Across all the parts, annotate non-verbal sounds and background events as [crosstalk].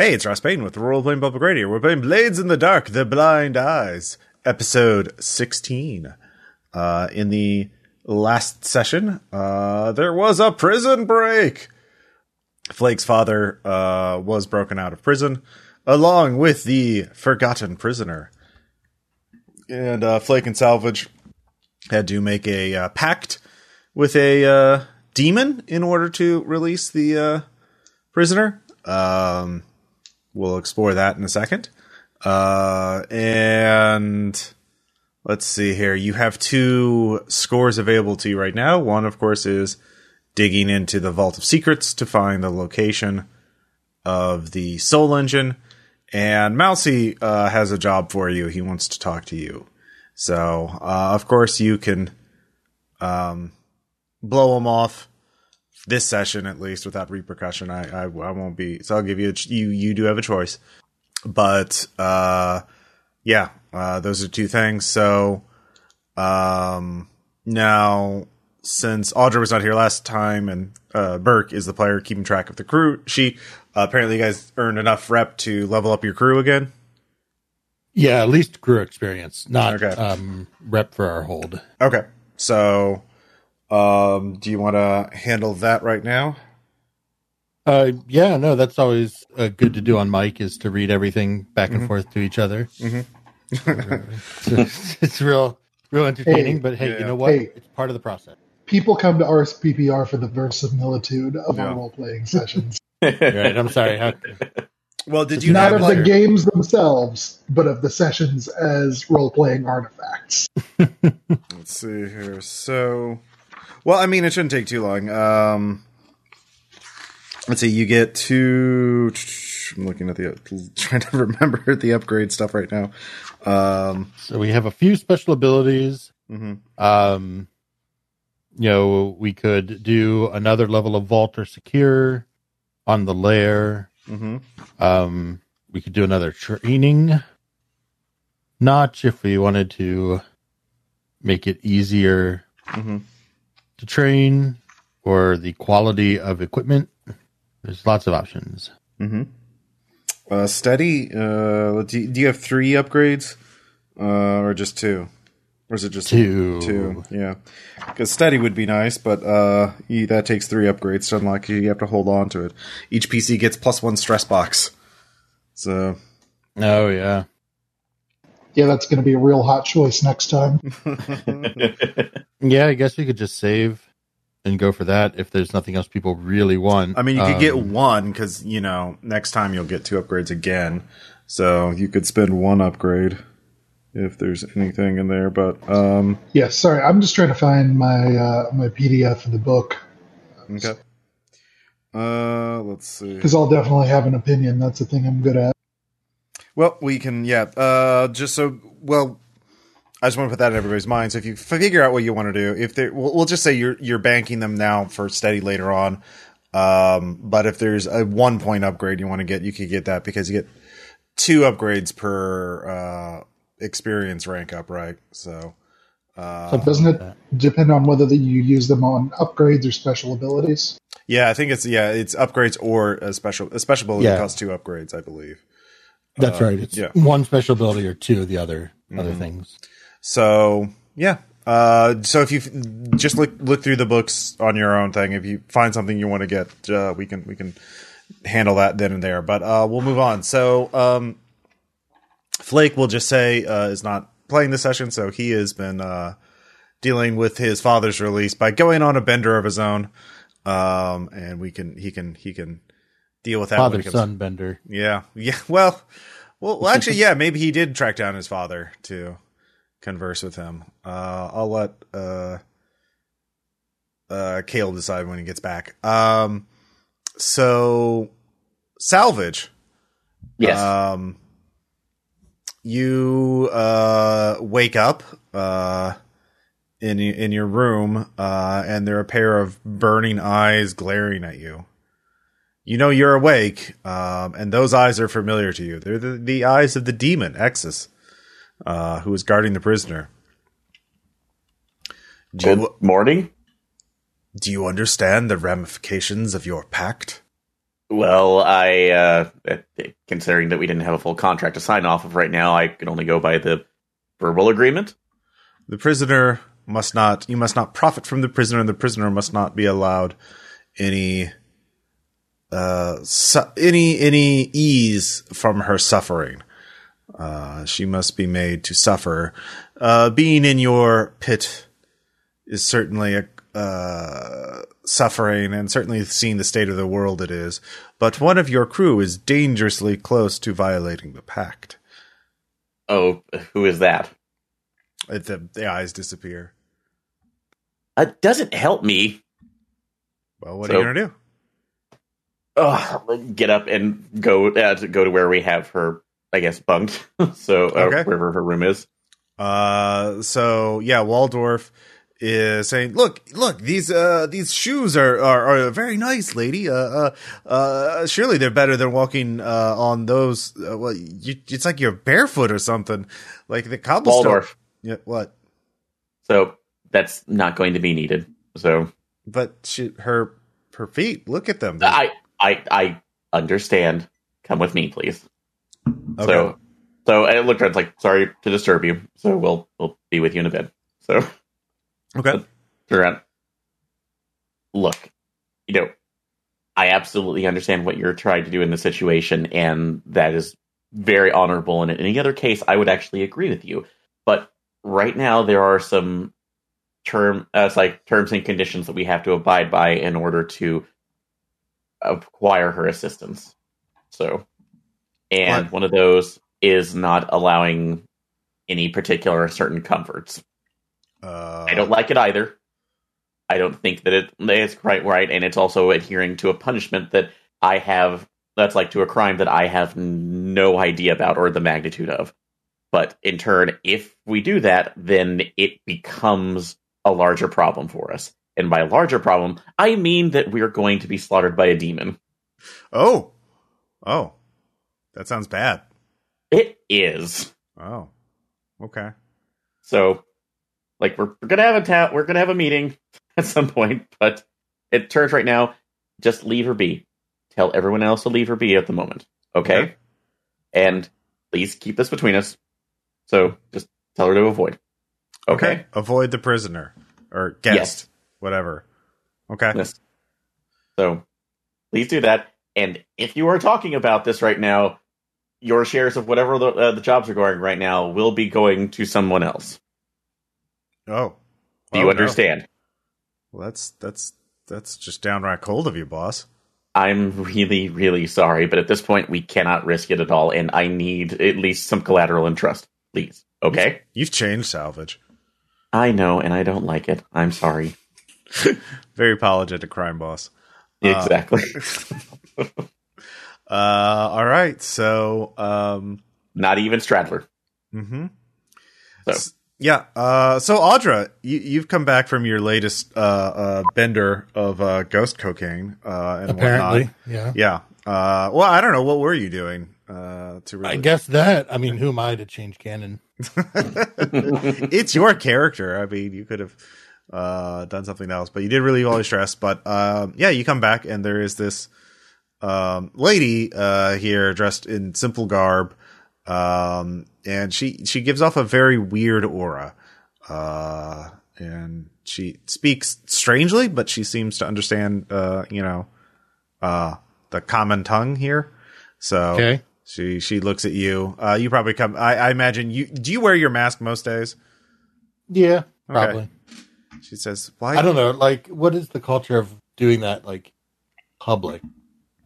Hey, it's Ross Payton with the Role Playing Public Radio. We're playing Blades in the Dark, The Blind Eyes, episode 16. Uh, in the last session, uh, there was a prison break. Flake's father, uh, was broken out of prison, along with the forgotten prisoner. And, uh, Flake and Salvage had to make a, uh, pact with a, uh, demon in order to release the, prisoner. Um, we'll explore that in a second. Uh, and let's see here. You have two scores available to you right now. One, of course, is digging into the Vault of Secrets to find the location of the Soul Engine. And Mousy uh, has a job for you. He wants to talk to you. So, uh, of course, you can um, blow him off this session at least without repercussion. I, I, I won't be. So I'll give you a, you you do have a choice, but uh, yeah, uh, those are two things. So um, now since Audra was not here last time and uh, Burke is the player keeping track of the crew, she uh, apparently you guys earned enough rep to level up your crew again. Yeah, at least crew experience, not Okay. um, rep for our hold. Okay, so um, do you want to handle that right now? Uh, yeah, no, that's always uh, good to do on mic is to read everything back and forth to each other. [laughs] it's, it's real, real entertaining. Hey. but hey, Yeah. you know what? Hey. It's part of the process. People come to RSPPR for the verisimilitude of Yeah. our role playing sessions. [laughs] Right. I'm sorry. How, [laughs] Well, did you Not of the games themselves, but of the sessions as role playing artifacts. Let's see here. So, well, I mean, it shouldn't take too long. Um, let's see. You get two. I'm looking at the [laughs] trying to remember the upgrade stuff right now. Um, so we have a few special abilities. mhm. Um, you know, we could do another level of vault or secure on the lair. Mhm. Um, we could do another training notch if we wanted to make it easier Mhm. To train or the quality of equipment. There's lots of options. Mhm. Uh, steady. Uh, do, do you have three upgrades, uh, or just two, or is it just Two. Two. Yeah, because steady would be nice, but uh, you, that takes three upgrades to unlock. You have to hold on to it. Each PC gets plus one stress box. So Oh yeah. Yeah, that's going to be a real hot choice next time. [laughs] Yeah, I guess we could just save and go for that if there's nothing else people really want. I mean, you could get Um, one because you know next time you'll get two upgrades again. So you could spend one upgrade if there's anything in there. But um, Yeah, sorry, I'm just trying to find my uh, my PDF of the book okay. Uh, let's see. because I'll definitely have an opinion. That's the thing I'm good at. Well, we can, yeah. Uh, just so, well, I just want to put that in everybody's mind. So if you figure out what you want to do, if they, we'll, we'll just say you're you're banking them now for steady later on. Um, but if there's a one point upgrade you want to get, you could get that because you get two upgrades per uh, experience rank up, right? So, uh, So doesn't it depend on whether that you use them on upgrades or special abilities? yeah, I think it's yeah, it's upgrades or a special a special ability Yeah. costs two upgrades, I believe. That's right. It's yeah. one special ability or two of the other other things. So yeah. Uh, so if you f- just look look through the books on your own thing, if you find something you want to get, uh, we can we can handle that then and there. But uh, we'll move on. So um, Flake will just say uh, is not playing the session, so he has been uh, dealing with his father's release by going on a bender of his own. Um, and we can he can he can deal with that. when Father it son bender. yeah, yeah. [laughs] Well, well, well, actually, [laughs] yeah. Maybe he did track down his father to converse with him. Uh, I'll let uh, uh, Kale decide when he gets back. Um, so salvage. Yes. Um, you uh, wake up uh, in y- in your room, uh, and there are a pair of burning eyes glaring at you. You know you're awake, um, and those eyes are familiar to you. They're the, the eyes of the demon Exus, uh, who is guarding the prisoner. Do Good you, morning. do you understand the ramifications of your pact? Well, I uh, considering that we didn't have a full contract to sign off of right now, I can only go by the verbal agreement. The prisoner must not. You must not profit from the prisoner, and the prisoner must not be allowed any uh su- any any ease from her suffering. Uh, she must be made to suffer. Uh, being in your pit is certainly a uh, suffering, and certainly seeing the state of the world it is. But one of your crew is dangerously close to violating the pact. Oh, who is that? The, the eyes disappear. Uh, doesn't help me. Well, what So- are you gonna do? Ugh, get up and go uh, to go to where we have her. I guess bunked. [laughs] so uh, Okay. wherever her room is. Uh, so yeah, Waldorf is saying, "Look, look, these uh these shoes are are, are very nice, lady. Uh, uh, uh, surely they're better than walking uh on those. Uh, well, you, it's like you're barefoot or something, like the cobblestone. Waldorf. Yeah, what? So that's not going to be needed. So But she, her her feet. Look at them. They're- I I I understand. Come with me, please. okay. So so I looked around like sorry to disturb you. So we'll we'll be with you in a bit. So okay. turn around. Look, you know, I absolutely understand what you're trying to do in this situation, and that is very honorable. And in any other case, I would actually agree with you. But right now, there are some term, uh, like terms and conditions that we have to abide by in order to acquire her assistance. So, and What? one of those is not allowing any particular certain comforts. Uh, I don't like it either. I don't think that it is quite right, and it's also adhering to a punishment that I have that's like to a crime that I have no idea about or the magnitude of. But in turn, if we do that, then it becomes a larger problem for us. And by larger problem, I mean that we're going to be slaughtered by a demon. Oh, oh, that sounds bad. It is. Oh, okay. So, like, we're, we're gonna have a ta- we're gonna have a meeting [laughs] at some point, but it turns right now. Just leave her be. Tell everyone else to leave her be at the moment, okay? Okay. And please keep this between us. So just tell her to avoid. Okay. Avoid the prisoner or guest. Whatever. Okay. Yes. So please do that. And if you are talking about this right now, your shares of whatever the, uh, the jobs are going right now will be going to someone else. Oh, Do Oh, you no. understand? Well, that's that's that's just downright cold of you, boss. I'm really, really sorry, but at this point, we cannot risk it at all, and I need at least some collateral and trust, please. Okay? You've changed, salvage. I know, and I don't like it. I'm sorry. [laughs] Very apologetic crime boss. Uh, Exactly. [laughs] Uh, all right. So, um, Not even Stradler. hmm So. yeah. Uh, so Audra, you, you've come back from your latest uh, uh, bender of uh, ghost cocaine uh, and Apparently, whatnot. yeah. Yeah. Uh, well, I don't know. What were you doing uh, to really? I guess that. I mean, who am I to change canon? [laughs] it's your character. I mean, you could have uh, done something else, but you did really all your stress. But um, yeah, you come back and there is this um, lady uh, here dressed in simple garb, um, and she she gives off a very weird aura, uh, and she speaks strangely, but she seems to understand, uh, you know, uh, the common tongue here. So Okay. she she looks at you. Uh, you probably come. I, I imagine you. Do you wear your mask most days? Yeah, probably. She says, "Why?" I don't know. Like, what is the culture of doing that? Like, public?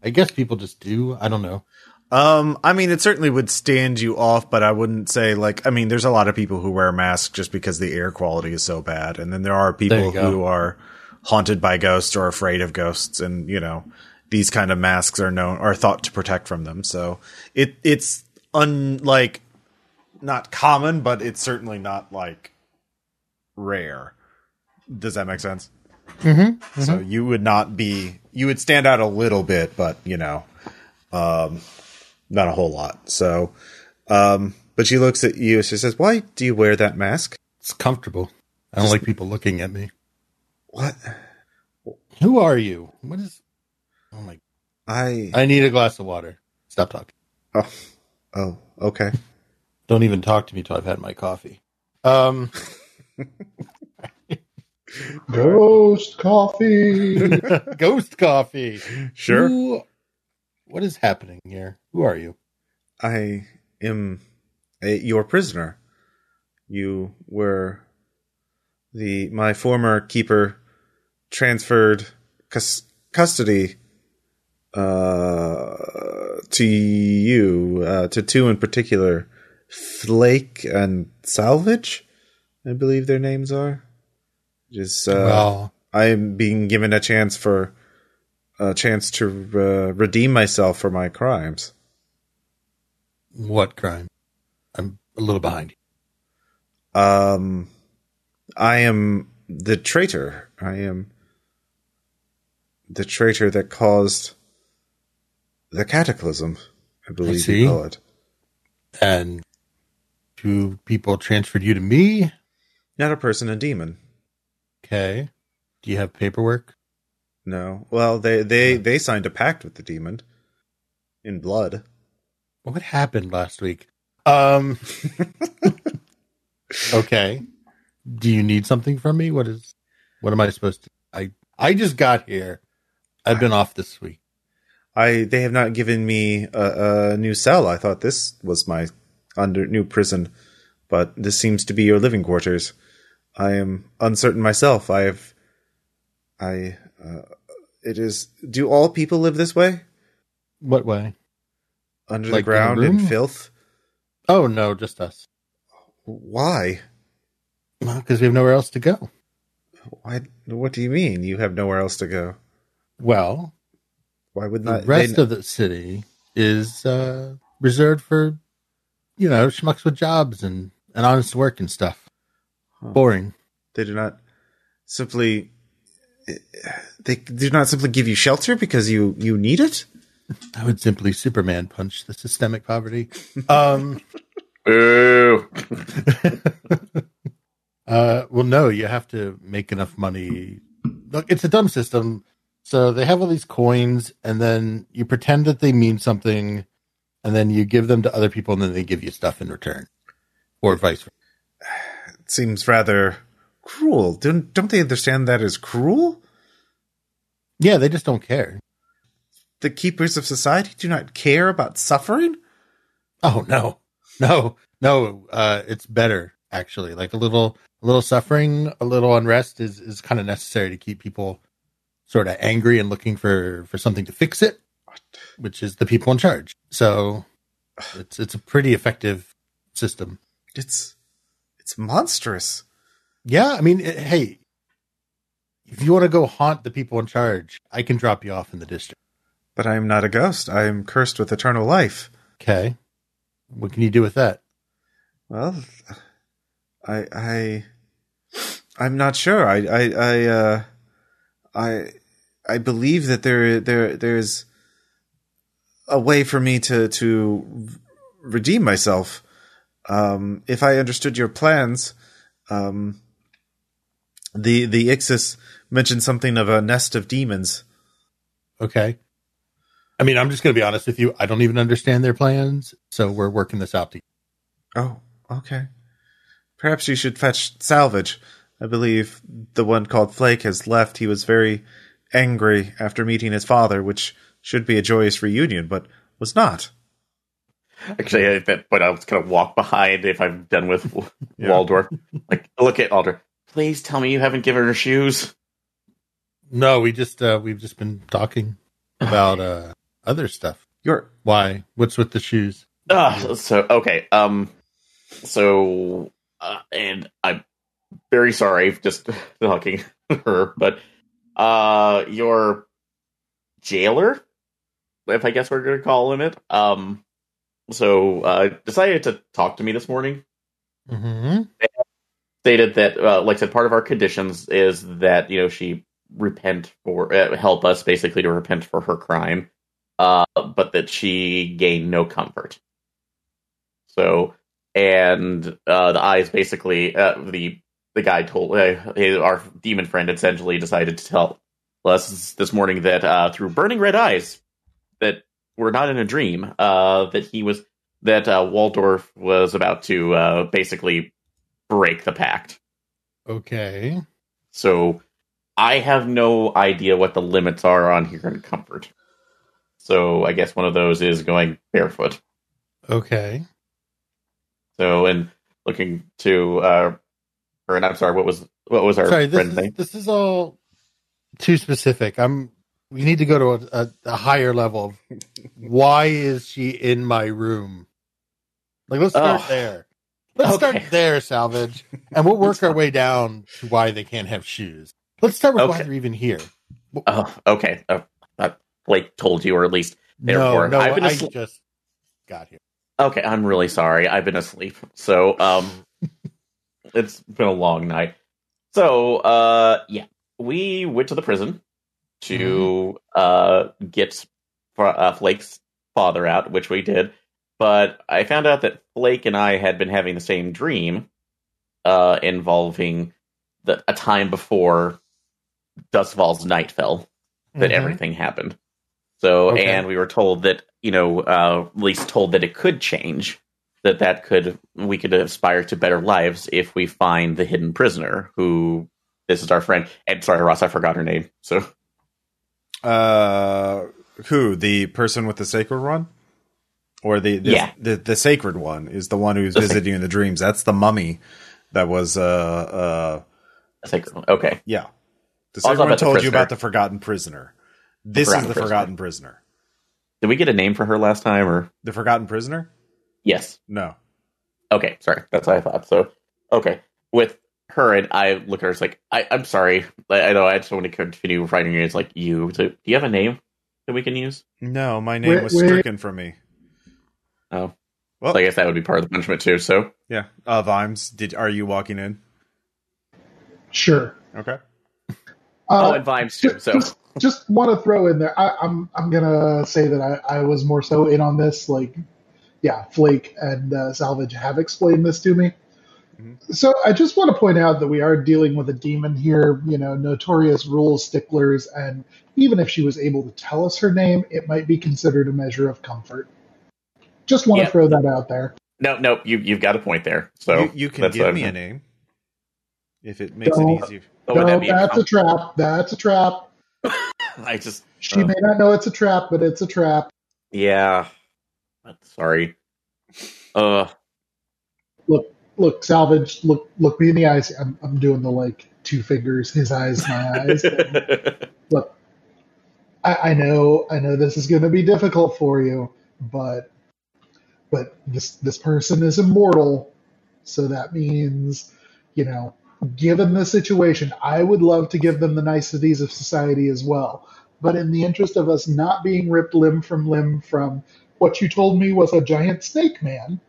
I guess people just do. I don't know. Um, I mean, it certainly would stand you off, but I wouldn't say like. I mean, there's a lot of people who wear masks just because the air quality is so bad, and then there are people go. who are haunted by ghosts or afraid of ghosts, and you know, these kind of masks are known are thought to protect from them. So it it's unlike not common, but it's certainly not like rare. Does that make sense? Mm-hmm. So you would not be you would stand out a little bit, but you know, um, not a whole lot. So, um, but she looks at you. She says, "Why do you wear that mask?" It's comfortable. I don't like people looking at me. What? Who are you? What is? Oh my! I I need a glass of water. Stop talking. oh oh okay. Don't even talk to me till I've had my coffee. Um, [laughs] [laughs] Ghost coffee. [laughs] ghost coffee. Sure. Who- what is happening here? Who are you? I am a, your prisoner. You were the my former keeper transferred cus- custody uh, to you uh, to two in particular, Flake and Salvage, I believe their names are. Just uh, well, I am being given a chance for a chance to uh, redeem myself for my crimes. what crime? I'm a little behind. you. Um, I am the traitor. I am the traitor that caused the cataclysm. I believe see. you call it. And two people transferred you to me. Not a person, a demon. Okay. Do you have paperwork? No. Well, they they they signed a pact with the demon in blood. What happened last week? Um. [laughs] okay. Do you need something from me? What is? What am I supposed to? I I just got here. I've been off this week. I they have not given me a, a new cell. I thought this was my under new prison, but this seems to be your living quarters. I am uncertain myself. I have, I, uh, it is. Do all people live this way What way? under Like the in ground in room? filth? Oh no, just us. Why? Because we have nowhere else to go. Why? What do you mean? You have nowhere else to go? Well, Why would the rest of the city is uh, reserved for, you know, schmucks with jobs and, and honest work and stuff. Huh. Boring. They do not simply. They do not simply give you shelter because you you need it. I would simply Superman punch the systemic poverty. Um, [laughs] Ooh. [laughs] uh, well, no, you have to make enough money. Look, it's a dumb system. So they have all these coins, and then you pretend that they mean something, and then you give them to other people, and then they give you stuff in return, or vice versa. Seems rather cruel. Don't don't they understand that is cruel? Yeah, they just don't care. The keepers of society do not care about suffering. Oh no, no, no. Uh, it's better actually. Like a little, a little suffering, a little unrest is is kind of necessary to keep people sort of angry and looking for for something to fix it, which is the people in charge. So it's it's a pretty effective system. It's it's monstrous. Yeah, I mean, it- hey, if you want to go haunt the people in charge, I can drop you off in the district. But I am not a ghost. I am cursed with eternal life. Okay, what can you do with that? Well, I I I'm not sure. I I I uh I I believe that there there there's a way for me to to redeem myself. Um if I understood your plans, um the the Ixis mentioned something of a nest of demons. Okay. I mean, I'm just going to be honest with you. I don't even understand their plans, so we're working this out together. Oh, okay. Perhaps you should fetch salvage. I believe the one called Flake has left. He was very angry after meeting his father, which should be a joyous reunion, but was not. Actually, I, that, but I was gonna walk behind if I'm done with [laughs] Yeah. Waldorf. Like, look at Alder. Please tell me you haven't given her shoes. No, we just uh, we've just been talking about uh, other stuff. You're Why? What's with the shoes? Ah, so okay. Um, so uh, and I'm very sorry, just [laughs] talking her, but uh, your jailer, if I guess we're gonna call him it, um, so uh, decided to talk to me this morning. Mm-hmm. Stated that, uh, like I said, part of our conditions is that you know she repent for uh, help us basically to repent for her crime, uh, but that she gain no comfort. So, and uh, the eyes basically uh, the the guy told uh, our demon friend essentially decided to tell us this morning that uh, through burning red eyes, we're not in a dream. Uh, that he was that uh, Waldorf was about to uh, basically break the pact. Okay. So I have no idea what the limits are on here in comfort. So I guess one of those is going barefoot. Okay. So and looking to uh or and I'm sorry, what was what was our Sorry, this friend's is, name? this is all too specific. I'm. We need to go to a, a, a higher level. Why is she in my room? Like, let's start Oh. there. Let's Okay. start there, salvage, and we'll work our way down to why they can't have shoes. Let's start with why they're even here. Oh, okay. Uh, uh, Blake told you, or at least Therefore, no, no, I've been I asleep- just got here. okay. I'm really sorry. I've been asleep. So um, [laughs] it's been a long night. So uh, yeah, we went to the prison to uh get uh, Flake's father out, which we did. But I found out that Flake and I had been having the same dream, uh, involving the, a time before Doskvol's night fell that Mhm. everything happened. So, Okay. and we were told that you know, uh, at least told that it could change. That that could we could aspire to better lives if we find the hidden prisoner who this is our friend. And sorry, Ross, I forgot her name. So Uh, who the person with the sacred one, or the the, Yeah. the the sacred one is the one who's The sac- visiting you in the dreams. That's the mummy. That was uh uh sacred. Okay, yeah. The sacred one told you about the forgotten prisoner. This forgotten is the prisoner. forgotten prisoner. did we get a name for her last time? Or The forgotten prisoner? yes, No. Okay, sorry. That's what I thought. So, okay. With her, and I look at her, it's like, I, I'm sorry. I, I know I just want to continue writing it. It's like, you. So, do you have a name that we can use? No, my name Wait, was wait. stricken from me. Oh. Well, So I guess that would be part of the punishment, too. So, yeah. Uh, Vimes, did are you walking in? Sure. Okay. oh, Uh, and Vimes, too. So, just, just want to throw in there. I, I'm I'm gonna say that I, I was more so in on this. Like, yeah, Flake and uh, Salvage have explained this to me. Mhm. So I just want to point out that we are dealing with a demon here. You know, notorious rule sticklers, and even if she was able to tell us her name, it might be considered a measure of comfort. Just want Yeah. to throw that out there. no, no, you, you've got a point there. So, you, you can give me a name if it makes Don't. it easier. Oh, would no, that that's a trap. That's a trap. [laughs] I just, She Oh. may not know it's a trap, but it's a trap. yeah. Sorry. Uh, Look, Look, salvage, look look me in the eyes. I'm, I'm doing the like two fingers, his eyes, my eyes. [laughs] look, I, I know, I know this is going to be difficult for you, but but this this person is immortal, so that means, you know, given the situation, I would love to give them the niceties of society as well. But in the interest of us not being ripped limb from limb from what you told me was a giant snake man,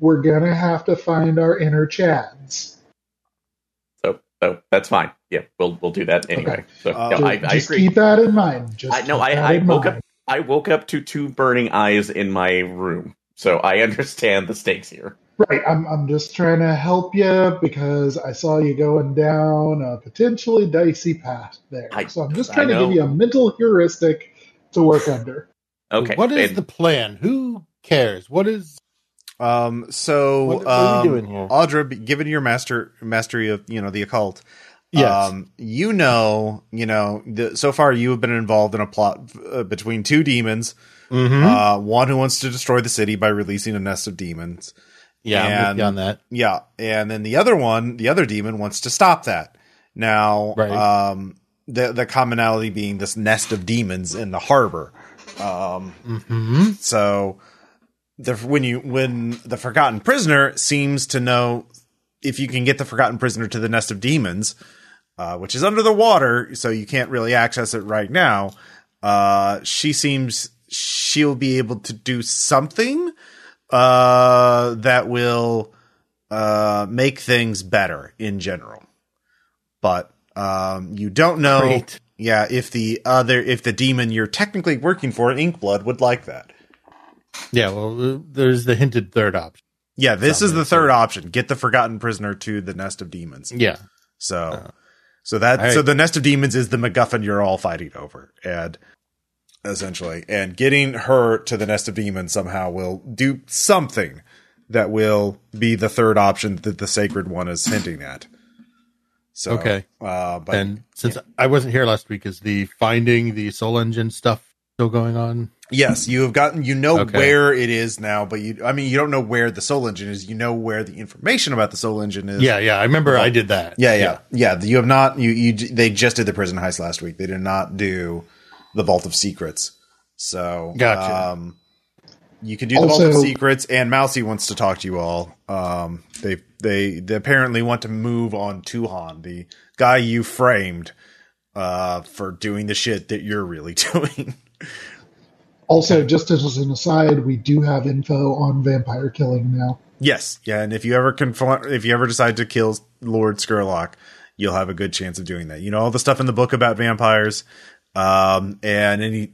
we're gonna have to find our inner Chads. so, so that's fine. Yeah, we'll, we'll do that anyway. Okay. So, Uh, no, Just, I, I just agree. keep that in mind. Just I, no, I, I woke mind. up. I woke up to two burning eyes in my room, so I understand the stakes here. Right, I'm I'm just trying to help you because I saw you going down a potentially dicey path there. I- so I'm just trying to give you a mental heuristic to work under. Okay, What is and- the plan? Who cares? What is Um. So, what, what are um, we doing here? Audra, given your master mastery of you know the occult, Yes. um, you know, you know, the, so far you have been involved in a plot uh, between two demons. Mhm. Uh, one who wants to destroy the city by releasing a nest of demons. yeah, and- you on that. Yeah, and then the other one, the other demon, wants to stop that. Now, Right. um, the the commonality being this nest of demons in the harbor. Um, hmm so the when you when the forgotten prisoner seems to know if you can get the forgotten prisoner to the nest of demons, uh, which is under the water, so you can't really access it right now. Uh, she seems she'll be able to do something uh, that will uh, make things better in general. But um, you don't know, Great. yeah, if the other if the demon you're technically working for, Inkblood, would like that. Yeah, well, uh, there's the hinted third option. Yeah, this is the third option. Get the forgotten prisoner to the nest of demons. Yeah, So, so that All so the nest of demons is the MacGuffin you're all fighting over, and essentially, and getting her to the nest of demons somehow will do something that will be the third option that the sacred one is hinting at. So Okay. uh, but and since I wasn't here last week, is the finding the soul engine stuff still going on? Yes, you have gotten you know Okay. where it is now, but you I mean you don't know where the soul engine is. You know where the information about the soul engine is. Yeah, yeah. I remember I did that. Yeah, yeah. Yeah, you have not you you they just did the prison heist last week. They did not do the Vault of Secrets. So Gotcha. um you can do the Vault of Secrets and Mousy wants to talk to you all. Um they they they apparently want to move on to Tuhan, the guy you framed uh for doing the shit that you're really [laughs] doing. Also, just as an aside, we do have info on vampire killing now. Yes, yeah, and if you ever confront, if you ever decide to kill Lord Scurlock, you'll have a good chance of doing that. You know all the stuff in the book about vampires, um, and any,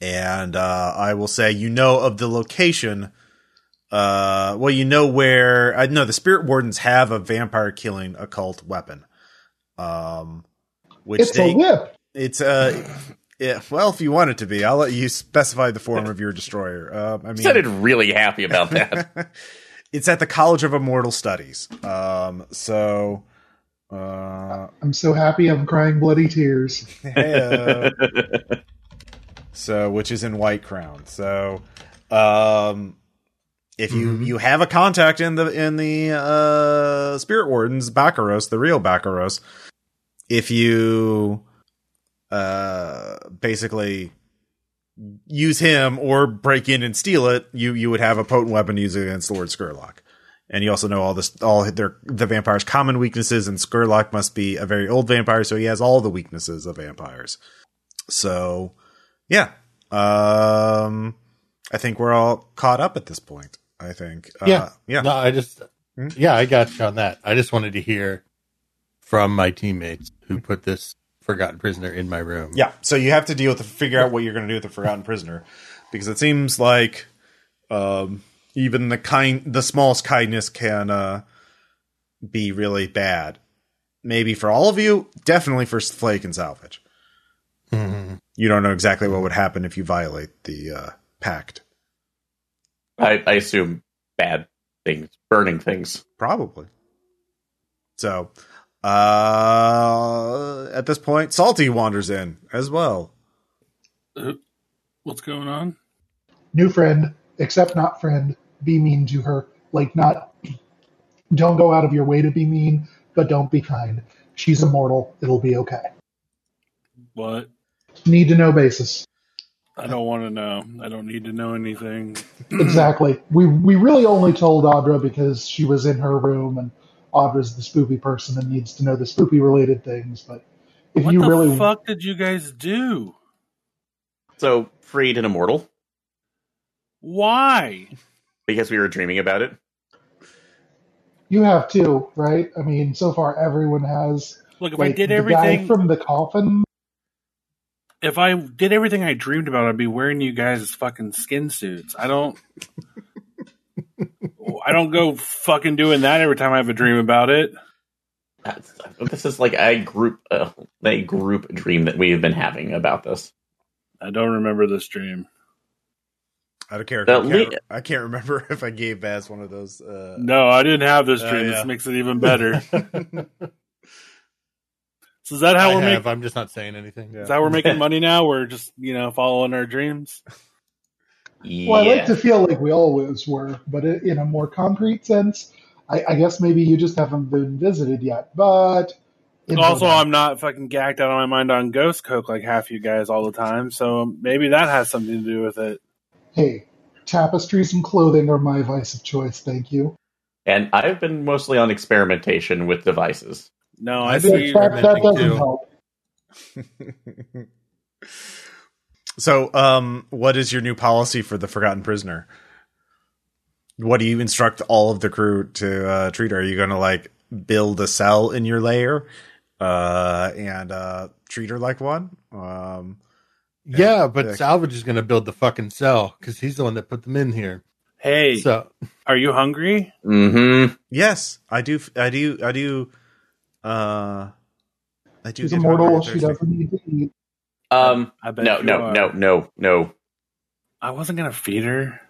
and uh, I will say you know of the location. Uh, well, you know where I know the spirit wardens have a vampire killing occult weapon, um, which It's they a whip. it's uh, yeah. Well, if you want it to be, I'll let you specify the form of your destroyer. Uh, I mean, Sounded really happy about [laughs] that. it's at the College of Immortal Studies. Um, so, uh, I'm so happy I'm crying bloody tears. hey, [laughs] so which is in White Crown. So, um, if you Mhm. you have a contact in the in the uh, Spirit Wardens Baccaros, the real Baccaros, if you uh basically use him or break in and steal it, you you would have a potent weapon to use against Lord Scurlock. And you also know all this, all their the vampire's common weaknesses, and Scurlock must be a very old vampire, so he has all the weaknesses of vampires. So, yeah, um, I think we're all caught up at this point. I think, uh, Yeah. yeah, No, I just, Hmm? yeah, I got you on that. I just wanted to hear from my teammates who put this forgotten prisoner in my room. Yeah, so you have to deal with the, figure out what you're going to do with the forgotten prisoner, because it seems like um, even the kind, the smallest kindness can uh, be really bad. Maybe for all of you, definitely for Flake and Salvage. Mhm. You don't know exactly what would happen if you violate the uh, pact. I, I assume bad things, burning things. Probably. So, uh, at this point, Salty wanders in as well. What's going on? New friend, except not friend. Be mean to her. Like, not. Don't go out of your way to be mean, but don't be kind. She's immortal. It'll be okay. What? Need to know basis. I don't want to know. I don't need to know anything. exactly. We we really only told Audra because she was in her room and Audra's the spoopy person and needs to know the spoopy related things. But if what you the really fuck did you guys do? So freed and immortal Why? because we were dreaming about it. you have to, right? I mean, so far everyone has. Look, if I did everything, guy from the coffin. if I did everything I dreamed about, I'd be wearing you guys' fucking skin suits. I don't. I don't go fucking doing that every time I have a dream about it. That's, this is like a group, uh, a group dream that we have been having about this. I don't remember this dream. Out of character, Uh, I, can't, le- I can't remember [laughs] if I gave Baz one of those. Uh, No, I didn't have this Oh, dream. yeah. This makes it even better. [laughs] so is that how I we're have, making? I'm just not saying anything. Yeah. Is that how we're making [laughs] money now? We're just you know following our dreams. Yeah. Well, I like to feel like we always were, but in a more concrete sense, I, I guess maybe you just haven't been visited yet. But Also. I'm not fucking gacked out of my mind on ghost coke like half you guys all the time. So maybe that has something to do with it. hey, tapestries and clothing are my vice of choice. Thank you. and I've been mostly on experimentation with devices. No, I see that, that, that doesn't too. help. [laughs] so, um, what is your new policy for the forgotten prisoner? What do you instruct all of the crew to uh, treat her? Are you going to like build a cell in your lair uh, and uh, treat her like one? Um, Yeah, but Yeah. Salvage is going to build the fucking cell because he's the one that put them in here. Hey, So are you hungry? Mm-hmm. yes, I do. I do. I do. Uh, I do. She's immortal. She doesn't need to eat. Um, I bet no, no, are. no, no, no. I wasn't gonna feed her.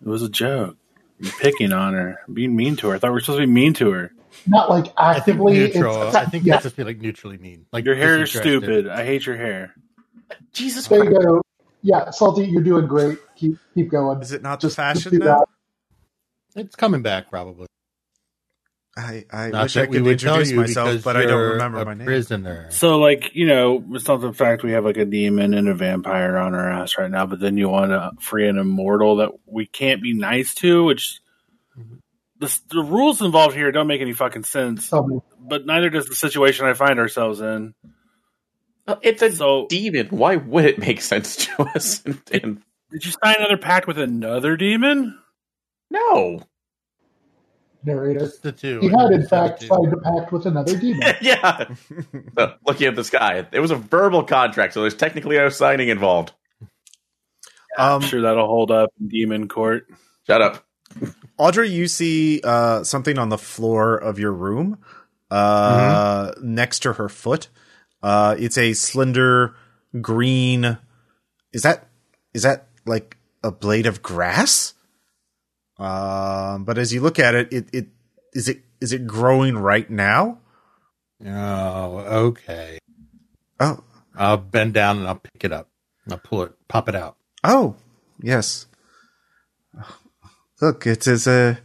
It was a joke. You're picking on her, being mean to her. I thought we were supposed to be mean to her. Not like I think actively. neutral. it's- I think yeah, that's just be like neutrally mean. Like Your hair is stupid. I hate your hair. Jesus there you Christ. go. Yeah, salty. You're doing great. Keep keep going. Is it not Just- the just fashion do now? It's coming back probably. I, I Not wish I that we could would tell introduce you myself, because but I don't remember a my name. Prisoner. So, like, you know, it's not the fact we have like a demon and a vampire on our ass right now, but then you want to free an immortal that we can't be nice to, which the, the rules involved here don't make any fucking sense. Tell me. But neither does the situation I find ourselves in. Uh, It's a So, demon. Why would it make sense to us? [laughs] And, and did you sign another pact with another demon? no. Narrator. Just the two. He had, in fact, signed a pact with another demon. [laughs] yeah. So, looking at this guy, it was a verbal contract, so there's technically no signing involved. Um, I'm sure that'll hold up in demon court. Shut up. Audrey, you see uh, something on the floor of your room uh, Mm-hmm. next to her foot. Uh, it's a slender green. Is that is that like a blade of grass? Um, but as you look at it, it it is it is it growing right now? Oh, okay. Oh, I'll bend down and I'll pick it up. I'll pull it, pop it out. oh, yes. Look, it is a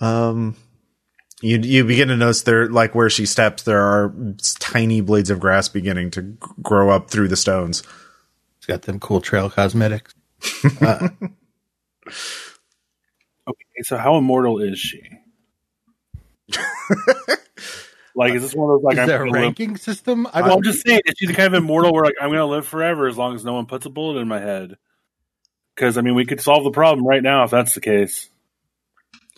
um. You you begin to notice there, like where she steps, there are tiny blades of grass beginning to g- grow up through the stones. It's got them cool trail cosmetics. [laughs] Okay, so how immortal is she? like, is this one of those like Is I'm there a gonna live- ranking system? I well, I'm just saying, is she the kind of immortal where like I'm going to live forever as long as no one puts a bullet in my head? Because I mean, we could solve the problem right now if that's the case.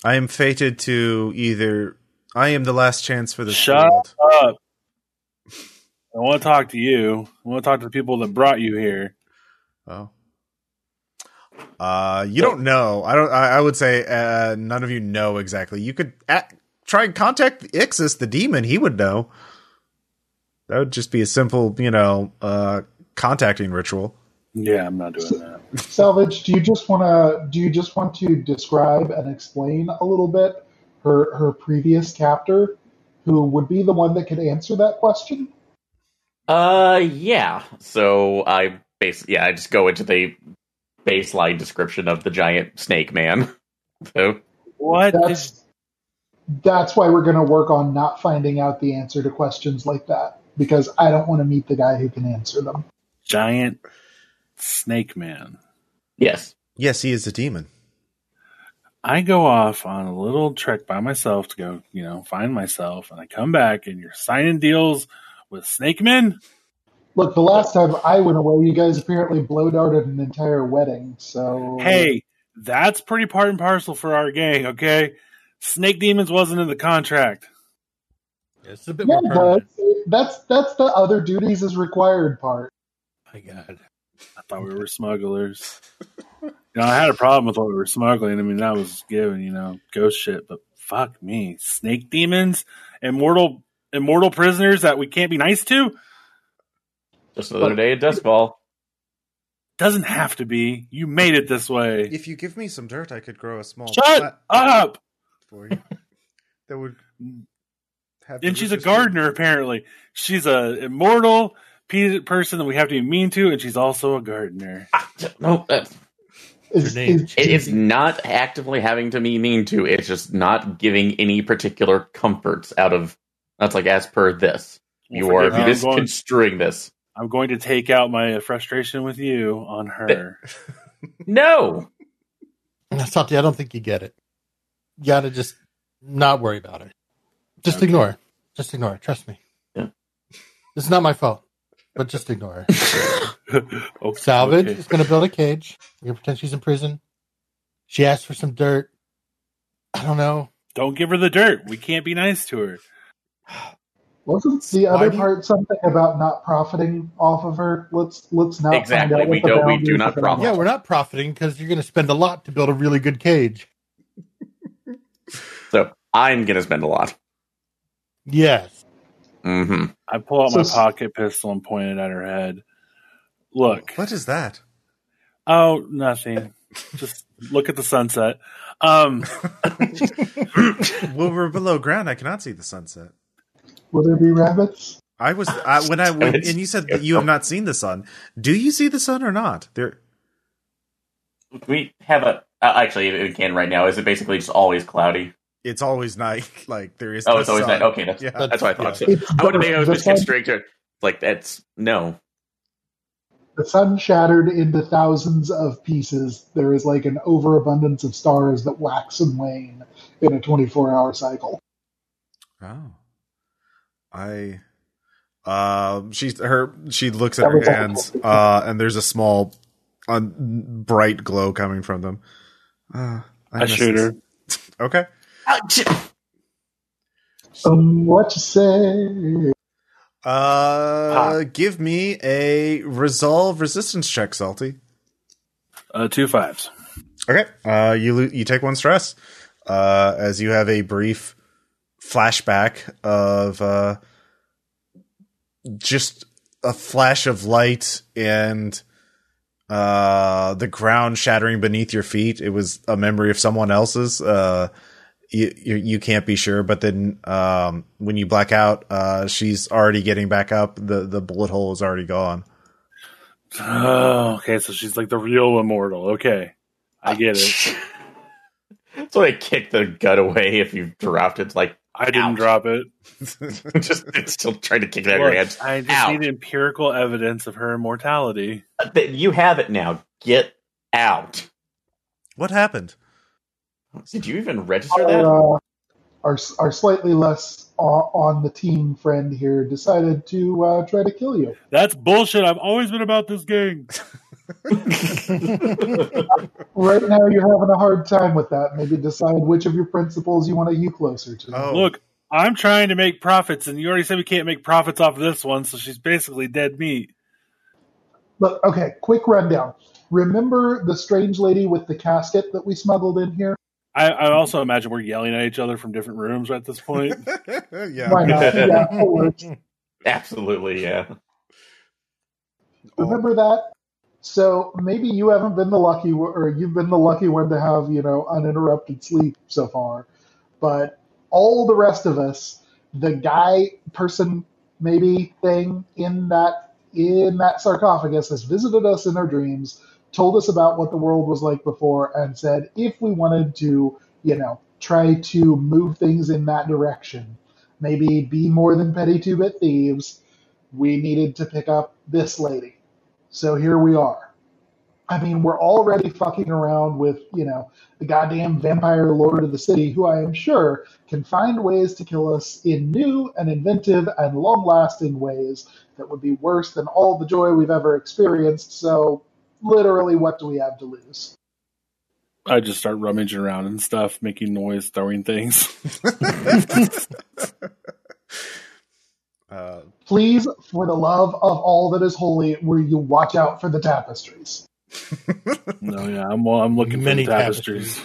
I am fated to either. I am the last chance for this Shut world. up! I want to talk to you. I want to talk to the people that brought you here. Oh. Uh, you don't know. I don't. I, I would say uh, none of you know exactly. You could at, try and contact Ixis, the demon. He would know. That would just be a simple, you know, uh, contacting ritual. Yeah, I'm not doing that. [laughs] Salvage, do you just want to do you just want to describe and explain a little bit her her previous captor, who would be the one that could answer that question? Uh, yeah. So I basically, yeah, I just go into the baseline description of the giant snake man. [laughs] So What? That's that's why we're going to work on not finding out the answer to questions like that because I don't want to meet the guy who can answer them. giant snake man. yes, Yes, he is a demon. I go off on a little trek by myself to go, you know, find myself, and I come back, and you're signing deals with snake men. Look, the last time I went away, you guys apparently blow darted an entire wedding. So Hey, that's pretty part and parcel for our gang, okay? Snake Demons wasn't in the contract. It's a bit yeah, more but permanent. that's that's the other duties as required part. My God. I thought we were smugglers. you know, I had a problem with what we were smuggling. I mean, that was given, you know, ghost shit, but fuck me. Snake demons, immortal immortal prisoners that we can't be nice to? Just another day at Doskvol. Doesn't have to be. You made it this way. If you give me some dirt, I could grow a small Shut up! for you. [laughs] that would. Have And she's a richest food. gardener, apparently. She's a immortal person that we have to be mean to, and she's also a gardener. Ah, no, that's, Is, Your name. is- it- it's not actively having to be mean to. It's just not giving any particular comforts out of. That's like as per this. Well, You are forgive me, I'm going- misconstruing this. I'm going to take out my frustration with you on her. [laughs] No, Salty, I don't think you get it. You gotta just not worry about it. Just ignore it. Just ignore it. Trust me. Yeah. It's not my fault, but just ignore it. [laughs] Okay, oh, Salvage okay. is going to build a cage. We're going to pretend she's in prison. She asked for some dirt. I don't know. Don't give her the dirt. We can't be nice to her. [sighs] [sighs] [sighs] wasn't the Why other do you- part something about not profiting off of her? Let's let's not Exactly. We don't- we do not profit. Yeah, we're not profiting because you're going to spend a lot to build a really good cage. so I'm gonna spend a lot. Yes. Mm-hmm. I pull out So my pocket pistol and point it at her head. Look. What is that? Oh, nothing. Just look at the sunset. Um, [laughs] well, we're below ground. I cannot see the sunset. Will there be rabbits? I was I, when I when, and you said that you have not seen the sun. Do you see the sun or not? There. We have a uh, actually it can right now. Is it basically just always cloudy? It's always night. [laughs] Like there is. Oh, no it's always sun. night. Okay, that's Yeah. that's what I thought. So I would have both. made I was The sun- misconstrued. Like that's no. The sun shattered into thousands of pieces. There is like an overabundance of stars that wax and wane in a 24 hour cycle. Oh, I. Um, she's her. She looks at her hands, uh, and there's a small, un, bright glow coming from them. Uh, I miss shoot this. her. [laughs] Okay. Um, what you say? Uh, give me a resolve resistance check, Salty. Uh, two fives. Okay. Uh, you lo- you take one stress, uh, as you have a brief flashback of uh, just a flash of light and uh, the ground shattering beneath your feet. It was a memory of someone else's. Uh, you, you you can't be sure, but then um, when you black out, uh, she's already getting back up. the The bullet hole is already gone. Oh, okay. So she's like the real immortal. Okay, I get it. [laughs] So I kick the gut away if you dropped it. Like I didn't Ouch. drop it. [laughs] just it's still trying to kick it out of your Look, hands. I just Ow. need empirical evidence of her immortality. Th- You have it now. Get out. What happened? Did you even register that? Our, uh, our, our slightly less on, on the team friend here decided to uh, try to kill you. That's bullshit. I've always been about this gang. [laughs] Right now, you're having a hard time with that. Maybe decide which of your principles you want to hew closer to. Oh, Look, I'm trying to make profits, and you already said we can't make profits off of this one, so she's basically dead meat. Look, okay, quick rundown. Remember the strange lady with the casket that we smuggled in here? I, I also imagine we're yelling at each other from different rooms at this point. [laughs] yeah. Why not? [laughs] Yeah. Absolutely, yeah. Remember that? So maybe you haven't been the lucky, or you've been the lucky one to have, you know, uninterrupted sleep so far. But all the rest of us, the guy, person, maybe thing in that in that sarcophagus has visited us in our dreams, told us about what the world was like before, and said if we wanted to, you know, try to move things in that direction, maybe be more than petty two-bit thieves, we needed to pick up this lady. So here we are. I mean, we're already fucking around with, you know, the goddamn vampire lord of the city, who I am sure can find ways to kill us in new and inventive and long lasting ways that would be worse than all the joy we've ever experienced. So, literally, what do we have to lose? I just start rummaging around and stuff, making noise, throwing things. [laughs] [laughs] [laughs] uh, Please, for the love of all that is holy, will you watch out for the tapestries? [laughs] No, yeah, I'm I'm looking Many for the tapestries.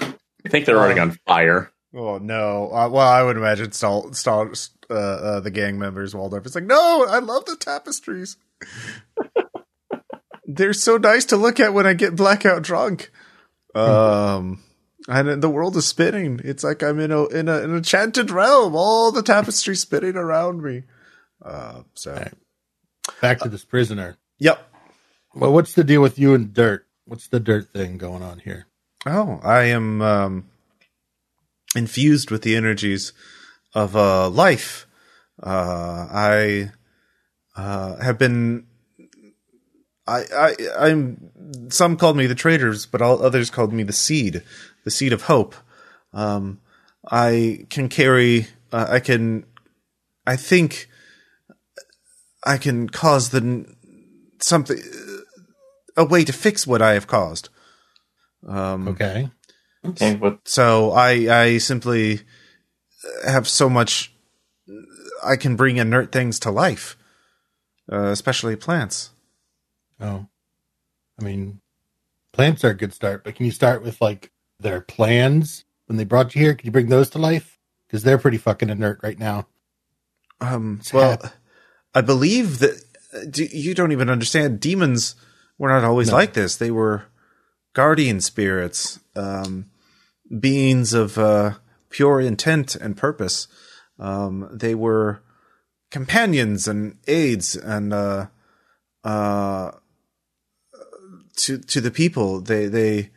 I think they're already on fire. oh no! Uh, well, I would imagine Stal, Stal, uh, uh, the gang members, Waldorf. It's like, no, I love the tapestries. [laughs] They're so nice to look at when I get blackout drunk. Um, and the world is spinning. It's like I'm in a in a, an enchanted realm. All the tapestry spinning around me. Uh, so, Right. Back to this prisoner. yep. Well, what's the deal with you and dirt? What's the dirt thing going on here? Oh, I am um, infused with the energies of uh, life. Uh, I uh, have been. I, I, I'm. Some called me the traitors, but all others called me the seed, the seed of hope. Um, I can carry. Uh, I can. I think. I can cause the something a way to fix what I have caused. Um, Okay. Okay, but so I I simply have so much I can bring inert things to life, uh, especially plants. Oh, I mean, plants are a good start, but can you start with like their plans when they brought you here? Can you bring those to life? Because they're pretty fucking inert right now. Um, What's well, hap- I believe that uh, do, you don't even understand. Demons were not always No. like this. They were guardian spirits, um, beings of uh, pure intent and purpose. Um, they were companions and aids and uh, uh, to to the people. They they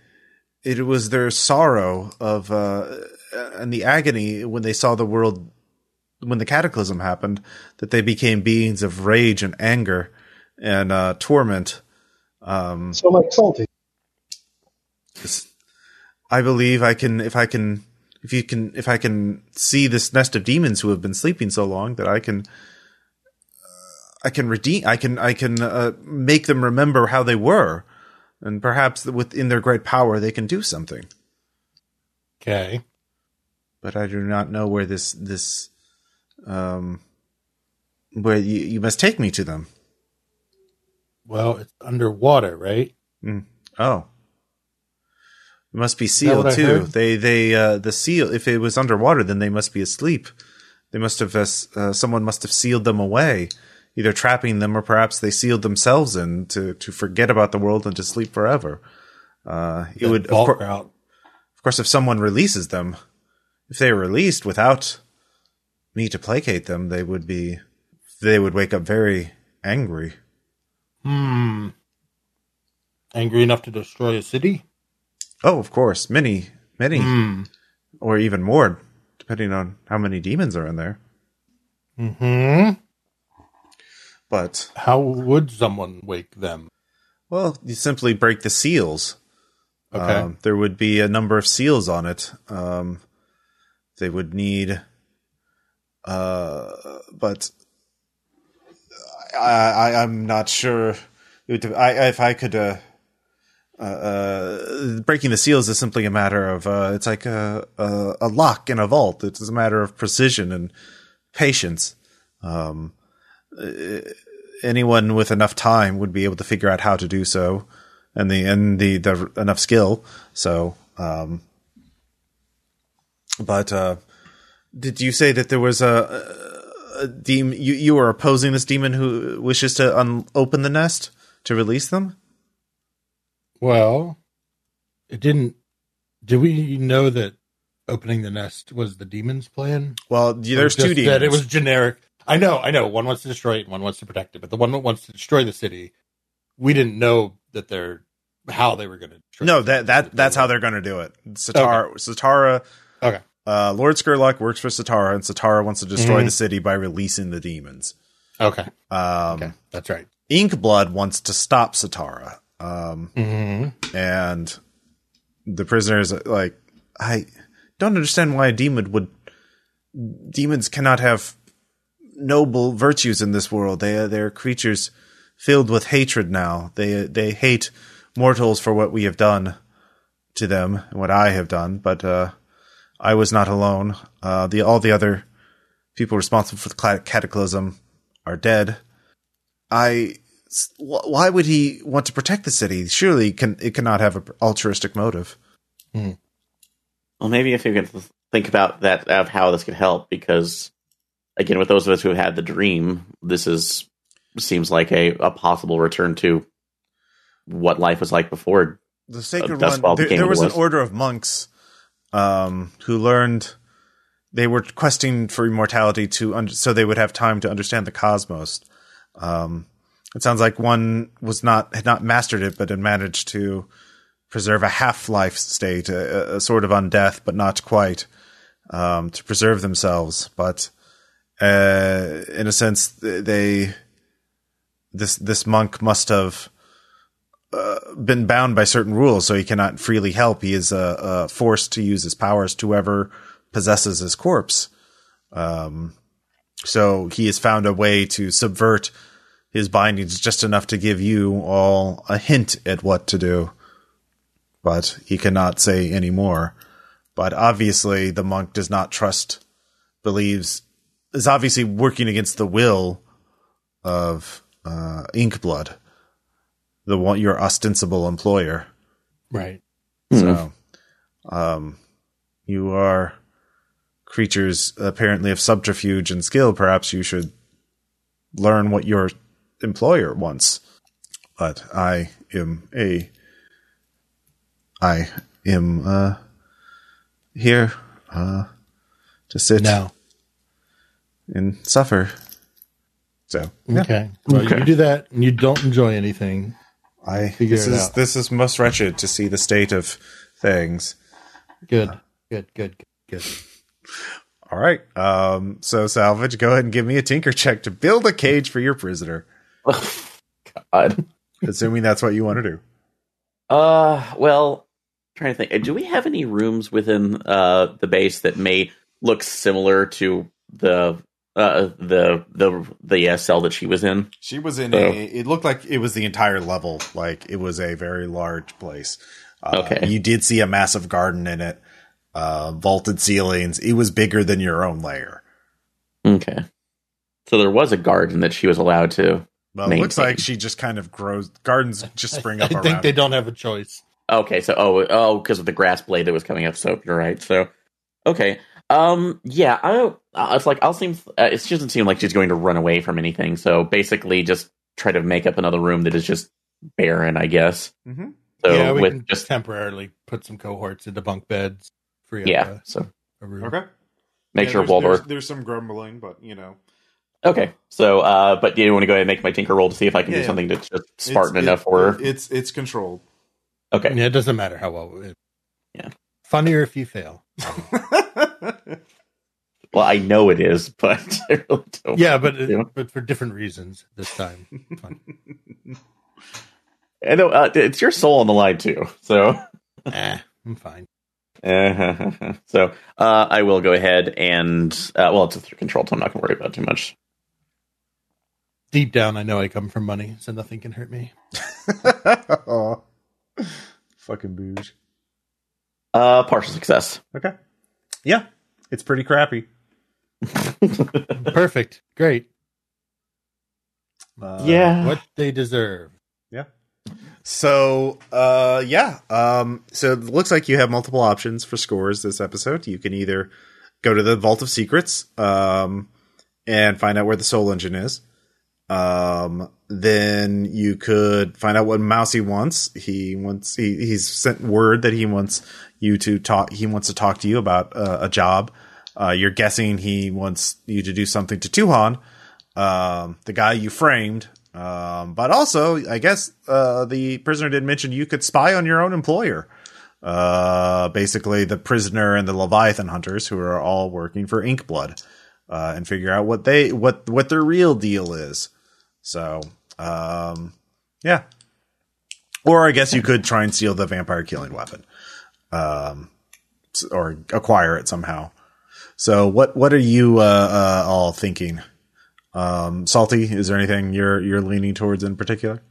it was their sorrow of uh, and the agony when they saw the world when the cataclysm happened that they became beings of rage and anger and uh, torment. Um, So like salty. I believe I can if I can if you can if I can see this nest of demons who have been sleeping so long that I can I can redeem I can I can uh, make them remember how they were and perhaps within their great power they can do something Okay. but I do not know where this this um where you, you must take me to them. Well, it's underwater, right? oh. It must be sealed too. they they uh the seal if it was underwater then they must be asleep. They must have uh, uh, someone must have sealed them away either trapping them or perhaps they sealed themselves in to to forget about the world and to sleep forever. Uh it That would of, cour- of course if someone releases them if they are released without me to placate them they would be they would wake up very angry Hmm. Angry enough to destroy a city? oh of course many many Hmm. or even more depending on how many demons are in there Hmm. but How would someone wake them? well you simply break the seals Okay. Um, there would be a number of seals on it. Um, they would need, uh, but I, I'm not sure. I, if I could, uh, uh, uh, breaking the seals is simply a matter of, uh, it's like a, a, a lock in a vault. It's a matter of precision and patience. Um, anyone with enough time would be able to figure out how to do so and the and the, the enough skill. So, um, but uh, did you say that there was a, a demon? You you were opposing this demon who wishes to un- open the nest to release them? well, it didn't. Did we know that opening the nest was the demon's plan? Well, there's two demons. That it was generic. I know, I know. One wants to destroy it, and one wants to protect it. But the one that wants to destroy the city, we didn't know that they're how they were going to. no, that that that's how they're going to do it. Satara, Satara, Okay. Uh, Lord Scurlock works for Satara, and Satara wants to destroy Mhm. the city by releasing the demons. Okay. Um, Okay. That's right. Inkblood wants to stop Satara. Um, Mm-hmm. and the prisoners like i don't understand why a demon would demons cannot have noble virtues in this world they they're creatures filled with hatred now they they hate mortals for what we have done to them and what i have done but uh i was not alone uh the all the other people responsible for the cataclysm are dead i s- wh- why would he want to protect the city? Surely can it cannot have an altruistic motive. Well, maybe if you could think about that of how this could help, because again, with those of us who have had the dream, this is seems like a, a possible return to what life was like before. The sacred Dust one. There, became there what was an order of monks um, who learned they were questing for immortality to un- so they would have time to understand the cosmos. Um, it sounds like one was not had not mastered it, but had managed to preserve a half life state, a, a sort of undeath, but not quite, um, to preserve themselves. But uh, in a sense, they this this monk must have uh, been bound by certain rules, so he cannot freely help. He is uh, uh, forced to use his powers to whoever possesses his corpse. Um, so he has found a way to subvert his bindings just enough to give you all a hint at what to do, but he cannot say any more. But obviously, the monk does not trust, believes, is obviously working against the will of uh, Inkblood, the one your ostensible employer. Right. Hmm. So, um, you are creatures apparently of subterfuge and skill, perhaps you should learn what your employer wants. But I am a. I am uh, here uh, to sit No. and suffer. So yeah, Okay. Well, Okay. you do that and you don't enjoy anything. I Figure this it is out. this is most wretched to see the state of things. Good. Good. Good. Good. Good. All right. Um, so salvage, go ahead and give me a tinker check to build a cage for your prisoner, [laughs] God. assuming that's what you want to do. Uh, well, trying to think. Do we have any rooms within uh the base that may look similar to the uh the the the uh, cell that she was in? She was in Oh. a. It looked like it was the entire level. Like it was a very large place. Uh, Okay. You did see a massive garden in it, uh, vaulted ceilings. It was bigger than your own lair. Okay. So there was a garden that she was allowed to. Well, it looks like she just kind of grows. Gardens just spring [laughs] up I think they it. don't have a choice. Okay, so oh oh because of the grass blade that was coming up. So you're right. So okay, um, yeah, I don't. Uh, it's like I'll seem. Uh, it doesn't seem like she's going to run away from anything. So basically, just try to make up another room that is just barren, I guess. Mm-hmm. So yeah, we with can just temporarily put some cohorts into bunk beds. Free up yeah, a, so a room. Okay. make Yeah, sure there's, Waldorf. There's, there's some grumbling, but you know, Okay, so uh, but do you want to go ahead and make my tinker roll to see if I can Yeah, do yeah. something that's just Spartan It's- enough it- for her? It's it's controlled. Okay, Yeah, it doesn't matter how well. It, Yeah. Funnier if you fail. [laughs] [laughs] [laughs] well I know it is, but [laughs] I really don't. Yeah, but it, but for different reasons this time. Fun. [laughs] I know uh, it's your soul on the line too. So eh, I'm fine. so uh, I will go ahead and uh, well, it's through control, so I'm not going to worry about it too much. Deep down, I know I come from money, so nothing can hurt me. Fucking booze. Uh, partial success. Okay. Yeah, it's pretty crappy. [laughs] Perfect. Great. Uh, yeah. What they deserve. Yeah. So, uh, yeah. Um, so it looks like you have multiple options for scores this episode. You can either go to the Vault of Secrets, um, and find out where the Soul Engine is. Um, then you could find out what Mousy wants. He wants, he, he's sent word that he wants you to talk, he wants to talk to you about uh, a job. Uh, you're guessing he wants you to do something to Tuhan, um, the guy you framed. Um, but also, I guess uh, the prisoner did mention you could spy on your own employer. Uh, basically, the prisoner and the Leviathan hunters, who are all working for Inkblood, uh, and figure out what they what what their real deal is. So, um, yeah. Or I guess you could try and steal the vampire killing weapon, um, or acquire it somehow. So, what what are you uh, uh, all thinking? Um, Salty, is there anything you're you're leaning towards in particular?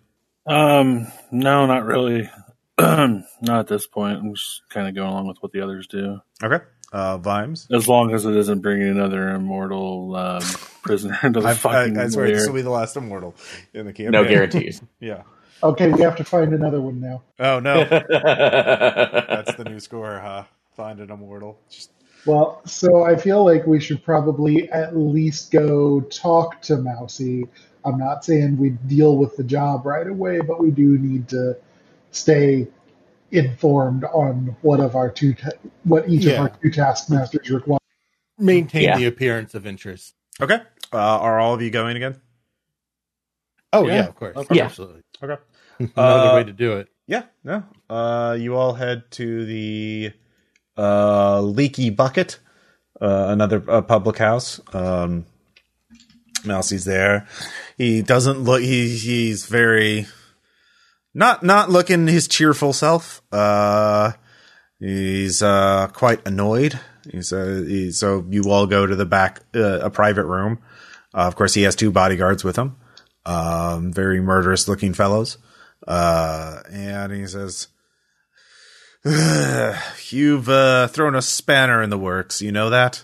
Um, no, not really. [clears throat] not at this point. I'm just kind of going along with what the others do, Okay, uh, Vimes. as long as it isn't bringing another immortal um, prisoner into the I, I, fucking I swear this will be the last immortal in the campaign. No guarantees. [laughs] Yeah. Okay, we have to find another one now. Oh no, That's [laughs] that's the new score, huh? Find an immortal. Just Well, so I feel like we should probably at least go talk to Mousy. I'm not saying we deal with the job right away, but we do need to stay informed on what of our two ta- what each Yeah. of our two taskmasters require. Maintain Yeah. the appearance of interest. okay. Uh, are all of you going again? Oh Yeah. yeah, of course. Okay. Absolutely. Okay. [laughs] Another Uh, way to do it. Yeah. No. Uh, you all head to the uh, Leaky Bucket, uh, another uh, public house. Um, Mousy's there. He doesn't look. He he's very not not looking his cheerful self. Uh, he's uh quite annoyed. He's uh so you all go to the back, uh, a private room. Uh, of course, he has two bodyguards with him. Um, very murderous looking fellows. Uh, and he says, "You've uh, thrown a spanner in the works. You know that.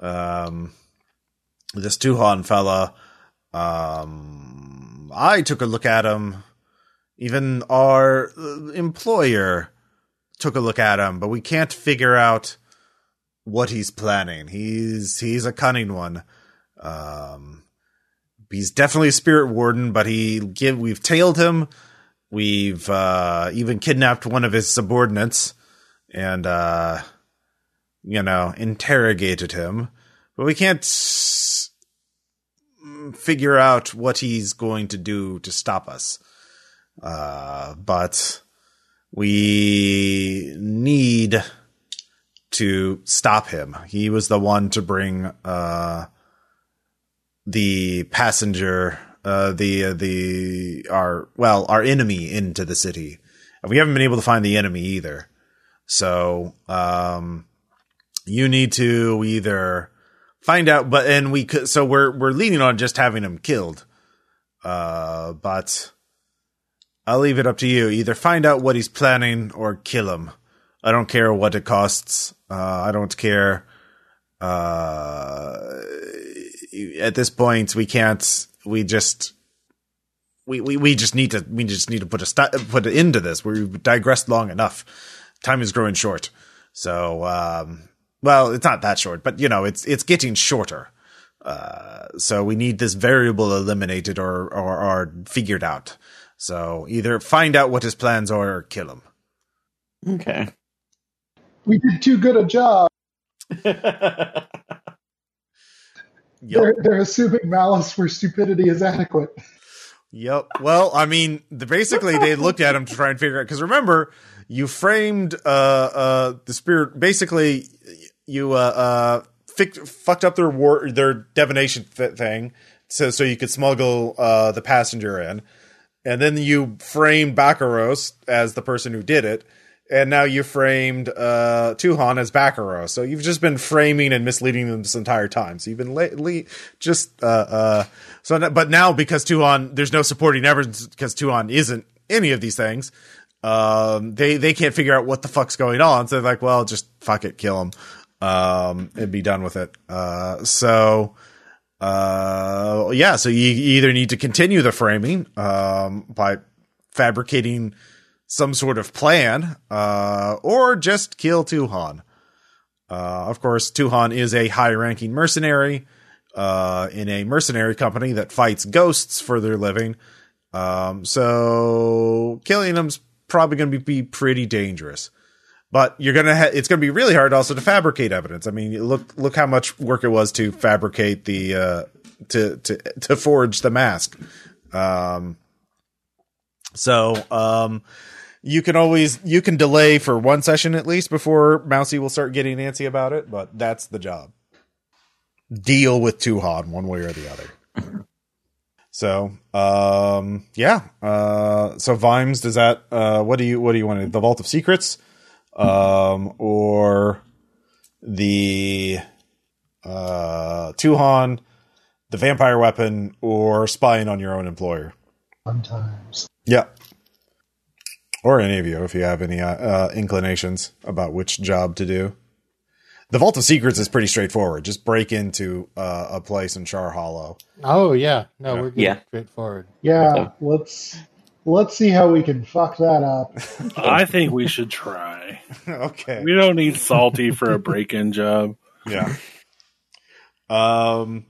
Um, this Tuhan fella. Um, I took a look at him. Even our uh, employer took a look at him, but we can't figure out what he's planning. He's he's a cunning one. Um, he's definitely a spirit warden, but he give we've tailed him. We've uh, even kidnapped one of his subordinates and uh, you know interrogated him, but we can't s- figure out what he's going to do to stop us. Uh, but we need to stop him. He was the one to bring uh, the passenger, uh, the uh, the our well our enemy into the city. And we haven't been able to find the enemy either. So um, you need to either find out, but and we could. So we're we're leaning on just having him killed. Uh, but I'll leave it up to you. Either find out what he's planning or kill him. I don't care what it costs. Uh, I don't care. Uh, at this point, we can't. We just. We, we, we just need to we just need to put a st- put an end to this. We've digressed long enough. Time is growing short. So um, well, it's not that short, but you know, it's it's getting shorter. Uh, so we need this variable eliminated or, or or figured out. So either find out what his plans are or kill him. Okay. We did too good a job. [laughs] Yep. They're, they're assuming malice where stupidity is adequate. Yep. Well, I mean, the, basically they looked at him to try and figure out because remember you framed uh uh the spirit basically you uh uh fic- fucked up their war their divination th- thing so so you could smuggle uh the passenger in and then you framed Baccaros as the person who did it and now you framed uh Tuhan as Baccaros. So you've just been framing and misleading them this entire time. So you've been just uh uh so n- but now because Tuhan there's no supporting evidence because Tuhan isn't any of these things um they they can't figure out what the fuck's going on. So they're like well just fuck it kill him um and be done with it. Uh so uh yeah so you either need to continue the framing um by fabricating some sort of plan uh or just kill Tuhan. Uh of course Tuhan is a high ranking mercenary uh in a mercenary company that fights ghosts for their living. Um so killing him's probably going to be pretty dangerous but you're gonna ha- it's gonna be really hard also to fabricate evidence. I mean, look look how much work it was to fabricate the uh, to to to forge the mask. Um, so um, you can always you can delay for one session at least before Mousy will start getting antsy about it, but that's the job. Deal with Tuhan one way or the other. [laughs] So, um, yeah. Uh, so Vimes, does that, uh, what do you, what do you want to, the Vault of Secrets? Um, or the uh, Tuhan, the vampire weapon, or spying on your own employer. Sometimes. Yeah. Or any of you, if you have any uh, uh, inclinations about which job to do. The Vault of Secrets is pretty straightforward. Just break into uh, a place in Char Hollow. Oh yeah, no, we're good. Yeah. straightforward. Yeah, Okay. let's let's see how we can fuck that up. [laughs] I think we should try. [laughs] okay. We don't need salty for a break-in job. Yeah. Um.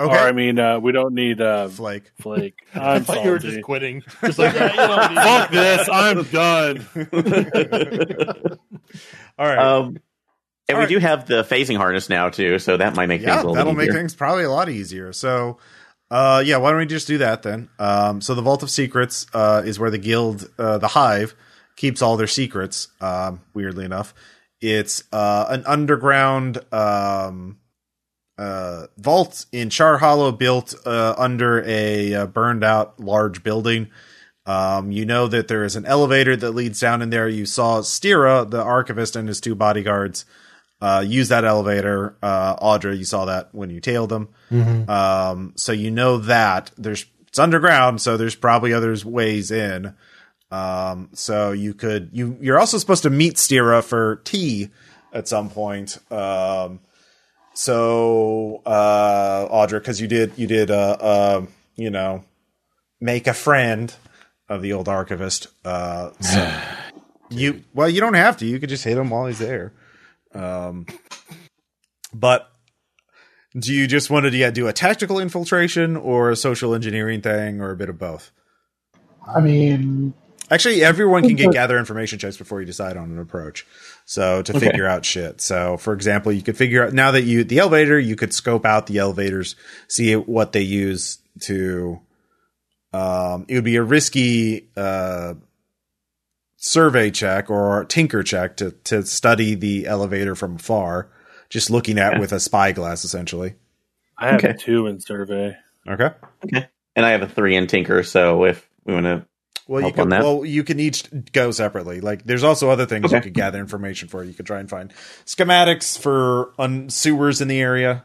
Okay. Or I mean, uh, we don't need uh, Flake. Flake. [laughs] I I'm thought you were just quitting. Just like yeah, you don't Fuck this! I'm done. All right. Um, and we Alright. do have the phasing harness now too, so that might make things a yeah, little that'll bit make things probably a lot easier. So, uh, yeah, why don't we just do that then? Um, so the Vault of Secrets uh, is where the guild, uh, the Hive, keeps all their secrets. Um, weirdly enough, it's uh, an underground um, uh, vault in Char Hollow, built uh, under a burned out large building. Um, you know that there is an elevator that leads down in there. You saw Stira, the archivist, and his two bodyguards uh, use that elevator. Uh, Audra, you saw that when you tailed them. Um, so you know that there's it's underground, so there's probably other ways in. Um, so you could you you're also supposed to meet Stira for tea at some point. Um, so uh, Audra, because you did you did uh, uh, you know make a friend of the old archivist. Uh, so [sighs] you well, you don't have to. You could just hit him while he's there. Um, but do you just want to yeah, do a tactical infiltration or a social engineering thing or a bit of both? I mean, Actually, everyone can get gather information checks before you decide on an approach. So to Okay. figure out shit. So for example, you could figure out now that you the elevator, you could scope out the elevators, see what they use to. Um, it would be a risky uh, survey check or tinker check to to study the elevator from afar, just looking at Okay. with a spyglass essentially. I have Okay. a two in survey. Okay. Okay. And I have a three in Tinker, so if we want to, Well, you help can on that? well you can each go separately. Like there's also other things you Okay. could gather information for. You could try and find schematics for un- sewers in the area.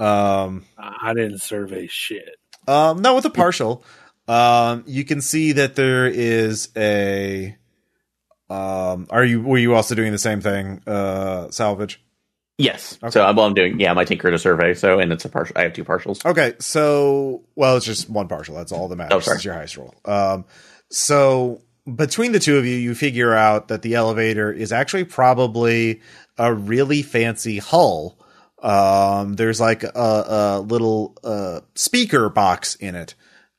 Um, I didn't survey shit. um, no, with a partial, um, you can see that there is a. Um, are you were you also doing the same thing? Uh, salvage. yes. Okay. So I'm, well, I'm doing yeah my Tinker to survey. So and it's a partial. I have two partials. Okay, so well, it's just one partial. That's all that matters. Oh, sorry. It's your highest roll. Um, so between the two of you, you figure out that the elevator is actually probably a really fancy hull. Um, there's like a, a little uh, speaker box in it.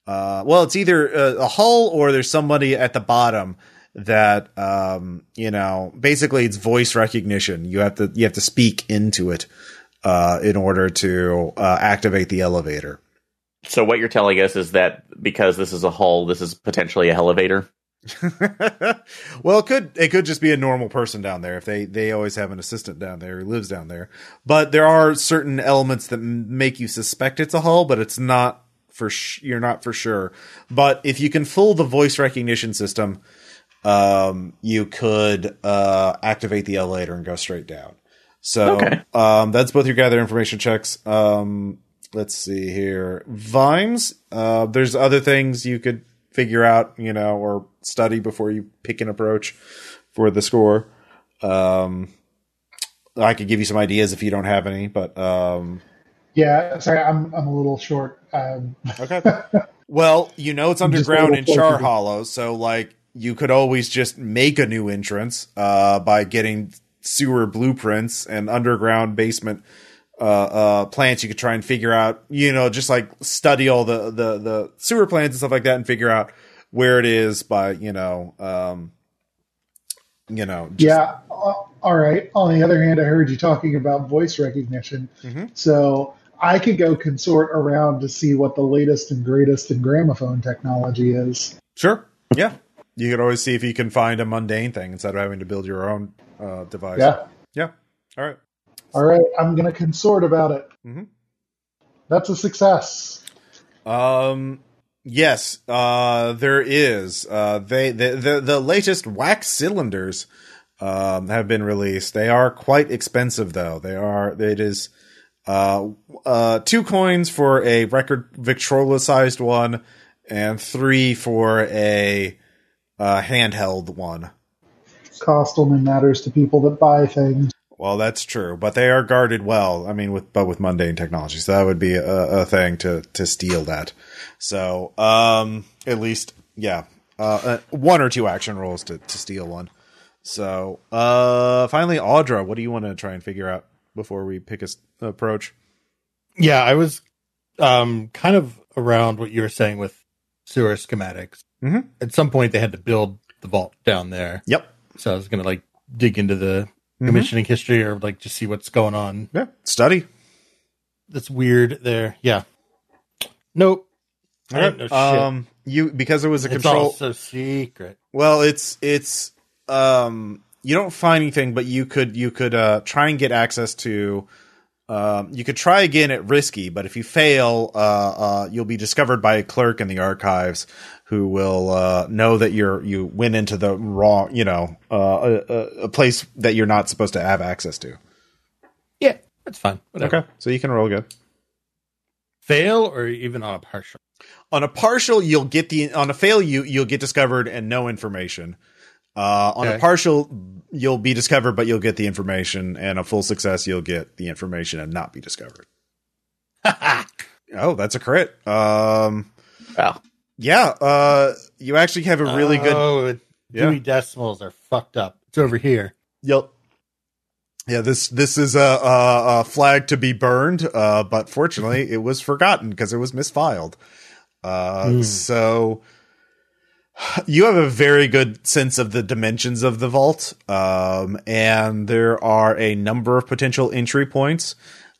Uh, well, it's either a, a hull or there's somebody at the bottom that um, you know. Basically, it's voice recognition. You have to you have to speak into it uh, in order to uh, activate the elevator. So what you're telling us is that because this is a hull, this is potentially a elevator. [laughs] well, it could it could just be a normal person down there if they they always have an assistant down there who lives down there. But there are certain elements that m- make you suspect it's a hull, but it's not for sh- you're not for sure. But if you can fool the voice recognition system, um, you could uh, activate the elevator and go straight down. So Okay. um, that's both your gather information checks. Um, let's see here, Vimes. Uh, there's other things you could figure out, you know, or study before you pick an approach for the score. Um, I could give you some ideas if you don't have any, but um, yeah. Sorry, I'm I'm a little short. Um, Okay. [laughs] well, you know it's I'm just a underground in Char. Hollow, so like you could always just make a new entrance uh, by getting sewer blueprints and underground basement uh, uh, plants. You could try and figure out, you know, just like study all the the the sewer plants and stuff like that, and figure out where it is by you know, um, you know, just- yeah. All right. On the other hand, I heard you talking about voice recognition, Mhm. so I could go consort around to see what the latest and greatest in gramophone technology is. Sure. Yeah. You could always see if you can find a mundane thing instead of having to build your own uh, device. Yeah. Yeah. All right. All right. I'm gonna consort about it. Mhm. That's a success. Um. Yes. Uh. There is. Uh. They. The. The, the latest wax cylinders. Um. Have been released. They are quite expensive, though. They are. It is. Uh. Uh. Two coins for a record Victrola sized one, and three for a. Uh, handheld one. Cost only matters to people that buy things. Well, that's true, but they are guarded well. I mean, with but with mundane technology, so that would be a, a thing to to steal that. So, um, at least, yeah, uh, uh, one or two action rolls to to steal one. So, uh, finally, Audra, what do you want to try and figure out before we pick a s- approach? Yeah, I was um kind of around what you were saying with sewer schematics. Mhm. At some point, they had to build the vault down there, Yep. so I was gonna like dig into the Mhm. commissioning history or like just see what's going on. Yeah. Study. That's weird. There, yeah. Nope. I didn't know shit. Um, you because it was a it's control. all so secret. Well, it's it's um you don't find anything, but you could you could uh try and get access to um you could try again at risky, but if you fail, uh uh you'll be discovered by a clerk in the archives who will uh know that you're you went into the wrong, you know, uh a, a, a place that you're not supposed to have access to. Yeah, that's fine. Whatever. So you can roll good. Fail or even on a partial. On a partial, you'll get the on a fail you you'll get discovered and no information. Uh, on a partial, you'll be discovered, but you'll get the information, and a full success, you'll get the information and not be discovered. [laughs] Oh, that's a crit. Um, Wow. yeah. Uh, you actually have a really good. Oh, Yeah. Decimals are fucked up. It's over here. You'll Yeah, this this is a, a, a flag to be burned, uh, but fortunately, it was forgotten because it was misfiled. Uh, So you have a very good sense of the dimensions of the vault, um, and there are a number of potential entry points.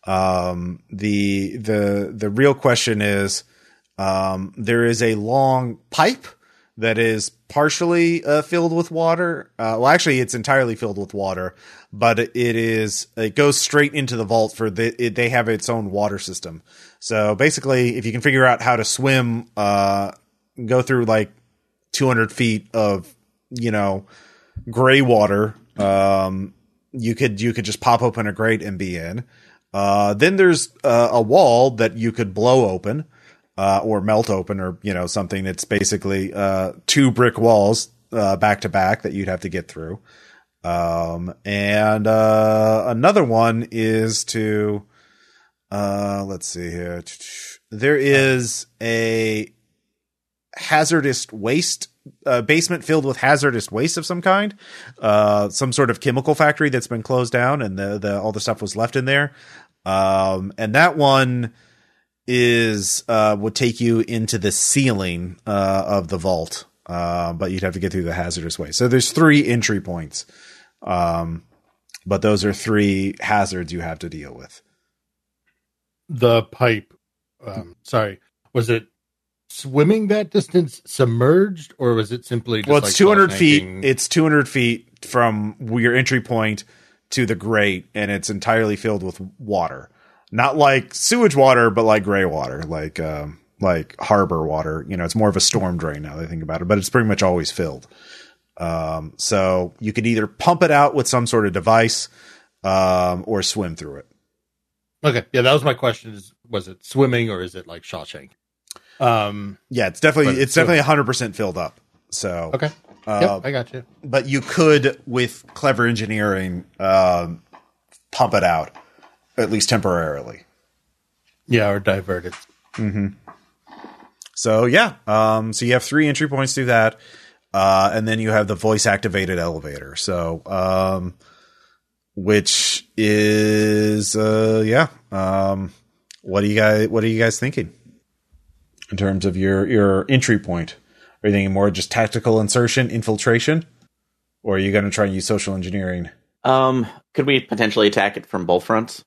Um, the the the real question is, um, there is a long pipe that is partially uh, filled with water. Uh, well, actually, it's entirely filled with water, but it is it goes straight into the vault for the it, they have its own water system. So basically, if you can figure out how to swim, uh, go through like 200 feet of you know gray water, um, you could you could just pop open a grate and be in. Uh, then there's uh, a wall that you could blow open uh, or melt open, or you know something that's basically uh, two brick walls uh, back to back that you'd have to get through. Um, and another one is to let's see here. There is a hazardous waste uh, basement filled with hazardous waste of some kind, uh, some sort of chemical factory that's been closed down, and the, the all the stuff was left in there. Um, and that one is uh, would take you into the ceiling uh, of the vault, uh, but you'd have to get through the hazardous waste. So there's three entry points, um, but those are three hazards you have to deal with. The pipe. Um, sorry, was it swimming that distance submerged, or was it simply? Just well, it's like 200 feet. It's 200 feet from your entry point to the grate, and it's entirely filled with water. Not like sewage water, but like gray water, like um, like harbor water. You know, it's more of a storm drain now that I think about it, but it's pretty much always filled. Um, so you could either pump it out with some sort of device, um, or swim through it. Okay, yeah, that was my question. Is was it swimming or is it like Shawshank? Um, Yeah, it's definitely it's definitely 100 percent filled up. So okay, uh, yep, I got you. but you could with clever engineering um, pump it out at least temporarily Yeah, or divert it. Mm-hmm. So yeah um, so you have three entry points through that uh, and then you have the voice activated elevator so um, which is uh, yeah um, what do you guys what are you guys thinking in terms of your your entry point are you thinking more just tactical insertion infiltration or are you going to try and use social engineering Um, could we potentially attack it from both fronts?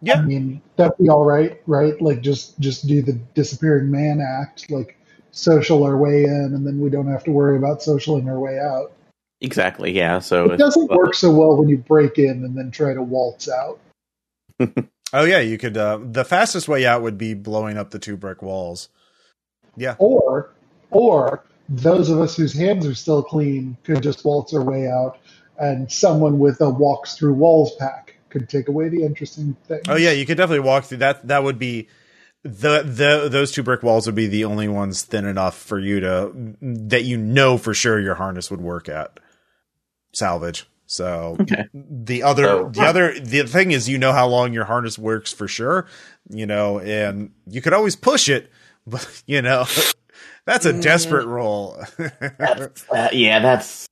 Yeah. I mean, that'd be all right, right? Like just just do the disappearing man act, like social our way in, and then we don't have to worry about socialing our way out. Exactly. Yeah. So It doesn't work so well when you break in and then try to waltz out. [laughs] Oh yeah, you could. Uh, the fastest way out would be blowing up the two brick walls. Yeah, Or or those of us whose hands are still clean could just waltz our way out, and someone with a walks through walls pack could take away the interesting thing. Oh yeah, you could definitely walk through that. That would be the the those two brick walls would be the only ones thin enough for you to that you know for sure your harness would work at salvage. So Okay. the other So- the other the thing is you know how long your harness works for sure, you know, and you could always push it, [laughs] but you know [laughs] that's a desperate roll. That's, [laughs] uh, yeah, that's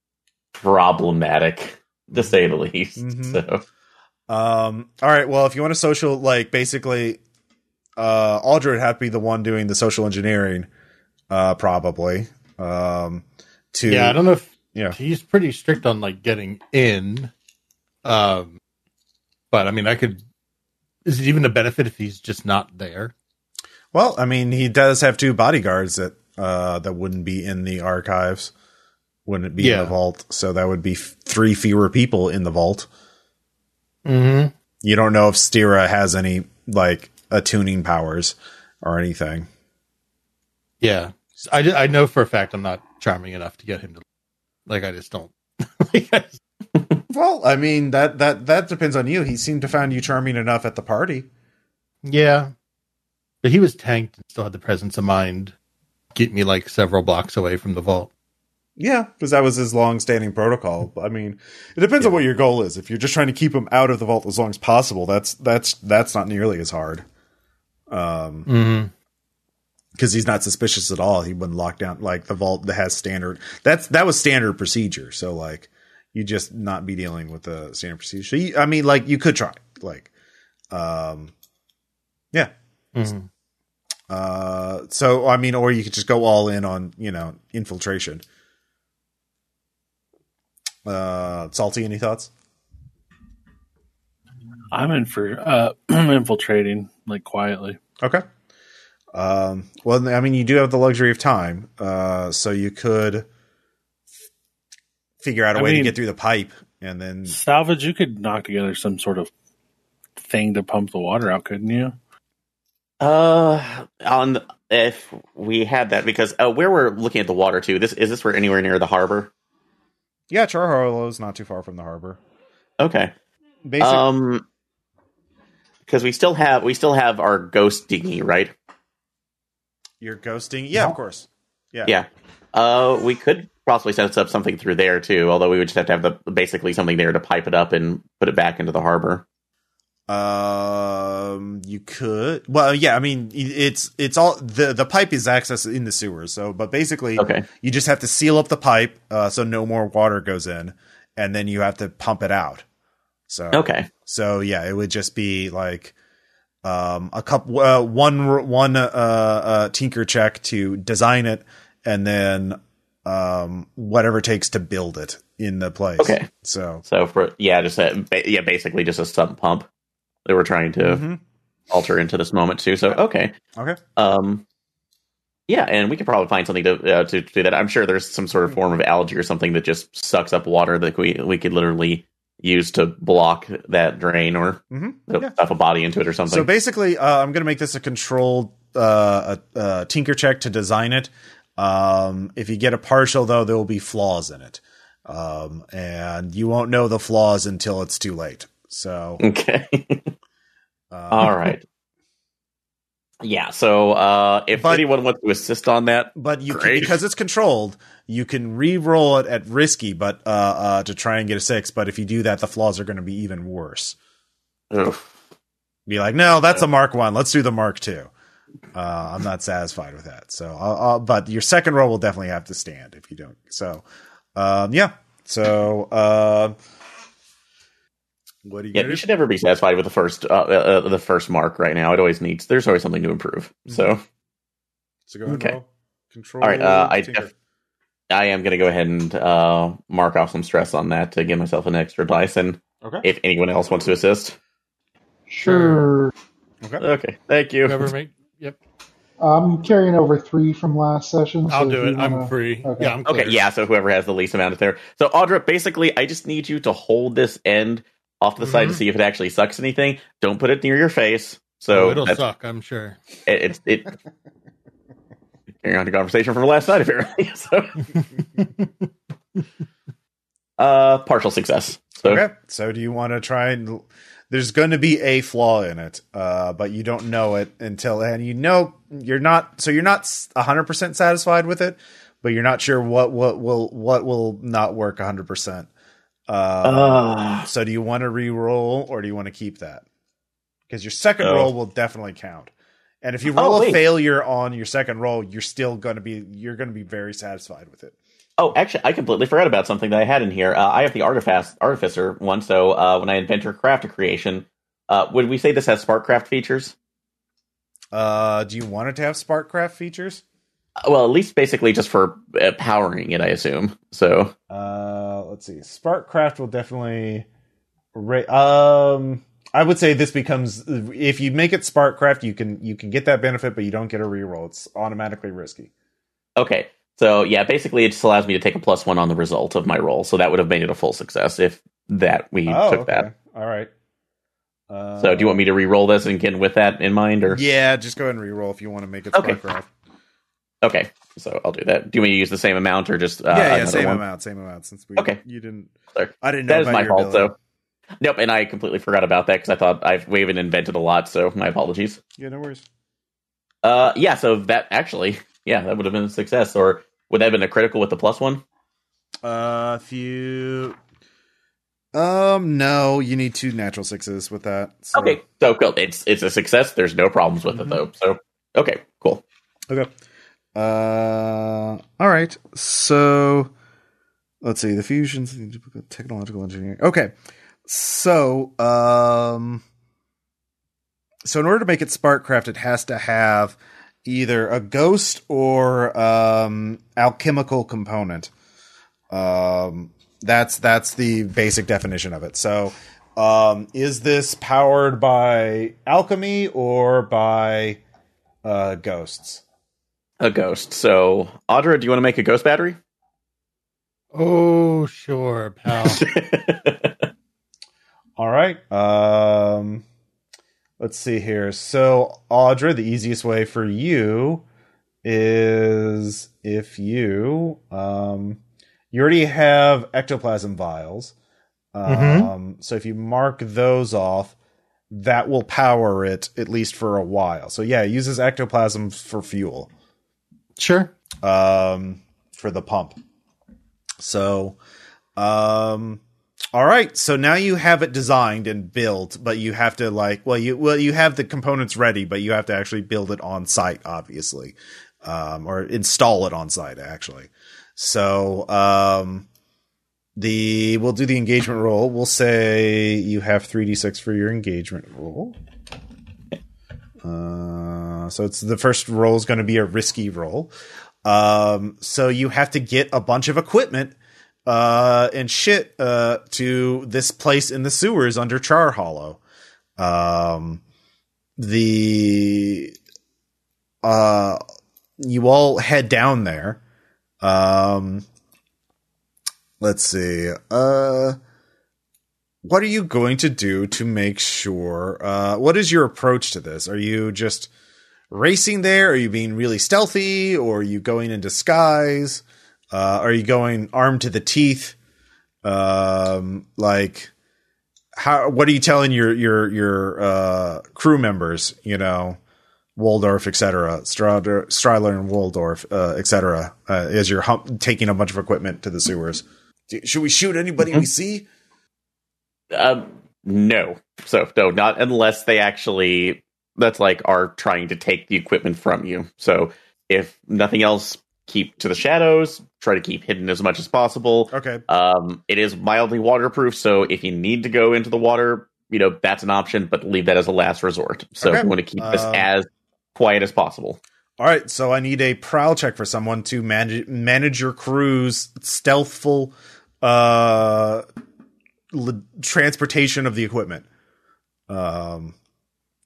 problematic to say the least. Mhm. So Um. All right. Well, if you want to social, like basically, uh, Audra would have to be the one doing the social engineering, uh, probably. Um. To Yeah, I don't know if Yeah. he's pretty strict on like getting in. Um, but I mean, I could. Is it even a benefit if he's just not there? Well, I mean, he does have two bodyguards that uh that wouldn't be in the archives, wouldn't be in the vault. So that would be f- three fewer people in the vault. Mm-hmm. You don't know if Stira has any like attuning powers or anything. Yeah, I, I know for a fact I'm not charming enough to get him to. Like, I just don't. [laughs] like, I just- [laughs] Well, I mean that that that depends on you. He seemed to find you charming enough at the party. yeah, but he was tanked and still had the presence of mind. Get me like several blocks away from the vault. Yeah, because that was his long-standing protocol. I mean, it depends on what your goal is. If you're just trying to keep him out of the vault as long as possible, that's that's that's not nearly as hard. Um, Mm-hmm. Because he's not suspicious at all. He wouldn't lock down like the vault that has standard. That's that was standard procedure. So like, You just not be dealing with the standard procedure. So you, I mean, like you could try, like, um, yeah. Mhm. Uh, so I mean, or you could just go all in on you know infiltration. Uh, salty, any thoughts? I'm in for uh, [clears throat] infiltrating like quietly. Okay. Um, well, I mean, you do have the luxury of time, uh, so you could figure out a I way mean- to get through the pipe, and then Salvage, you could knock together some sort of thing to pump the water out, couldn't you? Uh, on the, if we had that, because uh, where we're looking at the water too. This is this where anywhere near the harbor? yeah, Char Hollow is not too far from the harbor. Okay. Basically, Um, because we still have we still have our ghost dinghy, right? You're ghosting. Yeah, of course. Yeah. Yeah. Uh, we could possibly set up something through there too. Although we would just have to have the basically something there to pipe it up and put it back into the harbor. Um, you could. Well, yeah. I mean, it's it's all the the pipe is accessed in the sewers. So, but basically, Okay. you just have to seal up the pipe uh, so no more water goes in, and then you have to pump it out. So Okay. So yeah, it would just be like um, a couple, uh, one one uh, uh, tinker check to design it, and then um, whatever it takes to build it in the place. Okay. So So for yeah, just a, yeah, basically just a sump pump that we're trying to Mhm. alter into this moment too. So okay. okay, Um, yeah, and we could probably find something to uh, to do that. I'm sure there's some sort of form of algae or something that just sucks up water that we we could literally use to block that drain or Mhm. uh, Yeah. stuff a body into it or something. so basically, uh, I'm going to make this a controlled uh, a, a tinker check to design it. Um, if you get a partial, though, there will be flaws in it, um, and you won't know the flaws until it's too late. So, okay, [laughs] uh, all right. Yeah, so uh, if But- anyone wants to assist on that, but you can, because it's controlled, you can re-roll it at risky, but uh, uh, to try and get a six. But if you do that, the flaws are going to be even worse. oof. Be like, no, that's a Mark One. Let's do the Mark Two. Uh, I'm not satisfied with that. So, I'll, I'll, but your second roll will definitely have to stand if you don't. So, um, yeah. So, uh, what do you? yeah, you should never be satisfied with the first uh, uh, the first mark right now. It always needs. There's always something to improve. So So go ahead and okay. roll. Control. All right, uh, I def- I am going to go ahead and uh, mark off some stress on that to give myself an extra dice. And okay. if anyone else wants to assist, Sure. Okay. okay, thank you. Whoever make. Yep. I'm carrying over three from last session. so I'll if do you it. I'm wanna- free. okay. Yeah, I'm Okay, yeah. So whoever has the least amount of there. So Audra, basically, I just need you to hold this end off to the side to Mhm. see if it actually sucks anything. Don't put it near your face. So So it'll suck, I'm sure. it, it, it [laughs] carrying on the conversation from last night apparently. [laughs] So uh partial success. So Okay. So do you want to try and there's going to be a flaw in it, uh, but you don't know it until and you know you're not so you're not 100% satisfied with it, but you're not sure what what will what will not work 100%. Uh, uh, so do you want to re-roll or do you want to keep that? Because your second Oh. roll will definitely count. And if you roll Oh, a failure on your second roll, you're still going to be you're going to be very satisfied with it. oh, actually, I completely forgot about something that I had in here. Uh, I have the artifact artificer one. So uh, when I invent or craft a creation, uh, would we say this has Sparkcraft features? Uh, do you want it to have Sparkcraft features? Uh, Well, at least basically just for uh, powering it, I assume. So Uh, let's see. Sparkcraft will definitely. Ra- um, I would say this becomes if you make it Sparkcraft, you can you can get that benefit, but you don't get a reroll. It's automatically risky. okay. So yeah, basically it just allows me to take a plus one on the result of my roll. So that would have made it a full success if that we oh, took okay. that. All right. Uh, So do you want me to re-roll this and get with that in mind, or Yeah, just go ahead and reroll if you want to make it Okay. Sparkcraft. okay? So I'll do that. Do you want me to use the same amount or just uh, yeah, yeah, same one? amount, same amount. Since we Okay. you didn't, Sorry. I didn't know That is about my your fault. ability. So nope, and I completely forgot about that because I thought I've we haven't invented a lot. So my apologies. yeah, no worries. Uh, yeah. So that actually, yeah, that would have been a success, or would that have been a critical with the plus one? Uh, if you, um, no, you need two natural sixes with that. So. Okay, so cool. It's it's a success. There's no problems with Mhm. it though. So okay, cool. Okay. Uh, all right. So let's see the fusions technological engineering okay so um so in order to make it sparkcraft it has to have either a ghost or um alchemical component um that's that's the basic definition of it so um is this powered by alchemy or by uh ghosts A ghost. So, Audra, do you want to make a ghost battery? Oh, sure, pal. [laughs] All right. Um, let's see here. So, Audra, the easiest way for you is if you um, you already have ectoplasm vials. Um, Mhm. So if you mark those off, that will power it at least for a while. So yeah, it uses ectoplasm for fuel sure. um, for the pump. So, um, all right. So now you have it designed and built, but you have to like, well, you well you have the components ready, but you have to actually build it on site, obviously, um, or install it on site, actually. So, um, the we'll do the engagement roll. We'll say you have three d six for your engagement roll. Uh, so it's the first roll is going to be a risky roll. Um, so you have to get a bunch of equipment uh, and shit uh, to this place in the sewers under Char Hollow. Um, the uh, you all head down there. Um, let's see. Uh, what are you going to do to make sure? Uh, what is your approach to this? Are you just racing there? Are you being really stealthy, or are you going in disguise? Uh, are you going armed to the teeth? Um, like how? What are you telling your your your uh, crew members? You know, Waldorf, etc. Stradler, Stradler and Waldorf, uh, etc. Uh, as you're hump- taking a bunch of equipment to the sewers. [laughs] Should we shoot anybody we see? Um, no. So no, not unless they actually that's like are trying to take the equipment from you. So if nothing else, keep to the shadows. Try to keep hidden as much as possible. Okay. Um, it is mildly waterproof, so if you need to go into the water, you know that's an option, but leave that as a last resort. So Okay. you want to keep this Um, as quiet as possible. All right, so I need a prowl check for someone to manage manage your crew's stealthful uh l- transportation of the equipment. Um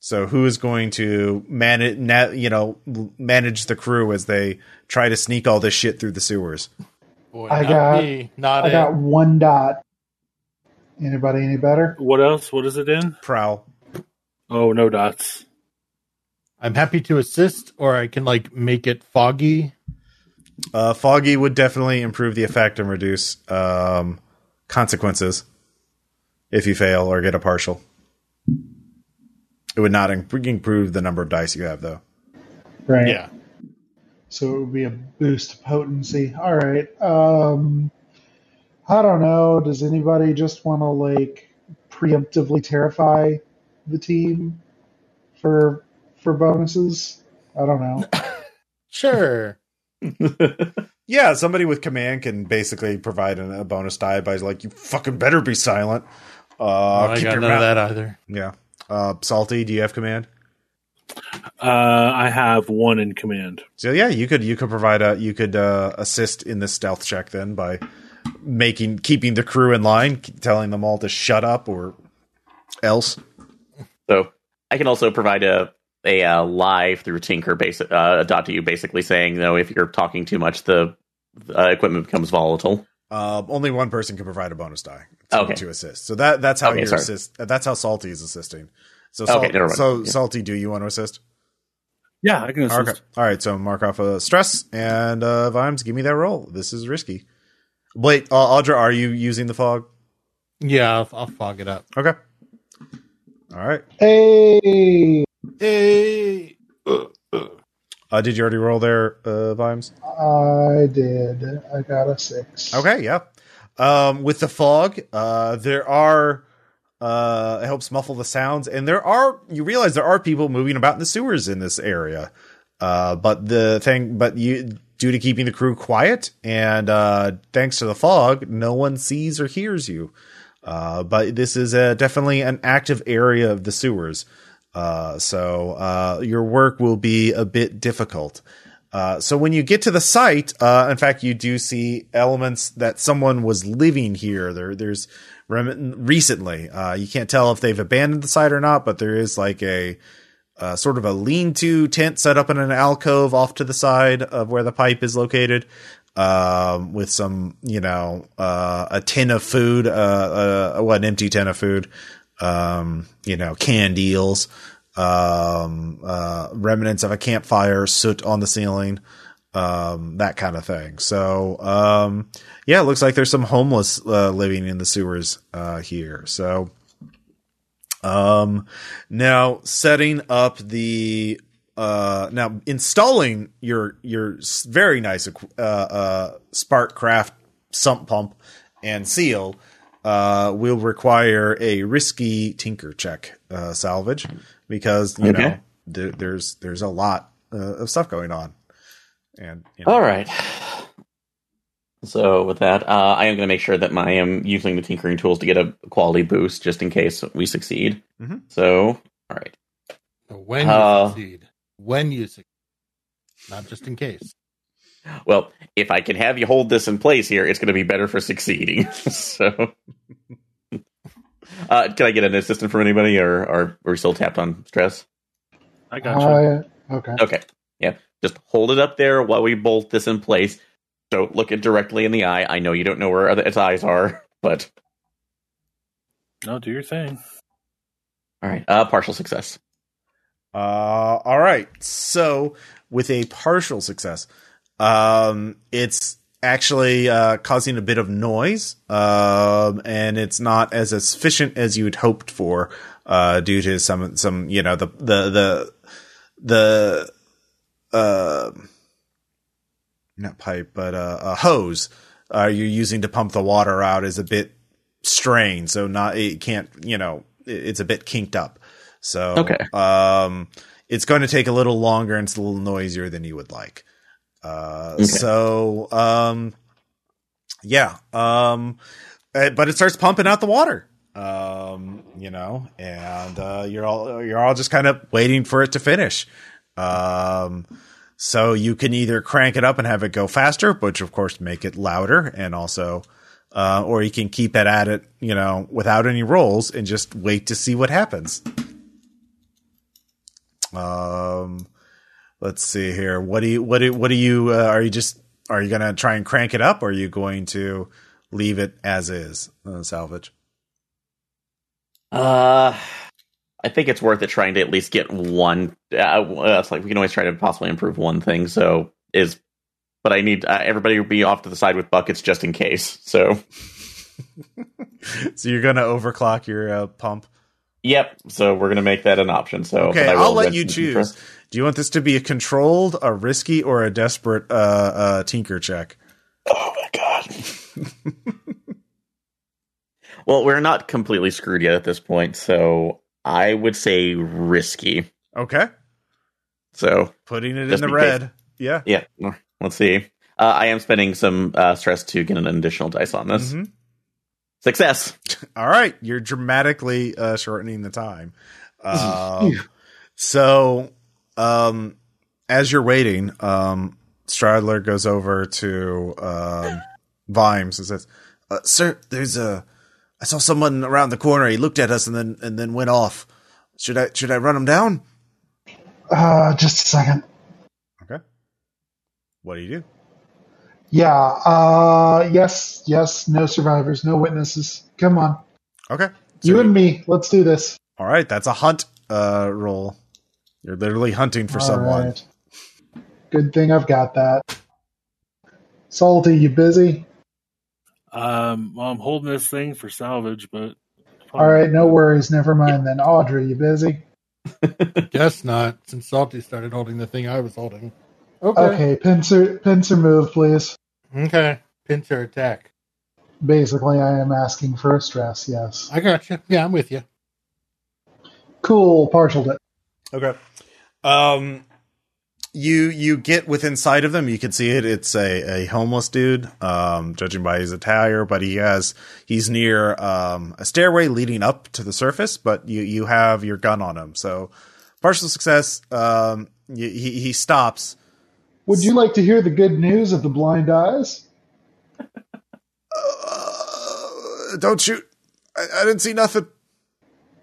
so who is going to manage na- you know manage the crew as they try to sneak all this shit through the sewers? Boy, I not got- me. Not I it. got one dot. Anybody any better? What else? What is it in? Prowl. Oh, no dots. I'm happy to assist, or I can like make it foggy. Uh foggy would definitely improve the effect and reduce um consequences if you fail or get a partial. It would not improve the number of dice you have though. Right. Yeah. So it would be a boost to potency. All right. Um, I don't know. Does anybody just want to like preemptively terrify the team for for bonuses? I don't know. [laughs] Sure. [laughs] Yeah, somebody with command can basically provide a bonus die by like, you fucking better be silent. Uh, I keep got your none of that either. Yeah. Uh, Salty, do you have command? Uh, I have one in command. So yeah, you could you could provide a you could uh, assist in the stealth check then by making keeping the crew in line, telling them all to shut up or else. So I can also provide a a uh, live through Tinker basic uh, dot to you, basically saying, you know, if you're talking too much, the uh, equipment becomes volatile. Um, only one person can provide a bonus die to, Okay. to assist. So that that's how Okay, you're assist. That's how Salty is assisting. So Okay, Sal- never mind. so Yeah. Salty, do you want to assist? Yeah, I can assist. Okay. All right. So mark off a stress and uh, Vimes. Give me that roll. This is risky. Wait, uh, Audra, are you using the fog? Yeah, I'll, I'll fog it up. Okay. All right. Hey, Hey. Uh, did you already roll there, uh, Vimes? I did. I got a six. Okay. Yeah. Um, with the fog, uh, there are. Uh, it helps muffle the sounds, and there are. You realize there are people moving about in the sewers in this area. Uh, but the thing, but you due to keeping the crew quiet, and uh, thanks to the fog, no one sees or hears you. Uh, but this is a, definitely an active area of the sewers, uh, so uh, your work will be a bit difficult. Uh, so when you get to the site, uh, in fact, you do see elements that someone was living here. There, there's rem- recently. Uh, you can't tell if they've abandoned the site or not, but there is like a uh, sort of a lean-to tent set up in an alcove off to the side of where the pipe is located, um, with some, you know, a tin of food, uh, what an empty tin of food, um, you know, canned eels, um, uh, remnants of a campfire, soot on the ceiling, um, that kind of thing. So, um, yeah, it looks like there's some homeless uh, living in the sewers uh, here. So, um, now setting up the uh, now installing your your very nice uh, uh, Sparkcraft sump pump and seal uh, will require a risky tinker check uh, salvage because you Okay. know there, there's there's a lot uh, of stuff going on and you know, All right. So with that, uh, I am going to make sure that I am using the tinkering tools to get a quality boost, just in case we succeed. Mhm. So, all right. When you Uh, succeed. When you succeed. Not just in case. Well, if I can have you hold this in place here, it's going to be better for succeeding. [laughs] so, uh, can I get an assistant from anybody, or, or are we still tapped on stress? I got you. Uh, okay. Okay. Yeah. Just hold it up there while we bolt this in place. Don't look it directly in the eye. I know you don't know where other- its eyes are, [laughs] but no, do your thing. all right. Uh, partial success. Uh, all right. So with a partial success, um, it's actually uh, causing a bit of noise, um, and it's not as efficient as you had hoped for, uh, due to some some you know the the the the uh, not pipe but uh, a hose uh, you're using to pump the water out is a bit strained, so not it can't you know it- it's a bit kinked up. So Okay. um, it's going to take a little longer and it's a little noisier than you would like. Uh, Okay. so um, yeah, um, uh, but it starts pumping out the water. Um, you know, and uh, you're all you're all just kind of waiting for it to finish. Um, so you can either crank it up and have it go faster, which of course make it louder, and also, uh, or you can keep it at it, you know, without any rolls and just wait to see what happens. Um, let's see here. What do you what do what do you uh, are you just are you gonna try and crank it up, or are you going to leave it as is, uh, salvage? Uh, I think it's worth it trying to at least get one. Uh, it's like we can always try to possibly improve one thing. So is, but I need uh, everybody to be off to the side with buckets just in case. So [laughs] so you're gonna overclock your uh, pump. Yep. So we're gonna make that an option. So Okay, I'll let you choose. Do you want this to be a controlled, a risky, or a desperate uh, uh, tinker check? Oh my god. [laughs] well, we're not completely screwed yet at this point, so I would say risky. Okay, So putting it in the in case. red. Yeah. yeah, let's see. Uh, I am spending some uh, stress to get an additional dice on this. Mhm. Success. All right, you're dramatically uh, shortening the time. Um, so, um, as you're waiting, um, Stradler goes over to um, Vimes and says, uh, "Sir, there's a. I saw someone around the corner. He looked at us and then and then went off. Should I should I run him down? Uh, just a second. Okay. What do you do? Yeah. Uh, yes. Yes. No survivors. No witnesses. Come on. Okay. So you and me. Let's do this. all right, that's a hunt uh, roll. You're literally hunting for All someone. right. Good thing I've got that. Salty, you busy? Um, well, I'm holding this thing for salvage, but All right, no worries. Never mind then. Audra, you busy? [laughs] Guess not, since Salty started holding the thing I was holding. Okay. Okay, pincer, pincer move, please. Okay. Pincer attack. Basically, I am asking for a stress. Yes. I got you. Yeah, I'm with you. Cool. Partialed it. Okay. Um you you get within sight of them. You can see it. It's a, a homeless dude, um, judging by his attire, but he has he's near um, a stairway leading up to the surface. But you you have your gun on him, so partial success. Um, y- he he stops. Would you like to hear the good news of the blind eyes? Uh, don't shoot! I, I didn't see nothing.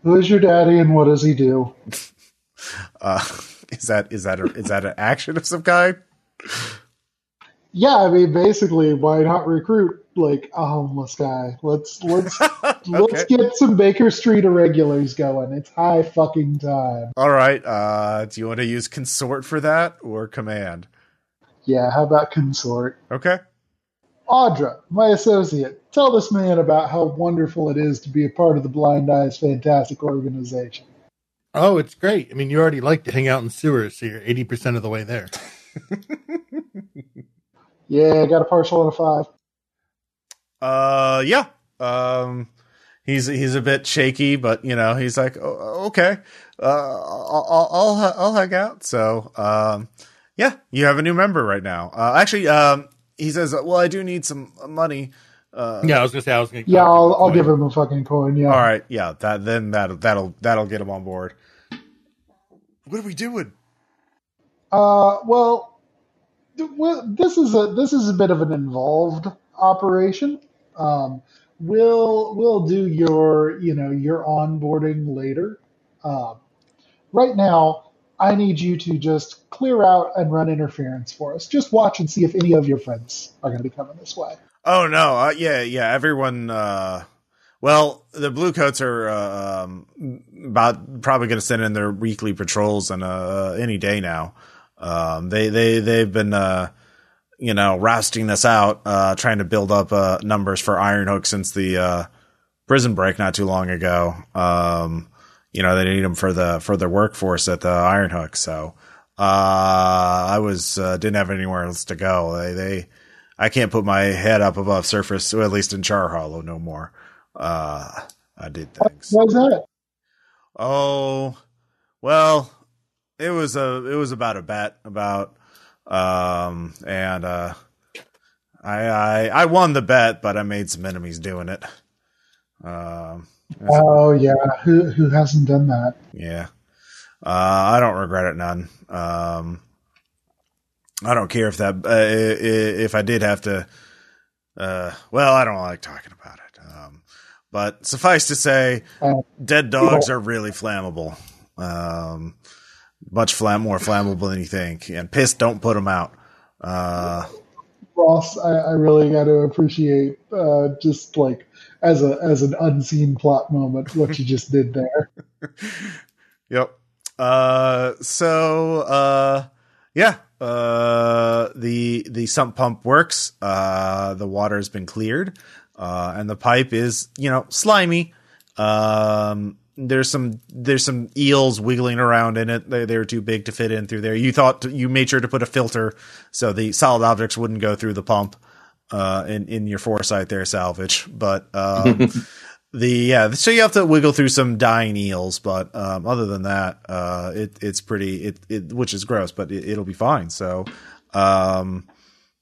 Who is your daddy and what does he do? [laughs] Uh, is that is that a, is that an action of some kind? Yeah, I mean, basically, why not recruit like a homeless guy? Let's let's [laughs] let's get some Baker Street irregulars going. It's high fucking time. All right. Uh, do you want to use consort for that or command? Yeah, how about consort? Okay. Audra, my associate, tell this man about how wonderful it is to be a part of the Blind Eyes fantastic organization. Oh, it's great. I mean, you already like to hang out in sewers, so you're 80% of the way there. [laughs] Yeah, I got a partial and a five. Uh, yeah. Um, he's he's a bit shaky, but you know he's like, oh, okay, uh, I'll, I'll I'll I'll hang out. So, um, yeah, you have a new member right now. Uh, actually, um, he says, well, I do need some money. Uh, Yeah, I was going to say, I was going to. Yeah, I'll, I'll give him a fucking coin. Yeah. All right, yeah, that then that that'll that'll get him on board. What are we doing? Uh, well, well, this is a this is a bit of an involved operation. Um, we'll we'll do your you know your onboarding later. Um, right now, I need you to just clear out and run interference for us. Just watch and see if any of your friends are going to be coming this way. Oh no, uh, yeah, yeah. Everyone. Uh, well, the blue coats are uh, um, about probably going to send in their weekly patrols and uh, any day now. Um, they they they've been uh, you know rousting us out, uh, trying to build up uh, numbers for Ironhook since the uh, prison break not too long ago. Um, you know they need them for the for the workforce at the Iron Hook. So uh, I was uh, didn't have anywhere else to go. They they I can't put my head up above surface, or at least in Char Hollow, no more. Uh, I did things. Why's that? Oh, well, it was a it was about a bet about um and uh I I I won the bet, but I made some enemies doing it. Um Oh yeah, who who hasn't done that? yeah. Uh I don't regret it none. Um I don't care if that uh, if I did have to uh well, I don't like talking about it. Um but suffice to say, Uh, dead dogs are really flammable. Um, much flam- more flammable than you think. And piss, don't put them out. Uh, Ross, I, I really got to appreciate uh, just like as a as an unseen plot moment what you just did there. [laughs] yep. Uh, so, uh, yeah, uh, the, the sump pump works. Uh, the water's been cleared. Uh, and the pipe is, you know, slimy. Um, there's some, there's some eels wiggling around in it. They, they were too big to fit in through there. You thought, you made sure to put a filter so the solid objects wouldn't go through the pump, uh, in, in your foresight there, salvage. But, um, [laughs] the yeah so you have to wiggle through some dying eels but um other than that uh it it's pretty it, it which is gross but it, it'll be fine. So um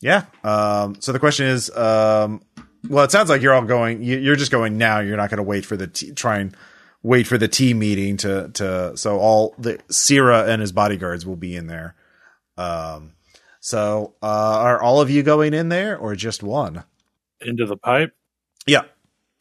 yeah um so the question is um well it sounds like you're all going you, you're just going now. You're not going to wait for the t- try and wait for the tea meeting to to so all the Sierra and his bodyguards will be in there. Um so uh are all of you going in there or just one Into the pipe. yeah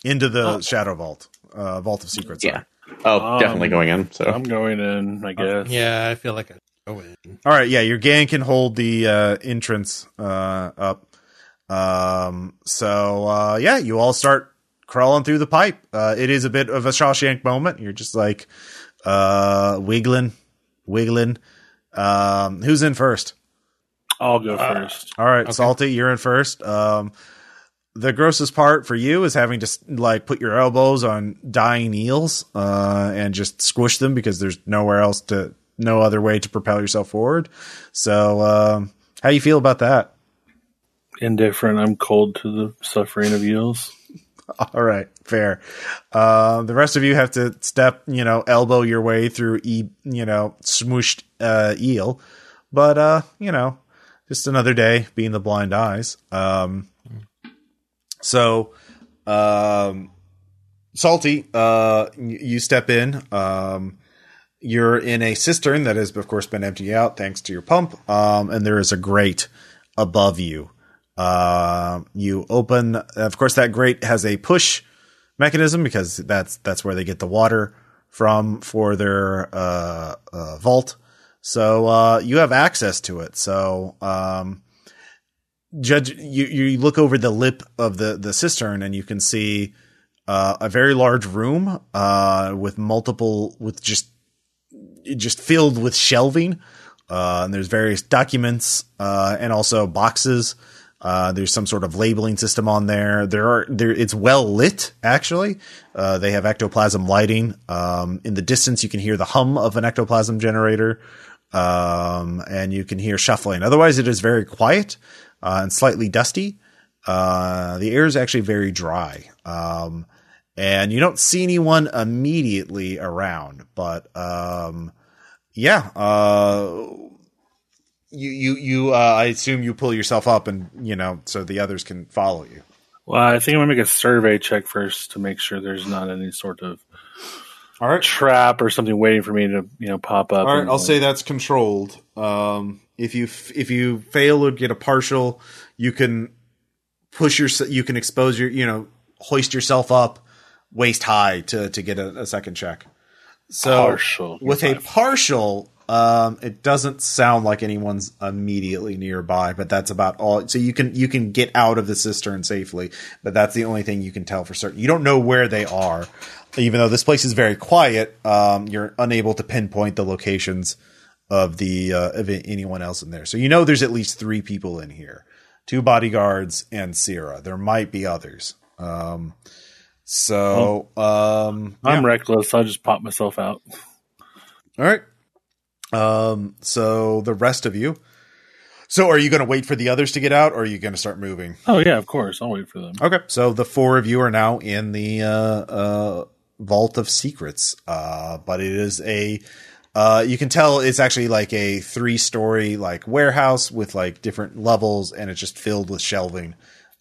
into the Oh. shadow vault uh vault of secrets Yeah. Oh, Um, definitely going in. So I'm going in, I guess. Yeah, I feel like I go in. All right, yeah, your gang can hold the uh, entrance uh, up. Um, so uh, yeah, you all start crawling through the pipe. Uh, it is a bit of a Shawshank moment. You're just like uh, wiggling, wiggling. Um, who's in first? I'll go Uh, first. All right, Okay. Salty, you're in first. Um, the grossest part for you is having to like put your elbows on dying eels uh, and just squish them because there's nowhere else to, no other way to propel yourself forward. So, um, how you feel about that? Indifferent. I'm cold to the suffering of eels. [laughs] All right, fair. Um, the rest of you have to step, you know, elbow your way through, e- you know, smooshed uh, eel. but uh, you know, just another day being the blind eyes. Um, so, um, salty, uh, you step in. Um, you're in a cistern that has, of course, been emptied out thanks to your pump. Um, and there is a grate above you. Uh, you open, of course, that grate has a push mechanism because that's that's where they get the water from for their uh, uh, vault. So uh, you have access to it. So um, judge, you you look over the lip of the the cistern and you can see uh, a very large room uh, with multiple with just just filled with shelving. Uh, and there's various documents uh, and also boxes. Uh, there's some sort of labeling system on there. There are there. It's well lit actually. They have ectoplasm lighting. Um, in the distance, you can hear the hum of an ectoplasm generator, um, and you can hear shuffling. Otherwise, it is very quiet uh, and slightly dusty. Uh, the air is actually very dry. Um, and you don't see anyone immediately around, but um, yeah, uh, you you you uh, I assume you pull yourself up and you know so the others can follow you. Well, I think I'm gonna make a survey check first to make sure there's not any sort of All right, trap or something waiting for me to you know pop up. all right. I'll like- say that's controlled. Um, if you f- if you fail or get a partial, you can push your you can expose your you know hoist yourself up waist high to to get a, a second check. So Partial. with a partial, um, it doesn't sound like anyone's immediately nearby, but that's about all. So you can you can get out of the cistern safely, but that's the only thing you can tell for certain. You don't know where they are, even though this place is very quiet. Um, you're unable to pinpoint the locations of the uh, of anyone else in there. So you know there's at least three people in here, two bodyguards and Sierra. There might be others. Um, so um. I'm reckless. I'll just pop myself out. All right. Um, so the rest of you. So are you going to wait for the others to get out or are you going to start moving? Oh yeah, of course. I'll wait for them. Okay. So the four of you are now in the uh, uh, Vault of Secrets. Uh, but it is a uh, you can tell it's actually like a three story like warehouse with like different levels and it's just filled with shelving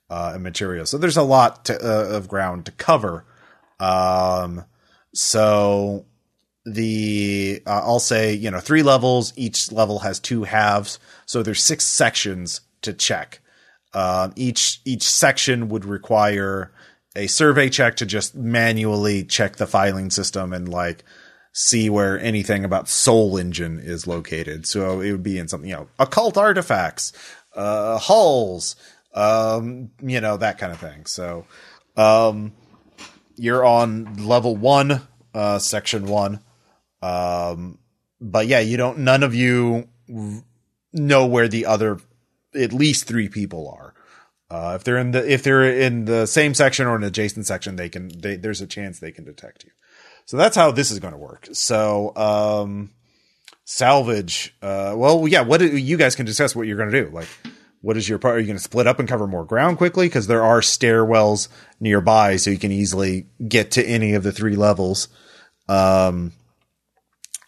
uh, and material. So there's a lot to, uh, of ground to cover. Um, so the uh, I'll say you know three levels. Each level has two halves, so there's six sections to check. Um, each each section would require a survey check to just manually check the filing system and like see where anything about Soul Engine is located. So it would be in something you know occult artifacts, uh, hulls, um, you know that kind of thing. So um, you're on level one, uh, section one. Um, but yeah, you don't. None of you know where the other, at least three people are. Uh, if they're in the if they're in the same section or an adjacent section, they can. They, there's a chance they can detect you. So that's how this is going to work. So um, salvage. Uh, well, yeah. What do, you guys can discuss what you're going to do? Like, what is your part? Are you going to split up and cover more ground quickly? Because there are stairwells nearby, so you can easily get to any of the three levels. Um,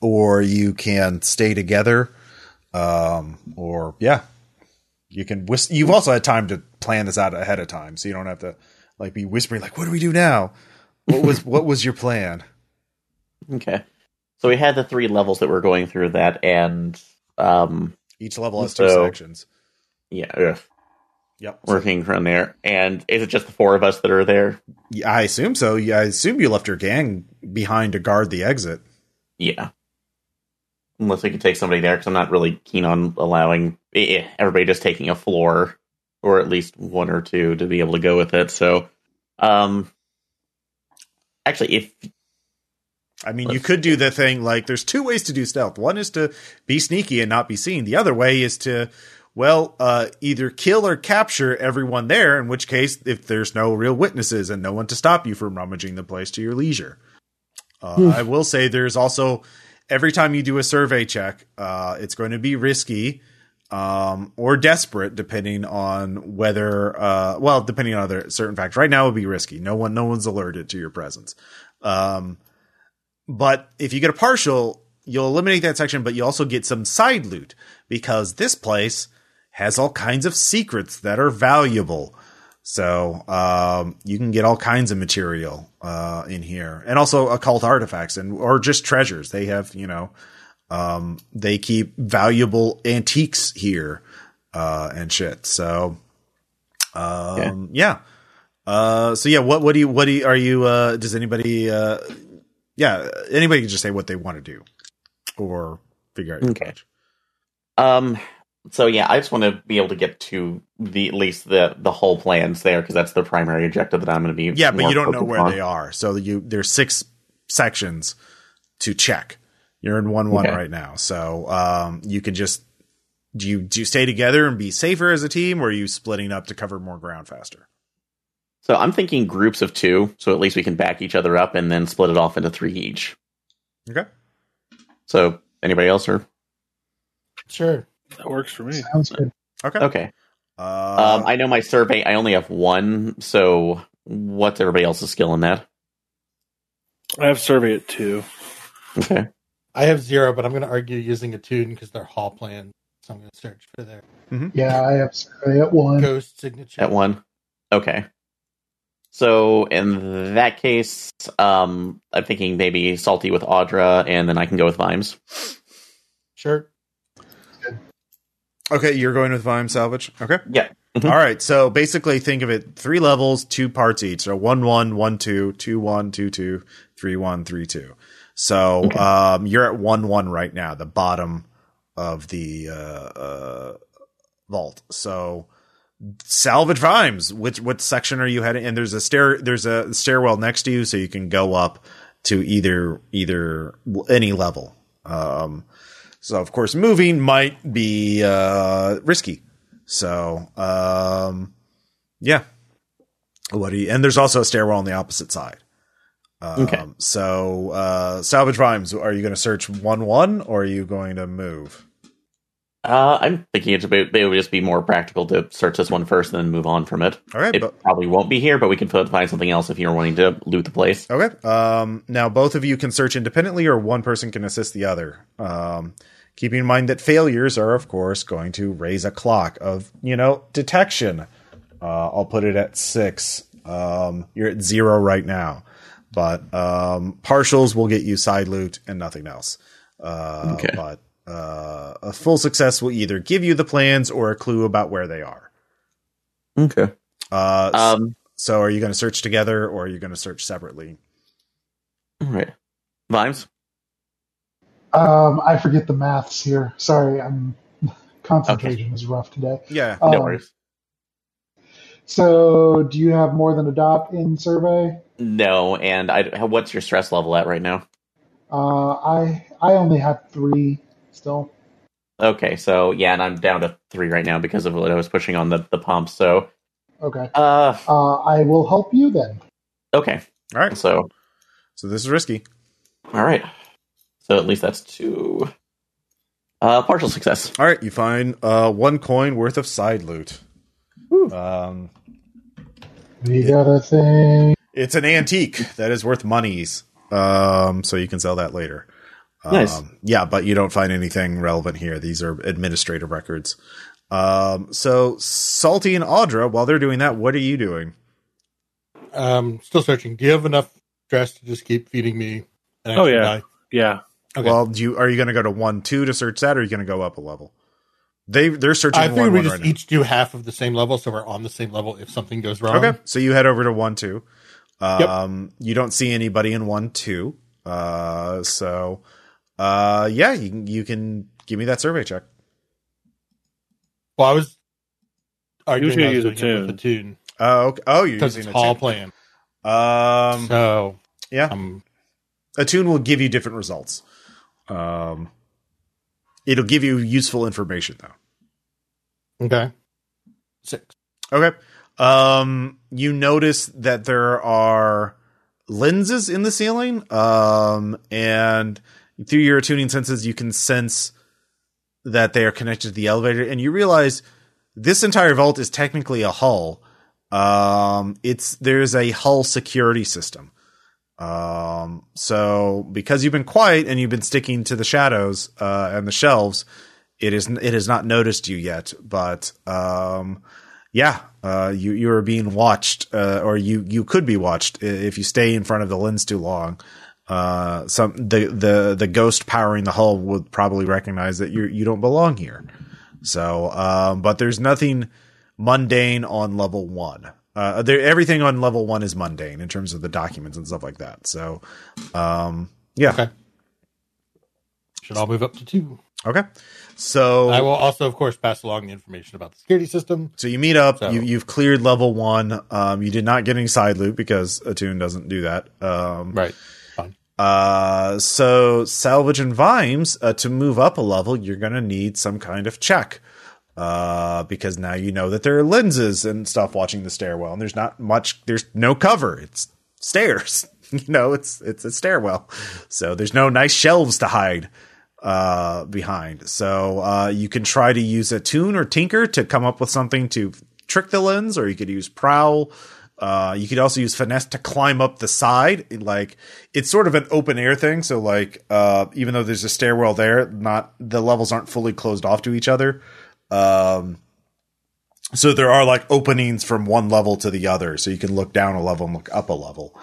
or you can stay together. Um, or yeah, you can. Whis- You've also had time to plan this out ahead of time, so you don't have to like be whispering like, "What do we do now?" What was what was your plan? Okay. So we had the three levels that we're going through that, and um, Each level has two So- sections. yeah, ugh, Yep. working from there. And is it just the four of us that are there? Yeah, I assume so. Yeah, I assume you left your gang behind to guard the exit. Yeah. Unless we could take somebody there, because I'm not really keen on allowing eh, eh, everybody just taking a floor, or at least one or two to be able to go with it. So, um, actually, if I mean, you could do the thing like there's two ways to do stealth. One is to be sneaky and not be seen. The other way is to, well, uh, either kill or capture everyone there, in which case, if there's no real witnesses and no one to stop you from rummaging the place to your leisure. Uh, I will say there's also, every time you do a survey check, uh, it's going to be risky um, or desperate, depending on whether, uh, well, depending on other certain factors. Right now, it would be risky. No one, no one's alerted to your presence. Um, but if you get a partial, you'll eliminate that section, but you also get some side loot because this place has all kinds of secrets that are valuable. So um, you can get all kinds of material uh, in here, and also occult artifacts and or just treasures. They have you know um, they keep valuable antiques here uh, and shit. So um, yeah. Uh, so yeah, what what do you what do you, are you? Uh, does anybody? Uh, yeah, anybody can just say what they want to do, or figure out. Okay. approach. Um. So yeah, I just want to be able to get to the at least the the hull plans there because that's the primary objective that I'm going to be. Yeah, but you don't know where on. they are. So you there's six sections to check. You're in one one Okay. right now, so um, you can just do you do you stay together and be safer as a team, or are you splitting up to cover more ground faster? So I'm thinking groups of two, so at least we can back each other up and then split it off into three each. Okay. So anybody else or Sure. That works for me. Sounds good. Okay. okay? Uh, um, I know my survey. I only have one. So what's everybody else's skill in that? I have survey at two. Okay. I have zero, but I'm going to argue using attune because they're hull plans. So I'm going to search for their Yeah, I have survey at one. ghost signature. At one. Okay. So in that case, um, I'm thinking maybe salty with Audra, and then I can go with Vimes. Sure. Okay, you're going with Vime Salvage. Okay. Yeah. Mhm. All right. So basically, think of it three levels, two parts each. So one one, one two, two one, two two, three one, three two. So Okay. um, you're at one one right now, the bottom of the uh, uh, vault. So salvage Vimes. Which what section are you heading? And there's a stair. There's a stairwell next to you, so you can go up to either either any level. Um, so of course, moving might be uh, risky. So, um, yeah. What do you, and there's also a stairwell on the opposite side. Um, Okay. So, uh, salvage Vimes. Are you going to search one one or are you going to move? Uh, I'm thinking it's about it would just be more practical to search this one first and then move on from it. All right. It but, probably won't be here, but we can fi- find something else if you're wanting to loot the place. okay. Um, now both of you can search independently or one person can assist the other. Um, keeping in mind that failures are, of course, going to raise a clock of, you know, detection. Uh, I'll put it at six. Um, you're at zero right now, but um, partials will get you side loot and nothing else. Uh, Okay. But uh, a full success will either give you the plans or a clue about where they are. Okay. Uh, Um. so, are you going to search together or are you going to search separately? All right. Vimes. Um, I forget the maths here. Sorry, I'm [laughs] concentration is rough today. Yeah. No Um, worries. So, do you have more than a dot in survey? No, and I. What's your stress level at right now? Uh, I I only have three still. Okay, so yeah, and I'm down to three right now because of what I was pushing on the the pump. So, Okay. uh, Uh, I will help you then. okay. All right. So, So, this is risky. all right. So at least that's two. Uh, partial success. All right. You find uh, one coin worth of side loot. Um, We got a thing. It's an antique that is worth monies. Um, so you can sell that later. Nice. Um, yeah, but you don't find anything relevant here. These are administrative records. Um, so Salty and Audra, while they're doing that, what are you doing? Um, still searching. Do you have enough stress to just keep feeding me? An Oh, yeah. die? Yeah. Okay. Well, do you are you going to go to one two to search that, or are you going to go up a level? They they're searching I one we one just right now. each do half of the same level, so we're on the same level if something goes wrong. Okay, so you head over to one two. Um, you don't see anybody in one two. Uh, so, uh, yeah, you can you can give me that survey check. Well, I was arguing Usually I was use a doing it with tune. the tune Oh, okay. oh, you're because using it's a hall tune. plan. Um, So yeah, um, a tune will give you different results. Um, it'll give you useful information though. okay, six. Okay. Um, you notice that there are lenses in the ceiling. Um, and through your attuning senses, you can sense that they are connected to the elevator, and you realize this entire vault is technically a hull. Um, it's there's a hull security system. Um, so because you've been quiet and you've been sticking to the shadows uh, and the shelves, it is it has not noticed you yet. But um, yeah, uh, you you are being watched, uh, or you you could be watched if you stay in front of the lens too long. Uh, some the the the ghost powering the hull would probably recognize that you you don't belong here. So, um, but there's nothing mundane on level one. Uh, everything on level one is mundane in terms of the documents and stuff like that. So, um, yeah, Okay. Should all move up to two. okay. So, I will also, of course, pass along the information about the security system. so you meet up. So- You, you've cleared level one. Um, you did not get any side loot because Attune doesn't do that. Um, Right. Fine. Uh, so salvage and Vimes, uh, to move up a level, you're going to need some kind of check. Uh, because now you know that there are lenses and stuff watching the stairwell and there's not much, there's no cover. It's stairs, [laughs] you know, it's, it's a stairwell. So there's no nice shelves to hide, uh, behind. So, uh, you can try to use attune or tinker to come up with something to trick the lens, or you could use prowl. Uh, you could also use finesse to climb up the side. Like it's sort of an open air thing. So like, uh, even though there's a stairwell there, not the levels aren't fully closed off to each other. Um, so there are like openings from one level to the other. So you can look down a level and look up a level.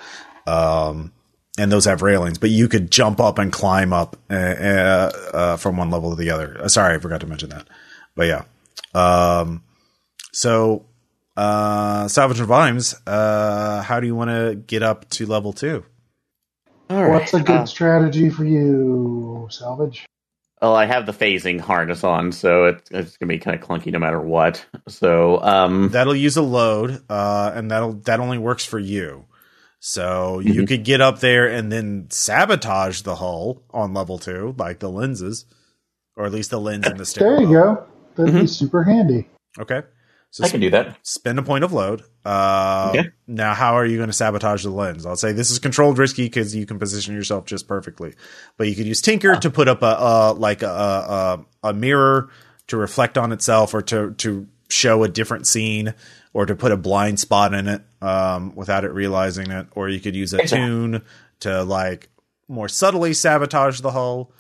Um, and those have railings, but you could jump up and climb up uh, uh, uh, from one level to the other. Uh, sorry, I forgot to mention that. But yeah. Um, so uh, Salvage and Vimes, uh, how do you want to get up to level two? All right. What's a good Uh, strategy for you, Salvage? Well, I have the phasing harness on, so it's, it's gonna be kind of clunky no matter what. So, um, That'll use a load, uh, and that'll that only works for you. So you could get up there and then sabotage the hull on level two, like the lenses, or at least the lens in the stairwell. There you go. That'd be Mhm. super handy. Okay, so I can do that. spend a point of load. Uh, Okay. Now, how are you going to sabotage the lens? I'll say this is controlled risky because you can position yourself just perfectly, but you could use Tinker to put up a, uh like a, a a mirror to reflect on itself, or to to show a different scene, or to put a blind spot in it um, without it realizing it, or you could use a Exactly. tune to like more subtly sabotage the hull.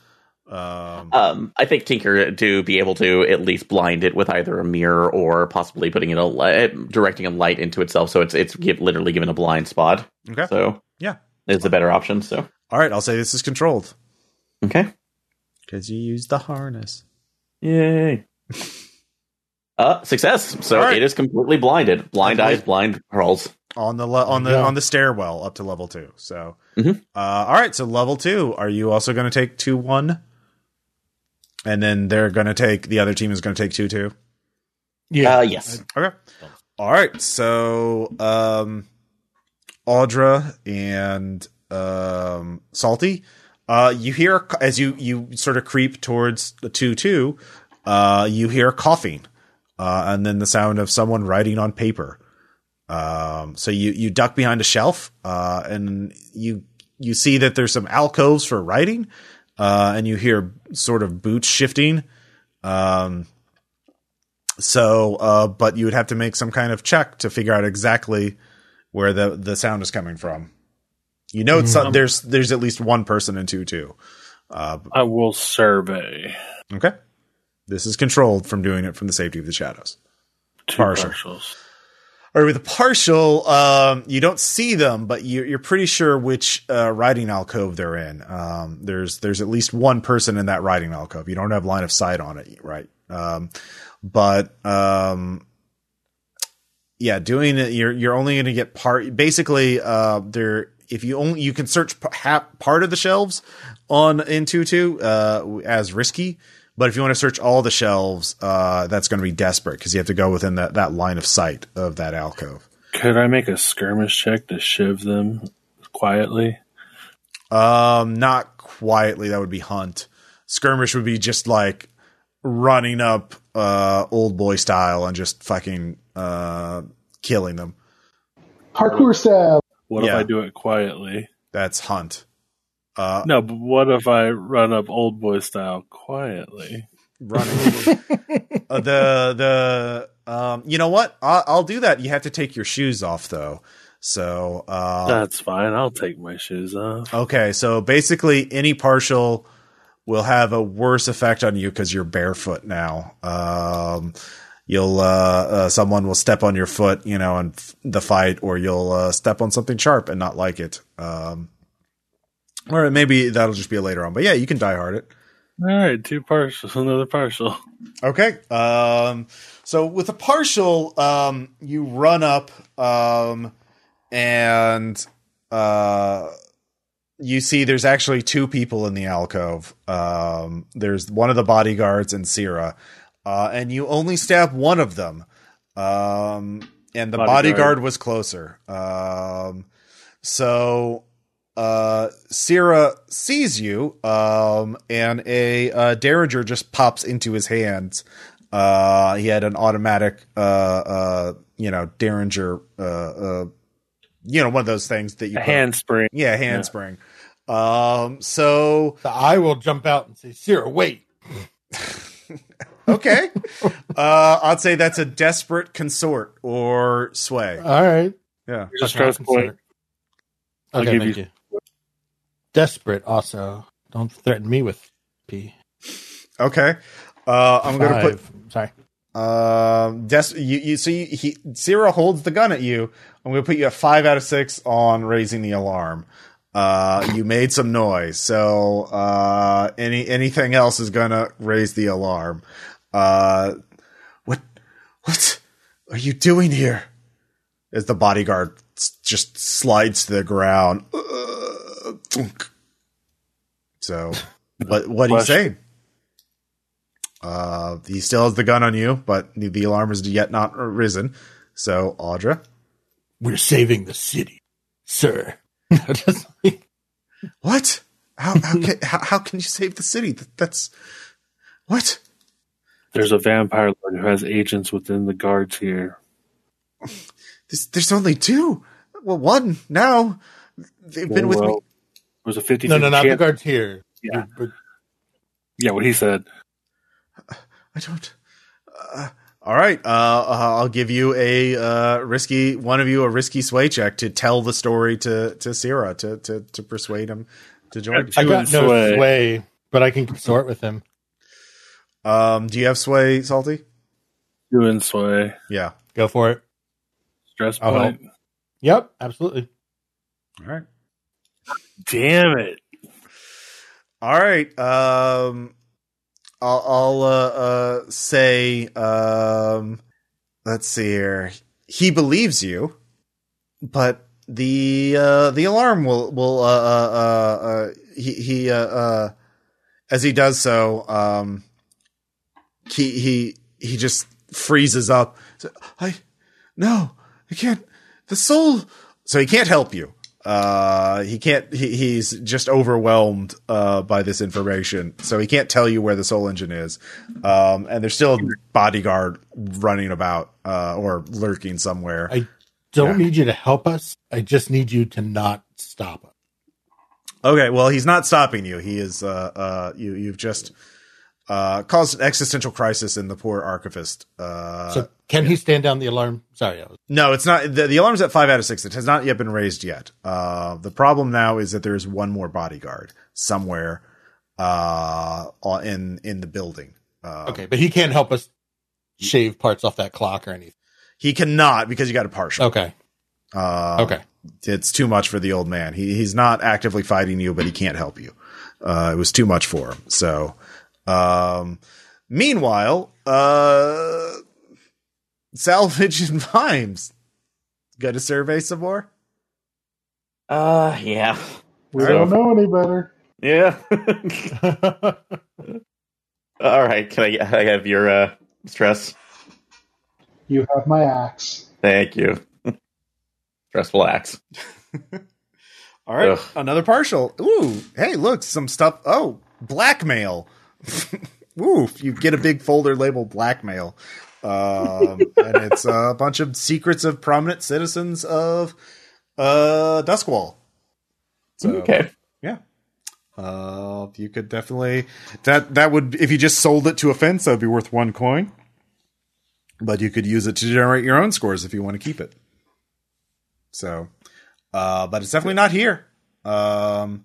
Um, Um, I think Tinker to be able to at least blind it with either a mirror or possibly putting it a light, directing a light into itself, so it's it's give, literally given a blind spot. okay, So yeah. is the better option. So All right, I'll say this is controlled okay, because you use the harness. yay. [laughs] Uh, success. So All right. it is completely blinded. Blind Okay. eyes, blind pearls. on the le- on the There you go. on the stairwell up to level two. So, Mhm. uh, all right. So level two. Are you also going to take two one? And then they're going to take the other team is going to take two two. Yeah. Uh, yes. Okay. All right. So, um, Audra and um, Salty, uh, you hear as you you sort of creep towards the two two, uh, you hear coughing, uh, and then the sound of someone writing on paper. Um, so you you duck behind a shelf, uh, and you you see that there's some alcoves for writing, uh, and you hear sort of boots shifting. Um, so, uh, but you would have to make some kind of check to figure out exactly where the the sound is coming from. You know, it's some, there's there's at least one person in two two. Uh, I will survey okay, this is controlled from doing it from the safety of the shadows. two Partial. partials. Or with a partial, um, you don't see them, but you, you're pretty sure which uh, riding alcove they're in. Um, there's there's at least one person in that riding alcove. You don't have line of sight on it, right? Um, but um, yeah, doing it, you're you're only going to get part. Basically, uh, there if you only you can search p- part of the shelves on in two two uh, as risky. But if you want to search all the shelves, uh, that's going to be desperate because you have to go within that, that line of sight of that alcove. Could I make a skirmish check to shiv them quietly? Um, not quietly. That would be hunt. Skirmish would be just like running up, uh, old boy style and just fucking, uh, killing them. Parkour stab. What Yeah. if I do it quietly? That's hunt. Uh, No, but what if I run up old boy style quietly? running. uh, the, the, um, you know what? I'll, I'll do that. You have to take your shoes off though. So uh, That's fine. I'll take my shoes off. Okay, so basically, any partial will have a worse effect on you because you're barefoot now. Um, you'll uh, uh, someone will step on your foot, you know, in f- the fight, or you'll uh, step on something sharp and not like it. Um, or maybe that'll just be a later on. But yeah, you can die hard it. All right, two partials, [laughs] another partial. Okay. Um, so with a partial, um, you run up, um, and, uh, you see there's actually two people in the alcove. Um, there's one of the bodyguards and Sierra, uh, and you only stab one of them. Um, and the bodyguard, Bodyguard. was closer. Um, so, uh, Sierra sees you, um, and a uh, Derringer just pops into his hands. Uh, he had an automatic, uh, uh, you know, Derringer, uh, uh, you know, one of those things that you A put- handspring. yeah, handspring. Um, so The eye will jump out and say, Sarah, wait. [laughs] okay, uh, I'd say that's a desperate consort or sway. All right. Yeah. Here's a stress point. I'll Okay, give thank you- you. Desperate also. Don't threaten me with P. Okay. Uh, I'm gonna put Sorry. Um, des- you, you, so he, Zero holds the gun at you. I'm going to put you at five out of six on raising the alarm. Uh, you made some noise. So, uh, any, anything else is going to raise the alarm. Uh, what, what are you doing here? As the bodyguard s- just slides to the ground. Uh, thunk. so, [laughs] what, what are you Question. saying? Uh, he still has the gun on you, but the, the alarm has yet not risen. So, Audra, We're saving the city, sir. [laughs] What? How how can how, how can you save the city? That, that's what? There's a vampire lord who has agents within the guards here. There's, there's only two. Well, one now. They've been with me. Well, There's a 50 no, no, not the chance. guards here. Yeah. But Yeah, what he said. I don't. Uh, all right. Uh, uh, I'll give you a uh, risky one of you a risky sway check to tell the story to to Sierra to to to persuade him to join. Two I got no sway. sway. but I can consort with him. Um, do you have sway, Salty? Doing sway. Yeah. Go for it. Stress point. Yep, absolutely. All right. Damn it. All right. Um, I'll, I'll uh, uh, say, um, let's see here. He believes you, but the uh, the alarm will will uh, uh, uh, uh, he he uh, as he does so, um, he he he just freezes up. So, I no, I can't. The soul. So he can't help you. Uh, he can't. He, he's just overwhelmed uh, by this information, so he can't tell you where the soul engine is. Um, and there's still a bodyguard running about uh, or lurking somewhere. I don't Yeah. need you to help us. I just need you to not stop us. Okay, well, he's not stopping you. He is. Uh, uh, you you've just uh, caused an existential crisis in the poor archivist. Uh, So can he stand down the alarm? Sorry, I was No, it's not. The, the alarm's at five out of six. It has not yet been raised yet. Uh, the problem now is that there is one more bodyguard somewhere uh, in in the building. Uh, okay, but he can't help us shave parts off that clock or anything. He cannot because you got a partial. Okay, Uh, okay. It's too much for the old man. He he's not actively fighting you, but he can't help you. Uh, it was too much for him. So, um, meanwhile, uh, salvage and vimes. Got to survey some more. Uh, yeah. We don't know any better. Yeah. [laughs] All right. Can I, I have your uh, stress? You have my axe. Thank you. Stressful axe. [laughs] All right, Ugh. another partial. Ooh, hey, look, some stuff. Oh, blackmail. [laughs] Ooh, you get a big folder labeled blackmail, um, and it's a bunch of secrets of prominent citizens of uh, Doskvol. So, Okay. yeah, uh, you could definitely that that would if you just sold it to a fence, that'd be worth one coin. But you could use it to generate your own scores if you want to keep it. So, uh, but it's definitely not here. Um,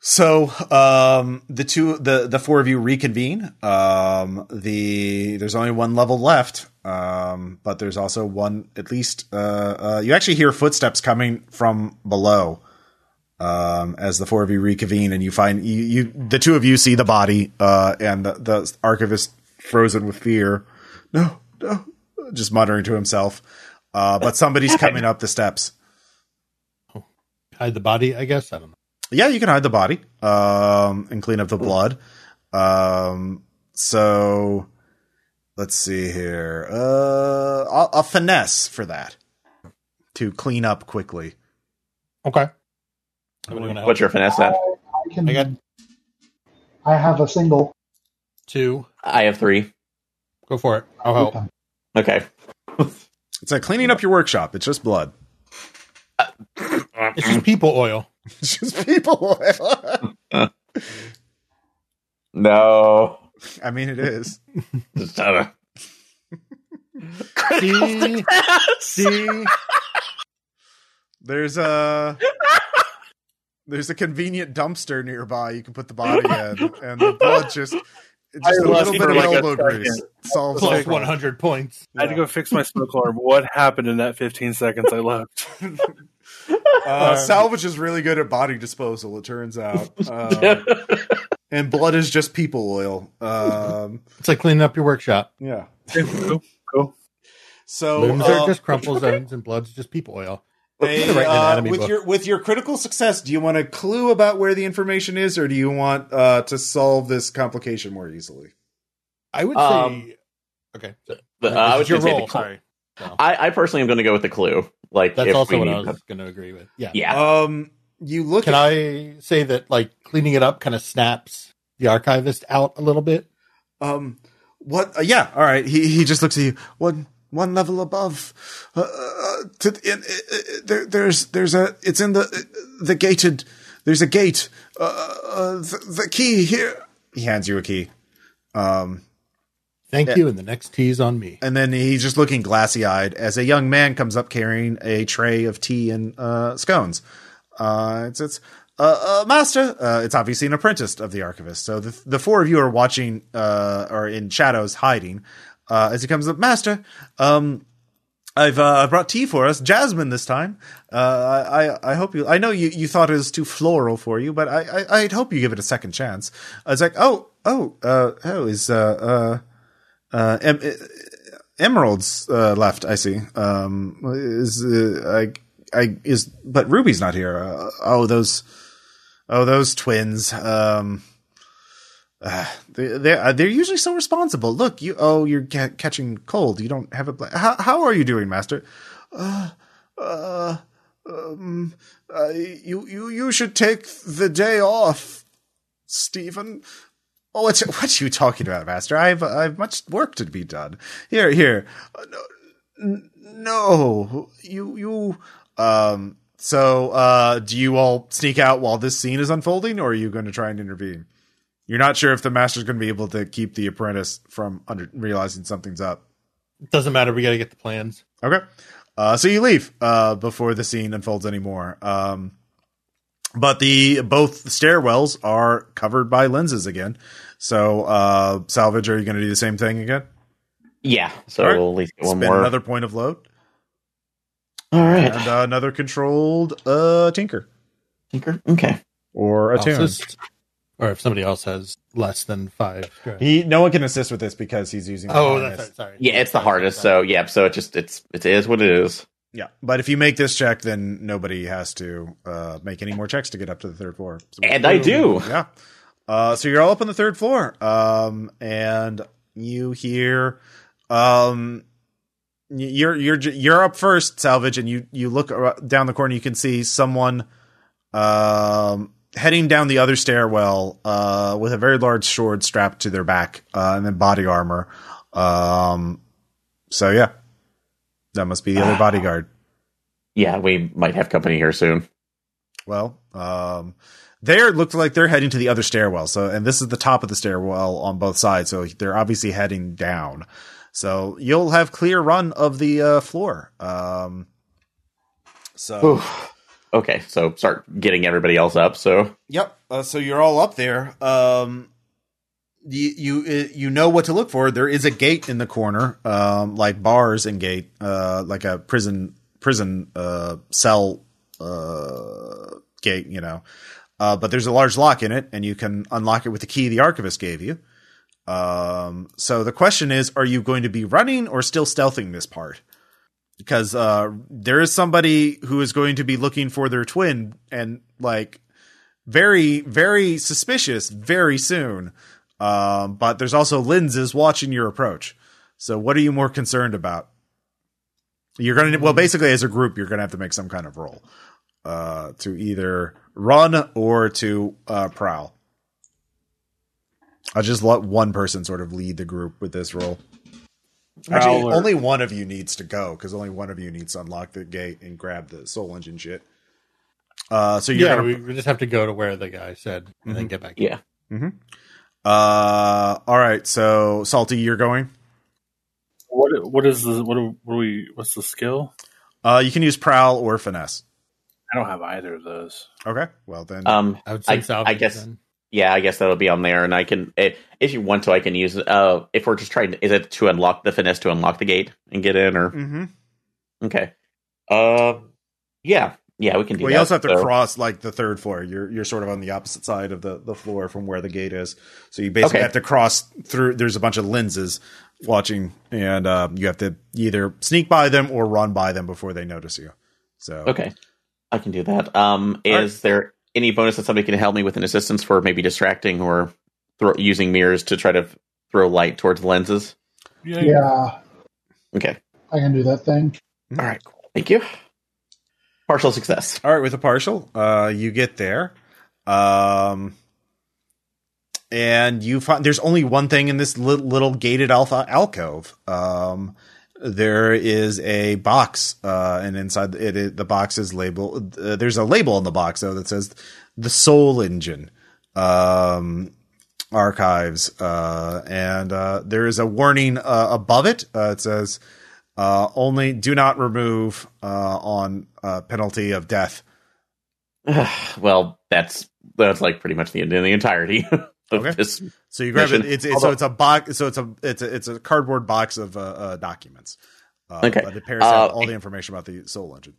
so um, the two, the the four of you reconvene. Um, the there's only one level left, um, but there's also one at least. Uh, uh, you actually hear footsteps coming from below um, as the four of you reconvene, and you find you, you the two of you see the body uh, and the, the archivist frozen with fear. No, no, just muttering to himself. Uh, but somebody's coming up the steps. Hide the body, I guess. I don't know. Yeah, you can hide the body um, and clean up the blood. Um, so let's see here. Uh, I'll, I'll finesse for that to clean up quickly. Okay. Somebody? What's your finesse at? I can. I got I have a single. two. I have three. Go for it. I'll help. Okay. It's like cleaning up your workshop. It's just blood. It's just people oil. It's [laughs] just people. [laughs] No. I mean, it is. Just out of See, see, There's a there's a convenient dumpster nearby. You can put the body in, and the blood just just I a little bit of like a elbow second. grease solves the one hundred points. I had to go fix my smoke alarm. What happened in that 15 seconds I left? [laughs] Uh, salvage is really good at body disposal. It turns out, [laughs] um, and blood is just people oil. Um, It's like cleaning up your workshop. yeah. cool. Cool. So Limbs uh, are just crumple zones, and blood's just people oil. Hey, right uh, with book. your with your critical success, do you want a clue about where the information is, or do you want uh, to solve this complication more easily? I would Um, say. Okay, The- uh, I This was your going say role. the cl- Sorry, No. I, I personally am going to go with the clue. Like that's if also we what I was going to agree with. Yeah. yeah. Um, you look. Can at, I say that like cleaning it up kind of snaps the archivist out a little bit? Um, what? Uh, yeah. All right. He he just looks at you. One one level above. Uh, uh, to, in, uh, uh, there, there's there's a. It's in the the gated. There's a gate. Uh, uh, the, the key here. He hands you a key. Um, Thank Yeah. you, and the next tea's on me. and then he's just looking glassy eyed as a young man comes up carrying a tray of tea and uh, scones. Uh, it's it's uh, uh, master. Uh, it's obviously an apprentice of the archivist. So the the four of you are watching uh, or in shadows hiding uh, as he comes up. Master, um, I've uh, brought tea for us, jasmine this time. Uh, I I I hope you. I know you, you thought it was too floral for you, but I, I I'd hope you give it a second chance. I was like, oh oh uh oh is uh uh uh em- emeralds uh, left. I see. Um, is uh, I I is but Ruby's not here. Uh, oh those oh those twins. Um. Uh, they they're, uh, they're usually so responsible. Look, you oh you're ca- catching cold. You don't have a bla- how how are you doing, Master? Uh, uh, um, uh, you you you should take the day off, Stephen. What's what you talking about, Master? I've I've much work to be done. Here here. Uh, no, no, you you um. So, uh, do you all sneak out while this scene is unfolding, or are you going to try and intervene? You're not sure if the master's going to be able to keep the apprentice from under realizing something's up. It doesn't matter. We got to get the plans. Okay. Uh, so you leave uh, before the scene unfolds anymore. Um, but the both stairwells are covered by lenses again. So uh, salvage, are you going to do the same thing again? yeah. So All right. we'll at least get one Spend more. another point of load All right. and uh, another controlled uh, tinker Tinker. Okay. or I'll attune. assist. Or if somebody else has less than five. He no one can assist with this because he's using. the Oh, that's right. Sorry. Yeah, it's the hardest. So yeah. So it just it's it is what it is. Yeah, but if you make this check, then nobody has to uh, make any more checks to get up to the third floor. So- And I do. Yeah. Uh, so you're all up on the third floor, um, and you hear, um, you're you're you're up first, salvage, and you you look down the corner. You can see someone, um, heading down the other stairwell, uh, with a very large sword strapped to their back, uh, and then body armor. Um, so yeah, that must be the other bodyguard. Yeah, we might have company here soon. Well, um, they look like they're heading to the other stairwell. So, and this is the top of the stairwell on both sides. So they're obviously heading down. So you'll have clear run of the uh, floor. Um, So, Oof. Okay, so start getting everybody else up. So yep. Uh, so you're all up there. Um, you you uh, you know what to look for. There is a gate in the corner, um, like bars and gate, uh, like a prison prison uh cell uh gate. You know, uh, but there's a large lock in it, and you can unlock it with the key the archivist gave you. Um, so the question is, are you going to be running or still stealthing this part? Because uh, there is somebody who is going to be looking for their twin and like very, very suspicious very soon. Um, but there's also lenses watching your approach. So what are you more concerned about? You're going to, well, basically as a group, you're going to have to make some kind of roll, uh, to either run or to, uh, prowl. I'll just let one person sort of lead the group with this role. Actually, or- only one of you needs to go because only one of you needs to unlock the gate and grab the soul engine shit. Uh, so you're yeah, gonna, we, we just have to go to where the guy said and then Mhm. get back. yeah, Mm-hmm. uh, all right. So salty, you're going. What what is the what do, what do we what's the skill? Uh, you can use prowl or finesse. I don't have either of those. Okay. Well then, um, I would say I- salvage. I guess- then. yeah, I guess that'll be on there, and I can eh, if you want to, I can use. Uh, if we're just trying, is it to unlock the finesse to unlock the gate and get in, or mm-hmm. okay? Um, yeah, yeah, we can do well, that. you also have to So- cross like the third floor. You're you're sort of on the opposite side of the the floor from where the gate is. So you basically Okay. have to cross through. There's a bunch of lenses watching, and um, you have to either sneak by them or run by them before they notice you. So Okay, I can do that. Um, All is there any bonus that somebody can help me with an assistance for maybe distracting or throw, using mirrors to try to f- throw light towards the lenses? Yeah, Yeah, Okay, I can do that thing. all right, cool. Thank you. Partial success. All right, with a partial, uh, you get there, um, and you find there's only one thing in this li- little gated alpha alcove. Um, there is a box, uh, and inside it, it the box is labeled. Uh, there's a label on the box though that says the Soul Engine um, archives, uh, and uh, there is a warning uh, above it. Uh, it says. Only do not remove on penalty of death. [sighs] well, that's that's like pretty much the the entirety of [laughs] Okay. So you grab it. Mission. It's, it's so it's a box. So it's a it's a it's a cardboard box of uh, uh, documents. Uh, Okay. It to have Uh, all the information about the soul engine.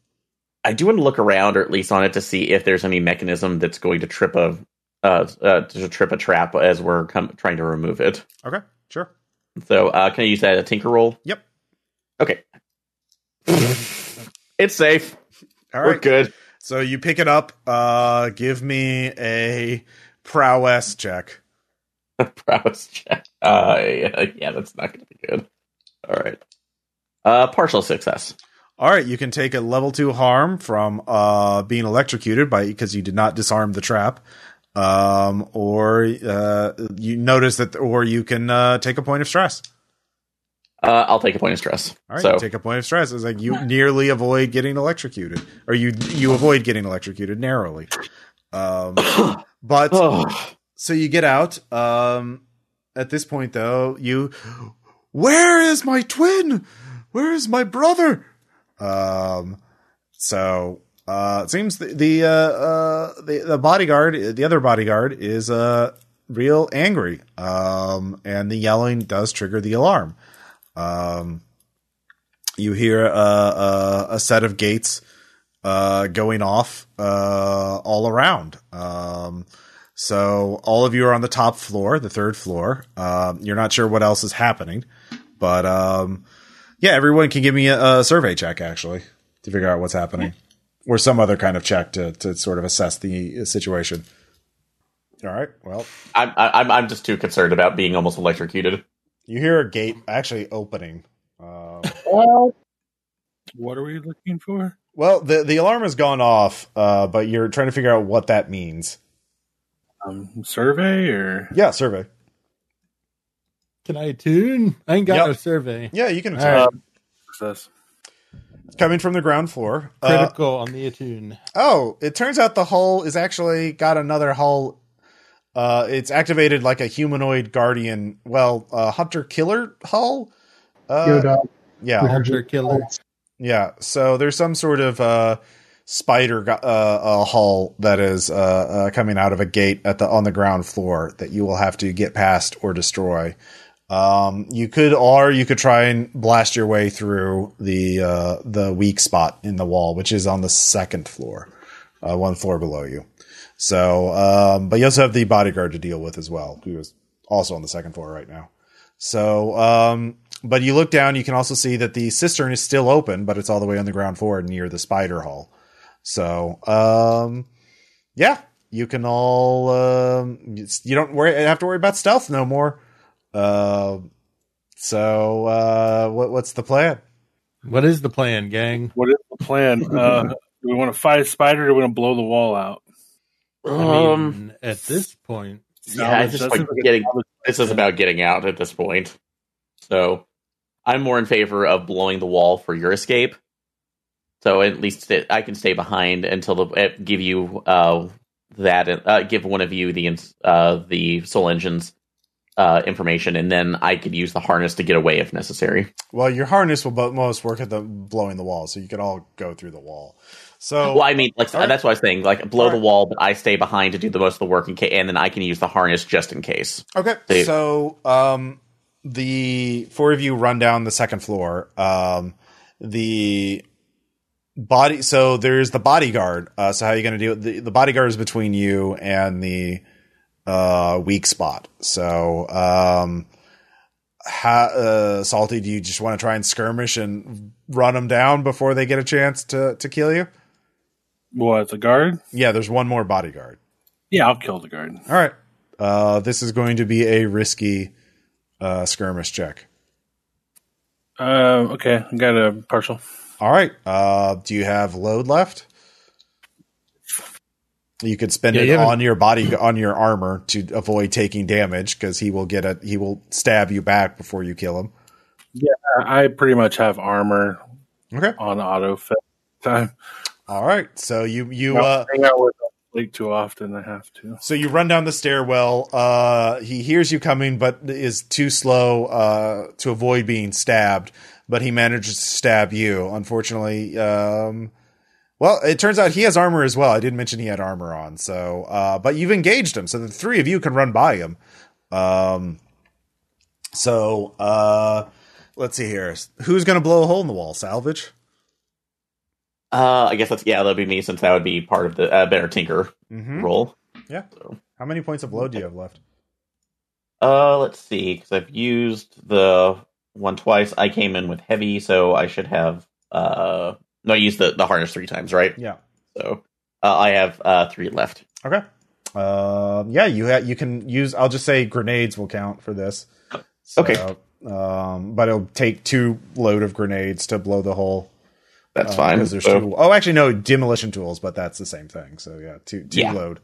I do want to look around, or at least on it, to see if there's any mechanism that's going to trip a uh, uh to trip a trap as we're com- trying to remove it. Okay, sure. So, uh, can I use that as a tinker roll? Yep. Okay. it's safe. All right. We're good. So you pick it up. Uh, give me a prowess check. [laughs] Prowess check. Uh, yeah, yeah, that's not going to be good. All right. Uh, partial success. All right, you can take a level two harm from uh, being electrocuted by because you did not disarm the trap, um, or uh, you notice that, or you can uh, take a point of stress. Uh, I'll take a point of stress. All right, so, you take a point of stress. It's like you nearly avoid getting electrocuted, or you you avoid getting electrocuted narrowly. Um, [coughs] but oh, so you get out. Um, at this point, though, you where is my twin? Where is my brother? Um, so uh, it seems the the, uh, uh, the the bodyguard, the other bodyguard, is uh real angry. Um, and the yelling does trigger the alarm. Um, you hear a, a, a set of gates uh, going off uh, all around. Um, so all of you are on the top floor, the third floor. Um, you're not sure what else is happening, but um, yeah, everyone can give me a, a survey check actually to figure out what's happening, or some other kind of check to to sort of assess the situation. All right. Well, I'm I'm I'm just too concerned about being almost electrocuted. you hear a gate actually opening. Um, Well, What are we looking for? Well, the the alarm has gone off, uh, but you're trying to figure out what that means. Um, survey or Yeah, survey. Can I tune? I ain't got Yep. no survey. Yeah, you can. All right. success? Coming from the ground floor. Uh, Critical on the attune. oh, it turns out the hull is actually got another hull. Uh, it's activated like a humanoid guardian. Well, uh, hunter killer hull. Uh, yeah, Hunter killer. Yeah. So there's some sort of uh, spider uh, uh, hull that is uh, uh, coming out of a gate at the on the ground floor that you will have to get past or destroy. Um, you could, or you could try and blast your way through the uh, the weak spot in the wall, which is on the second floor, one floor below you. So, um, but you also have the bodyguard to deal with as well, who is also on the second floor right now. So, um, but you look down, you can also see that the cistern is still open, but it's all the way on the ground floor near the spider hull. So, um, yeah, you can all, um, you don't worry, have to worry about stealth no more. Uh, so, uh, what, what's the plan? What is the plan, gang? What is the plan? [laughs] Uh, do we want to fight a spider or do we want to blow the wall out? I Um, mean, at this point, yeah, I just like getting. This is about getting out at this point. So, I'm more in favor of blowing the wall for your escape. So at least it, I can stay behind until the uh, give you uh, that uh, give one of you the uh, the soul engines uh, information, and then I could use the harness to get away if necessary. Well, your harness will most work at the blowing the wall, so you could all go through the wall. So, Well, I mean, like Alright. that's what I was saying. Like blow the wall, but I stay behind to do the most of the work, in ca- and then I can use the harness just in case. Okay. They- So, um, the four of you run down the second floor. Um, the body. So there's the bodyguard. Uh, so how are you going to do it? The, the bodyguard is between you and the uh, weak spot. So, um, ha, uh, salty. Do you just want to try and skirmish and run them down before they get a chance to to kill you? What, the guard? Yeah. There's one more bodyguard. Yeah, I'll kill the guard. All right. Uh, this is going to be a risky uh, skirmish check. Uh, okay, I got a partial. All right. Uh, do you have load left? You could spend Yeah, it you on your body, on your armor to avoid taking damage because he will get a he will stab you back before you kill him. Yeah, I pretty much have armor Okay. on auto fit time. All right. So you you I uh, hang out with Too often. I have to. So you run down the stairwell. Uh, he hears you coming, but is too slow uh, to avoid being stabbed. But he manages to stab you. Unfortunately, um, well, it turns out he has armor as well. I didn't mention he had armor on. So, uh, but you've engaged him, so the three of you can run by him. Um, so uh, let's see here. Who's going to blow a hole in the wall? Salvage. Uh, I guess that's yeah, that'd be me since that would be part of the uh, better tinker Mm-hmm. role. Yeah. So, How many points of load do you have left? uh, let's see, because I've used the one twice. I came in with heavy, so I should have uh, no, I used the the harness three times, right? Yeah. So uh, I have uh three left. Okay. Um, yeah, you ha- you can use. I'll just say grenades will count for this. So, Okay. Um, but it'll take two load of grenades to blow the hole. That's uh, fine. There's So- two. Oh, actually, no, demolition tools, but that's the same thing. So yeah, two two Yeah. load.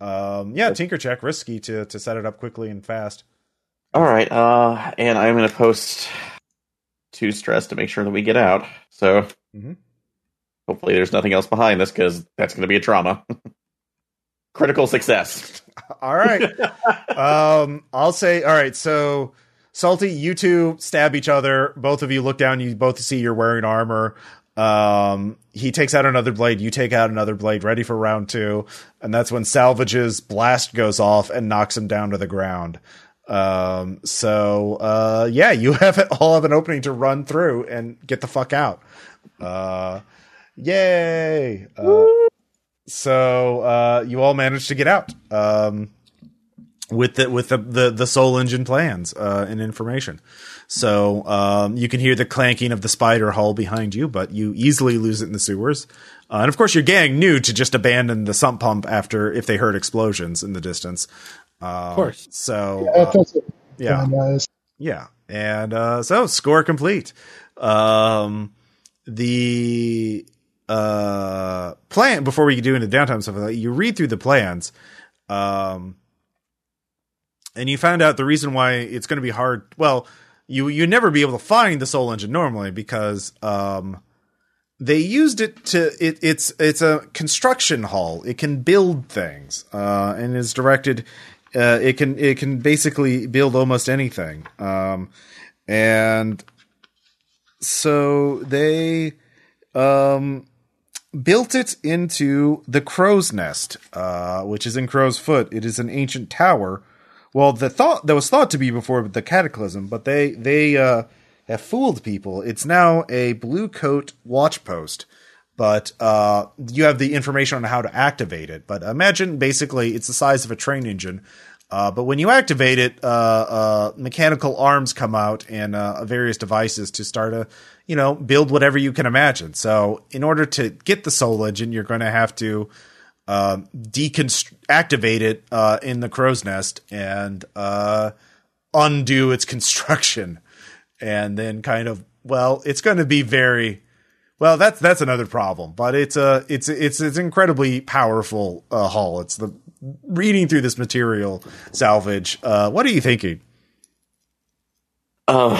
Um, yeah, tinker check, risky to to set it up quickly and fast. All right, uh, and I'm to post two stress to make sure that we get out. So Mhm. hopefully there's nothing else behind this because that's going to be a trauma. [laughs] Critical success. [laughs] All right. [laughs] um, I'll say, all right. So, Salty, you two stab each other. Both of you look down. You both see you're wearing armor. Um, he takes out another blade. You take out another blade, ready for round two. And that's when Salvage's blast goes off and knocks him down to the ground. Um, so, uh, yeah, you [laughs] have it all have an opening to run through and get the fuck out. Uh, yay. Uh, so, uh, you all managed to get out. Um, with the with the the, the soul engine plans uh, and information. So um, you can hear the clanking of the spider hull behind you, but you easily lose it in the sewers. Uh, and of course, your gang knew to just abandon the sump pump after if they heard explosions in the distance. Uh, Of course. So Yeah, uh, yeah, And, uh, yeah, and uh, so score complete. Um, the uh, plan before we do into downtime stuff, like that, you read through the plans, um, and you found out the reason why it's going to be hard. Well, you you never be able to find the soul engine normally because um, they used it to it, it's it's a construction hull. It can build things uh, and is directed. Uh, it can it can basically build almost anything. Um, and so they um built it into the crow's nest, uh, which is in Crow's Foot. It is an ancient tower. Well, the thought that was thought to be before the cataclysm, but they they uh, have fooled people. It's now a blue coat watch post, but uh, you have the information on how to activate it. But imagine basically it's the size of a train engine. Uh, but when you activate it, uh, uh, mechanical arms come out and uh, various devices to start a, you know, build whatever you can imagine. So in order to get the soul engine, you're going to have to uh, deconst- activate it uh, in the crow's nest and uh, undo its [laughs] construction, and then kind of well, it's going to be very well. That's that's another problem, but it's a it's it's it's incredibly powerful uh, hull. It's the reading through this material salvage. Uh, what are you thinking? Uh,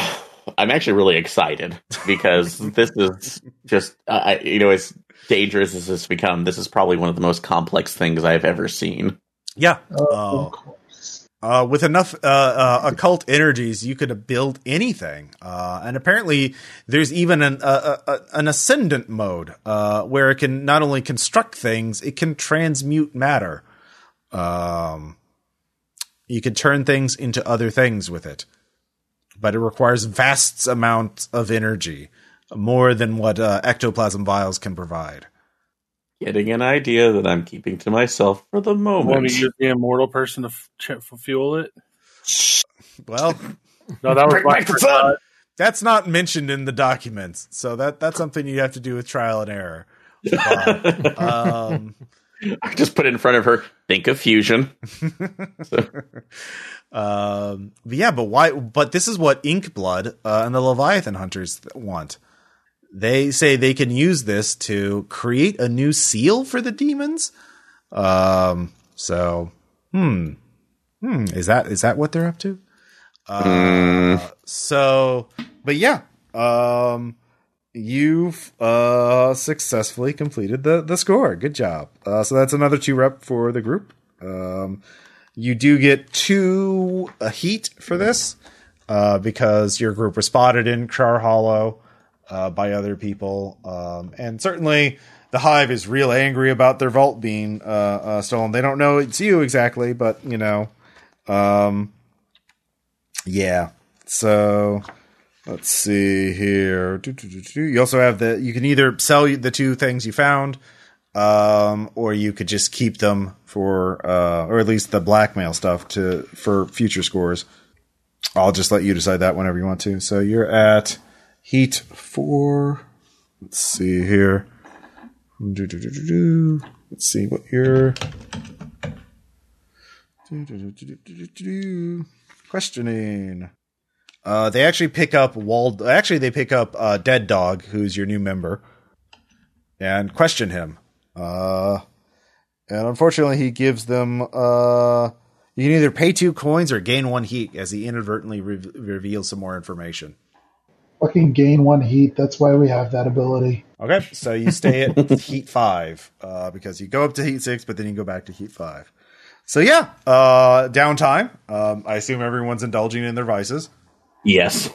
I'm actually really excited because [laughs] this is just, uh, you know, as dangerous as this become, this is probably one of the most complex things I've ever seen. Yeah. Oh, Uh, uh, with enough uh, uh, occult energies, you could build anything. Uh, and apparently, there's even an uh, uh, an ascendant mode uh, where it can not only construct things, it can transmute matter. Um, you could turn things into other things with it, but it requires vast amounts of energy, more than what uh, ectoplasm vials can provide. Getting an idea that I'm keeping to myself for the moment. Want moment. to use the immortal person to f- ch- fuel it? Well, No, that was my back first thought. that's not mentioned in the documents, so that that's something you have to do with trial and error. [laughs] Um, I just put it in front of her. Think of fusion. [laughs] um, but yeah, but why? But this is what Inkblood uh, and the Leviathan hunters want. They say they can use this to create a new seal for the demons. Um, so, hmm, hmm, is that is that what they're up to? Uh, so, but yeah, um, you've uh successfully completed the the score. Good job. Uh, so that's another two rep for the group. Um, you do get two a heat for this uh, because your group was spotted in Char Hollow uh, by other people, um, and certainly the Hive is real angry about their vault being uh, uh, stolen. They don't know it's you exactly, but you know, um, yeah. So let's see here. You also have the. You can either sell the two things you found, um, or you could just keep them for, uh, or at least the blackmail stuff to for future scores. I'll just let you decide that whenever you want to. So you're at heat four. Let's see here. Let's see what your questioning. Uh, they actually pick up Wald. Actually, they pick up uh, Dead Dog, who's your new member, and question him. Uh, and unfortunately, he gives them. Uh, you can either pay two coins or gain one heat as he inadvertently re- reveals some more information. Fucking gain one heat. That's why we have that ability. Okay, so you stay at [laughs] heat five uh, because you go up to heat six, but then you go back to heat five. So yeah, uh, downtime. Um, I assume everyone's indulging in their vices, Yes.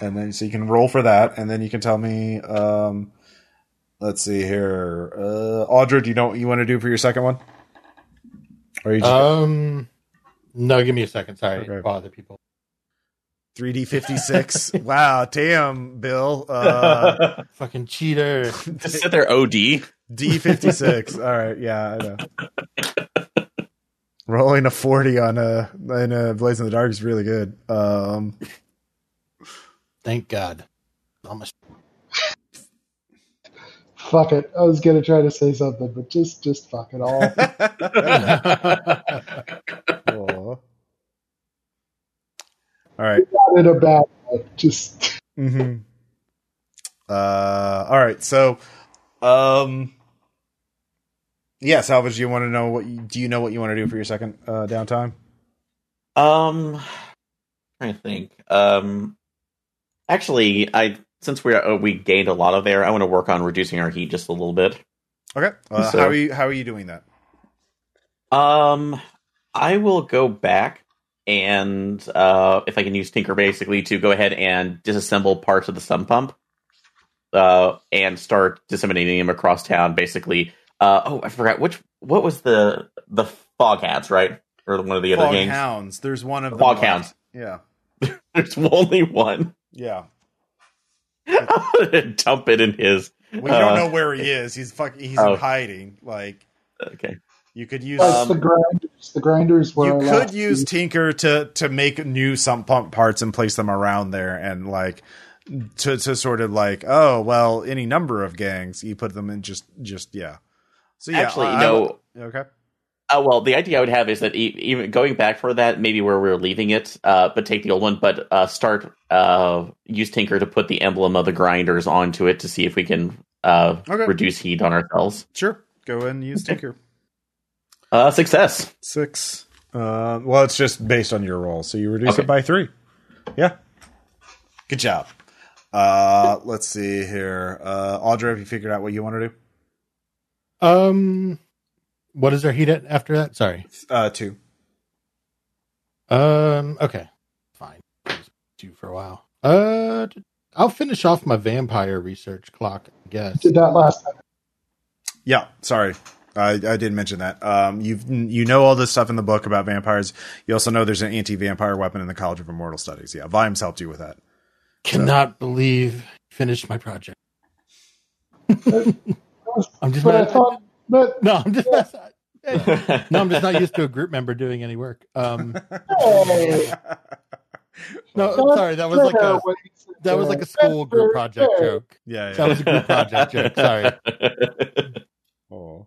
and then so you can roll for that, and then you can tell me. Um, let's see here, uh, Audra, do you know what you want to do for your second one? Or you just Um, no, give me a second. Sorry, Okay. bother people. three D fifty six? [laughs] Wow, damn, Bill. Uh, [laughs] Fucking cheater. Just sit there, OD. D fifty six. All right, yeah, I know. [laughs] Rolling a forty on a in a Blades in the Dark is really good. Um, Thank God. Almost. Fuck it. I was gonna try to say something, but just just fuck it all. [laughs] All right. Not in a bad way. Just Mm-hmm. Uh, all right. So, um, yeah, salvage. You want to know what? You, do you know what you want to do for your second uh, downtime? Um, i think. Um, actually, I since we uh, we gained a lot of air, I want to work on reducing our heat just a little bit. Okay. Uh, So- how are you? How are you doing that? Um, I will go back and uh, if I can use Tinker basically to go ahead and disassemble parts of the sump pump. uh, and start disseminating them across town. Basically, uh, oh, I forgot which. What was the the fog hats, right? Or one of the other Fog gangs? hounds. There's one of them. Fog left. hounds. Yeah. [laughs] There's only one. Yeah. [laughs] Dump it in his. We don't Uh, know where he is. He's fuck. He's Oh. in hiding. Like Okay. you could use. Um, the grinders. The grinders were you could use be- Tinker to to make new sump pump parts and place them around there, and like to to sort of like oh well, any number of gangs. You put them in just just yeah. So yeah, Actually, I- no. Okay. Uh, well, the idea I would have is that e- even going back for that, maybe where we are leaving it, uh, but take the old one, but uh, start uh, use Tinker to put the emblem of the grinders onto it to see if we can uh, Okay. reduce heat on ourselves. Sure, go ahead and use Okay. Tinker. Uh, success. Six. Uh, well, it's just based on your roll, so you reduce Okay. it by three. Yeah. Good job. Uh, let's see here. Uh, Audra, have you figured out what you want to do? Um, what is our heat at after that? Sorry. Uh, two. Um, okay, fine. Two for a while. Uh, I'll finish off my vampire research clock. I guess. Did that last time. Yeah, sorry. I, I didn't mention that. Um, you you know all this stuff in the book about vampires. You also know there's an anti-vampire weapon in the College of Immortal Studies. Yeah, Vimes helped you with that. Cannot believe I finished my project. [laughs] I'm just But I thought, but no, I'm just no, I'm just not used to a group member doing any work. Um, hey, no, [laughs] that's sorry, that was like a what he said that was like a school group project joke. yeah, That was a group project joke. [laughs] Sorry. Oh.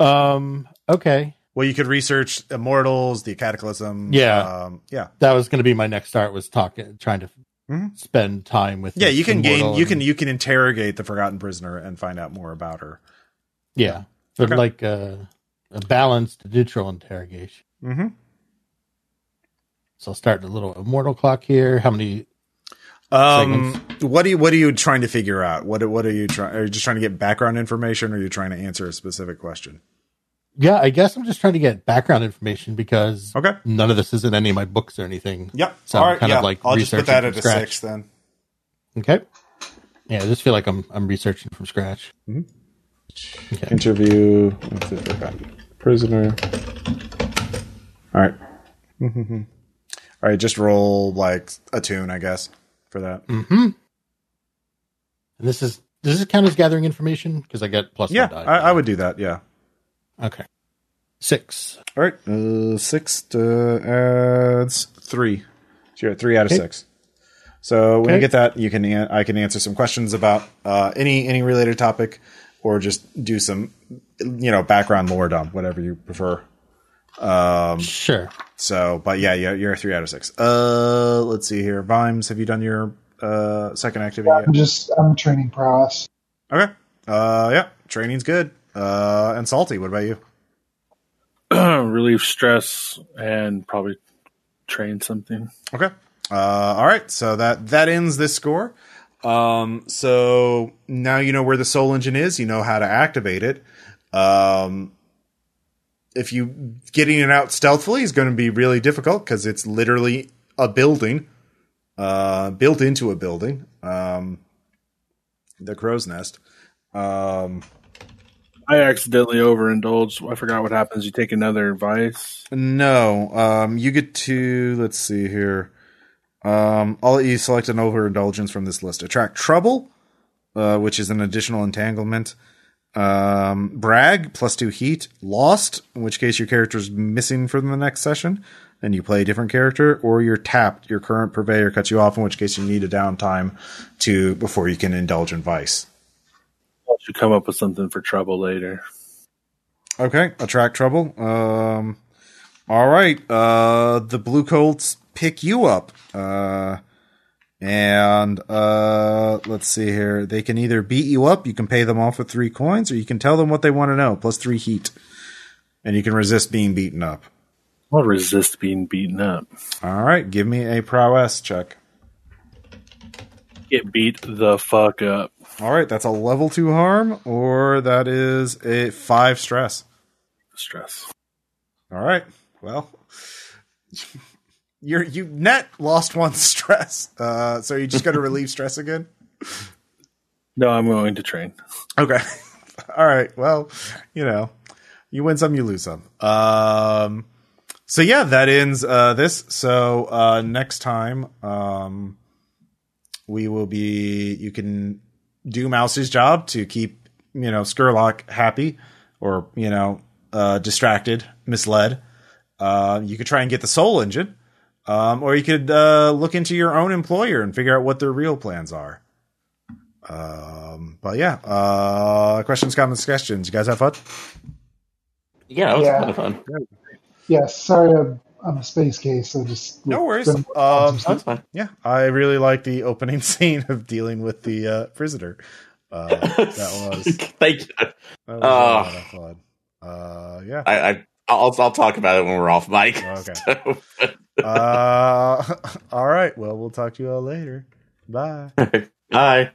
Um, okay, Well, you could research Immortals, the Cataclysm. Yeah. um, yeah, that was going to be my next start. Was talking, trying to Mhm. spend time with. yeah. You can gain. You can you can interrogate the Forgotten Prisoner and find out more about her. yeah, but Okay. like a, a balanced neutral interrogation. Mm-hmm. So I'll start a little immortal clock here. How many? Um, what are you what are you trying to figure out? What what are you trying? Are you just trying to get background information, or are you trying to answer a specific question? Yeah, I guess I'm just trying to get background information because Okay. none of this is in any of my books or anything. Yep. So All I'm right. kind of like I'll just put researching that from at a scratch. six then. Okay. Yeah, I just feel like I'm I'm researching from scratch. Okay. Interview with the forgotten prisoner. All right. All right. Just roll like attune, I guess, for that. Mm-hmm. And this is does this count as gathering information? Because I get plus Yeah, one die. I, I would do that. Yeah. Okay. Six. All right. Uh, six uh, adds three. So you're at three out of Okay. six. So when you get that, you can an- I can answer some questions about uh, any any related topic, or just do some you know background lore dump, whatever you prefer. Um. Sure. So, but yeah, you're, you're a three out of six. Uh, let's see here. Vimes, have you done your uh second activity I'm just I'm training prowess. Okay. Uh, yeah, training's good. Uh, and salty. What about you? [clears throat] relieve stress and probably train something. Okay. Uh, all right. So that that ends this score. Um, so now you know where the soul engine is. You know how to activate it. Um, if you getting it out stealthily is going to be really difficult because it's literally a building, uh, built into a building. Um, the crow's nest. Um, I accidentally overindulged. I forgot what happens. You take another vice. No, um, you get to let's see here. Um, I'll let you select an overindulgence from this list. Attract trouble, uh, which is an additional entanglement. Um, brag plus two heat. Lost, in which case your character is missing from the next session, and you play a different character, or you're tapped. Your current purveyor cuts you off, in which case you need a downtime to before you can indulge in vice. Should come up with something for trouble later. Okay, attract trouble. Um, all right. Uh, the Bluecoats pick you up. Uh, and uh, let's see here. They can either beat you up, you can pay them off with three coins, or you can tell them what they want to know, plus three heat. And you can resist being beaten up. I'll resist being beaten up. All right, give me a prowess check. Get beat the fuck up. All right, that's a level two harm, or that is a five stress. Stress. All right. Well, [laughs] you're you net lost one [laughs] stress. Uh, so you just got to relieve stress again. No, I'm going to train. Okay. [laughs] All right. Well, you know, you win some, you lose some. Um, so yeah, that ends uh, this. So uh, next time, um, we will be. You can do Mouse's job to keep you know Scurlock happy, or you know uh, distracted, misled. Uh, you could try and get the Soul Engine, um, or you could uh, look into your own employer and figure out what their real plans are. Um, but yeah, uh, questions, comments, suggestions. You guys have fun? Yeah, it was Yeah. kind of fun. Yes, sorry, I'm, I'm a space case, so just No worries. Um, That's fine. yeah, I really like the opening [laughs] scene of dealing with the uh, prisoner. Uh, that was [laughs] Thank you. that was a Oh. lot of fun. Uh, yeah. I, I I'll I'll talk about it when we're off mic. Okay. [laughs] So- Uh, all right. Well, we'll talk to you all later. Bye. Bye.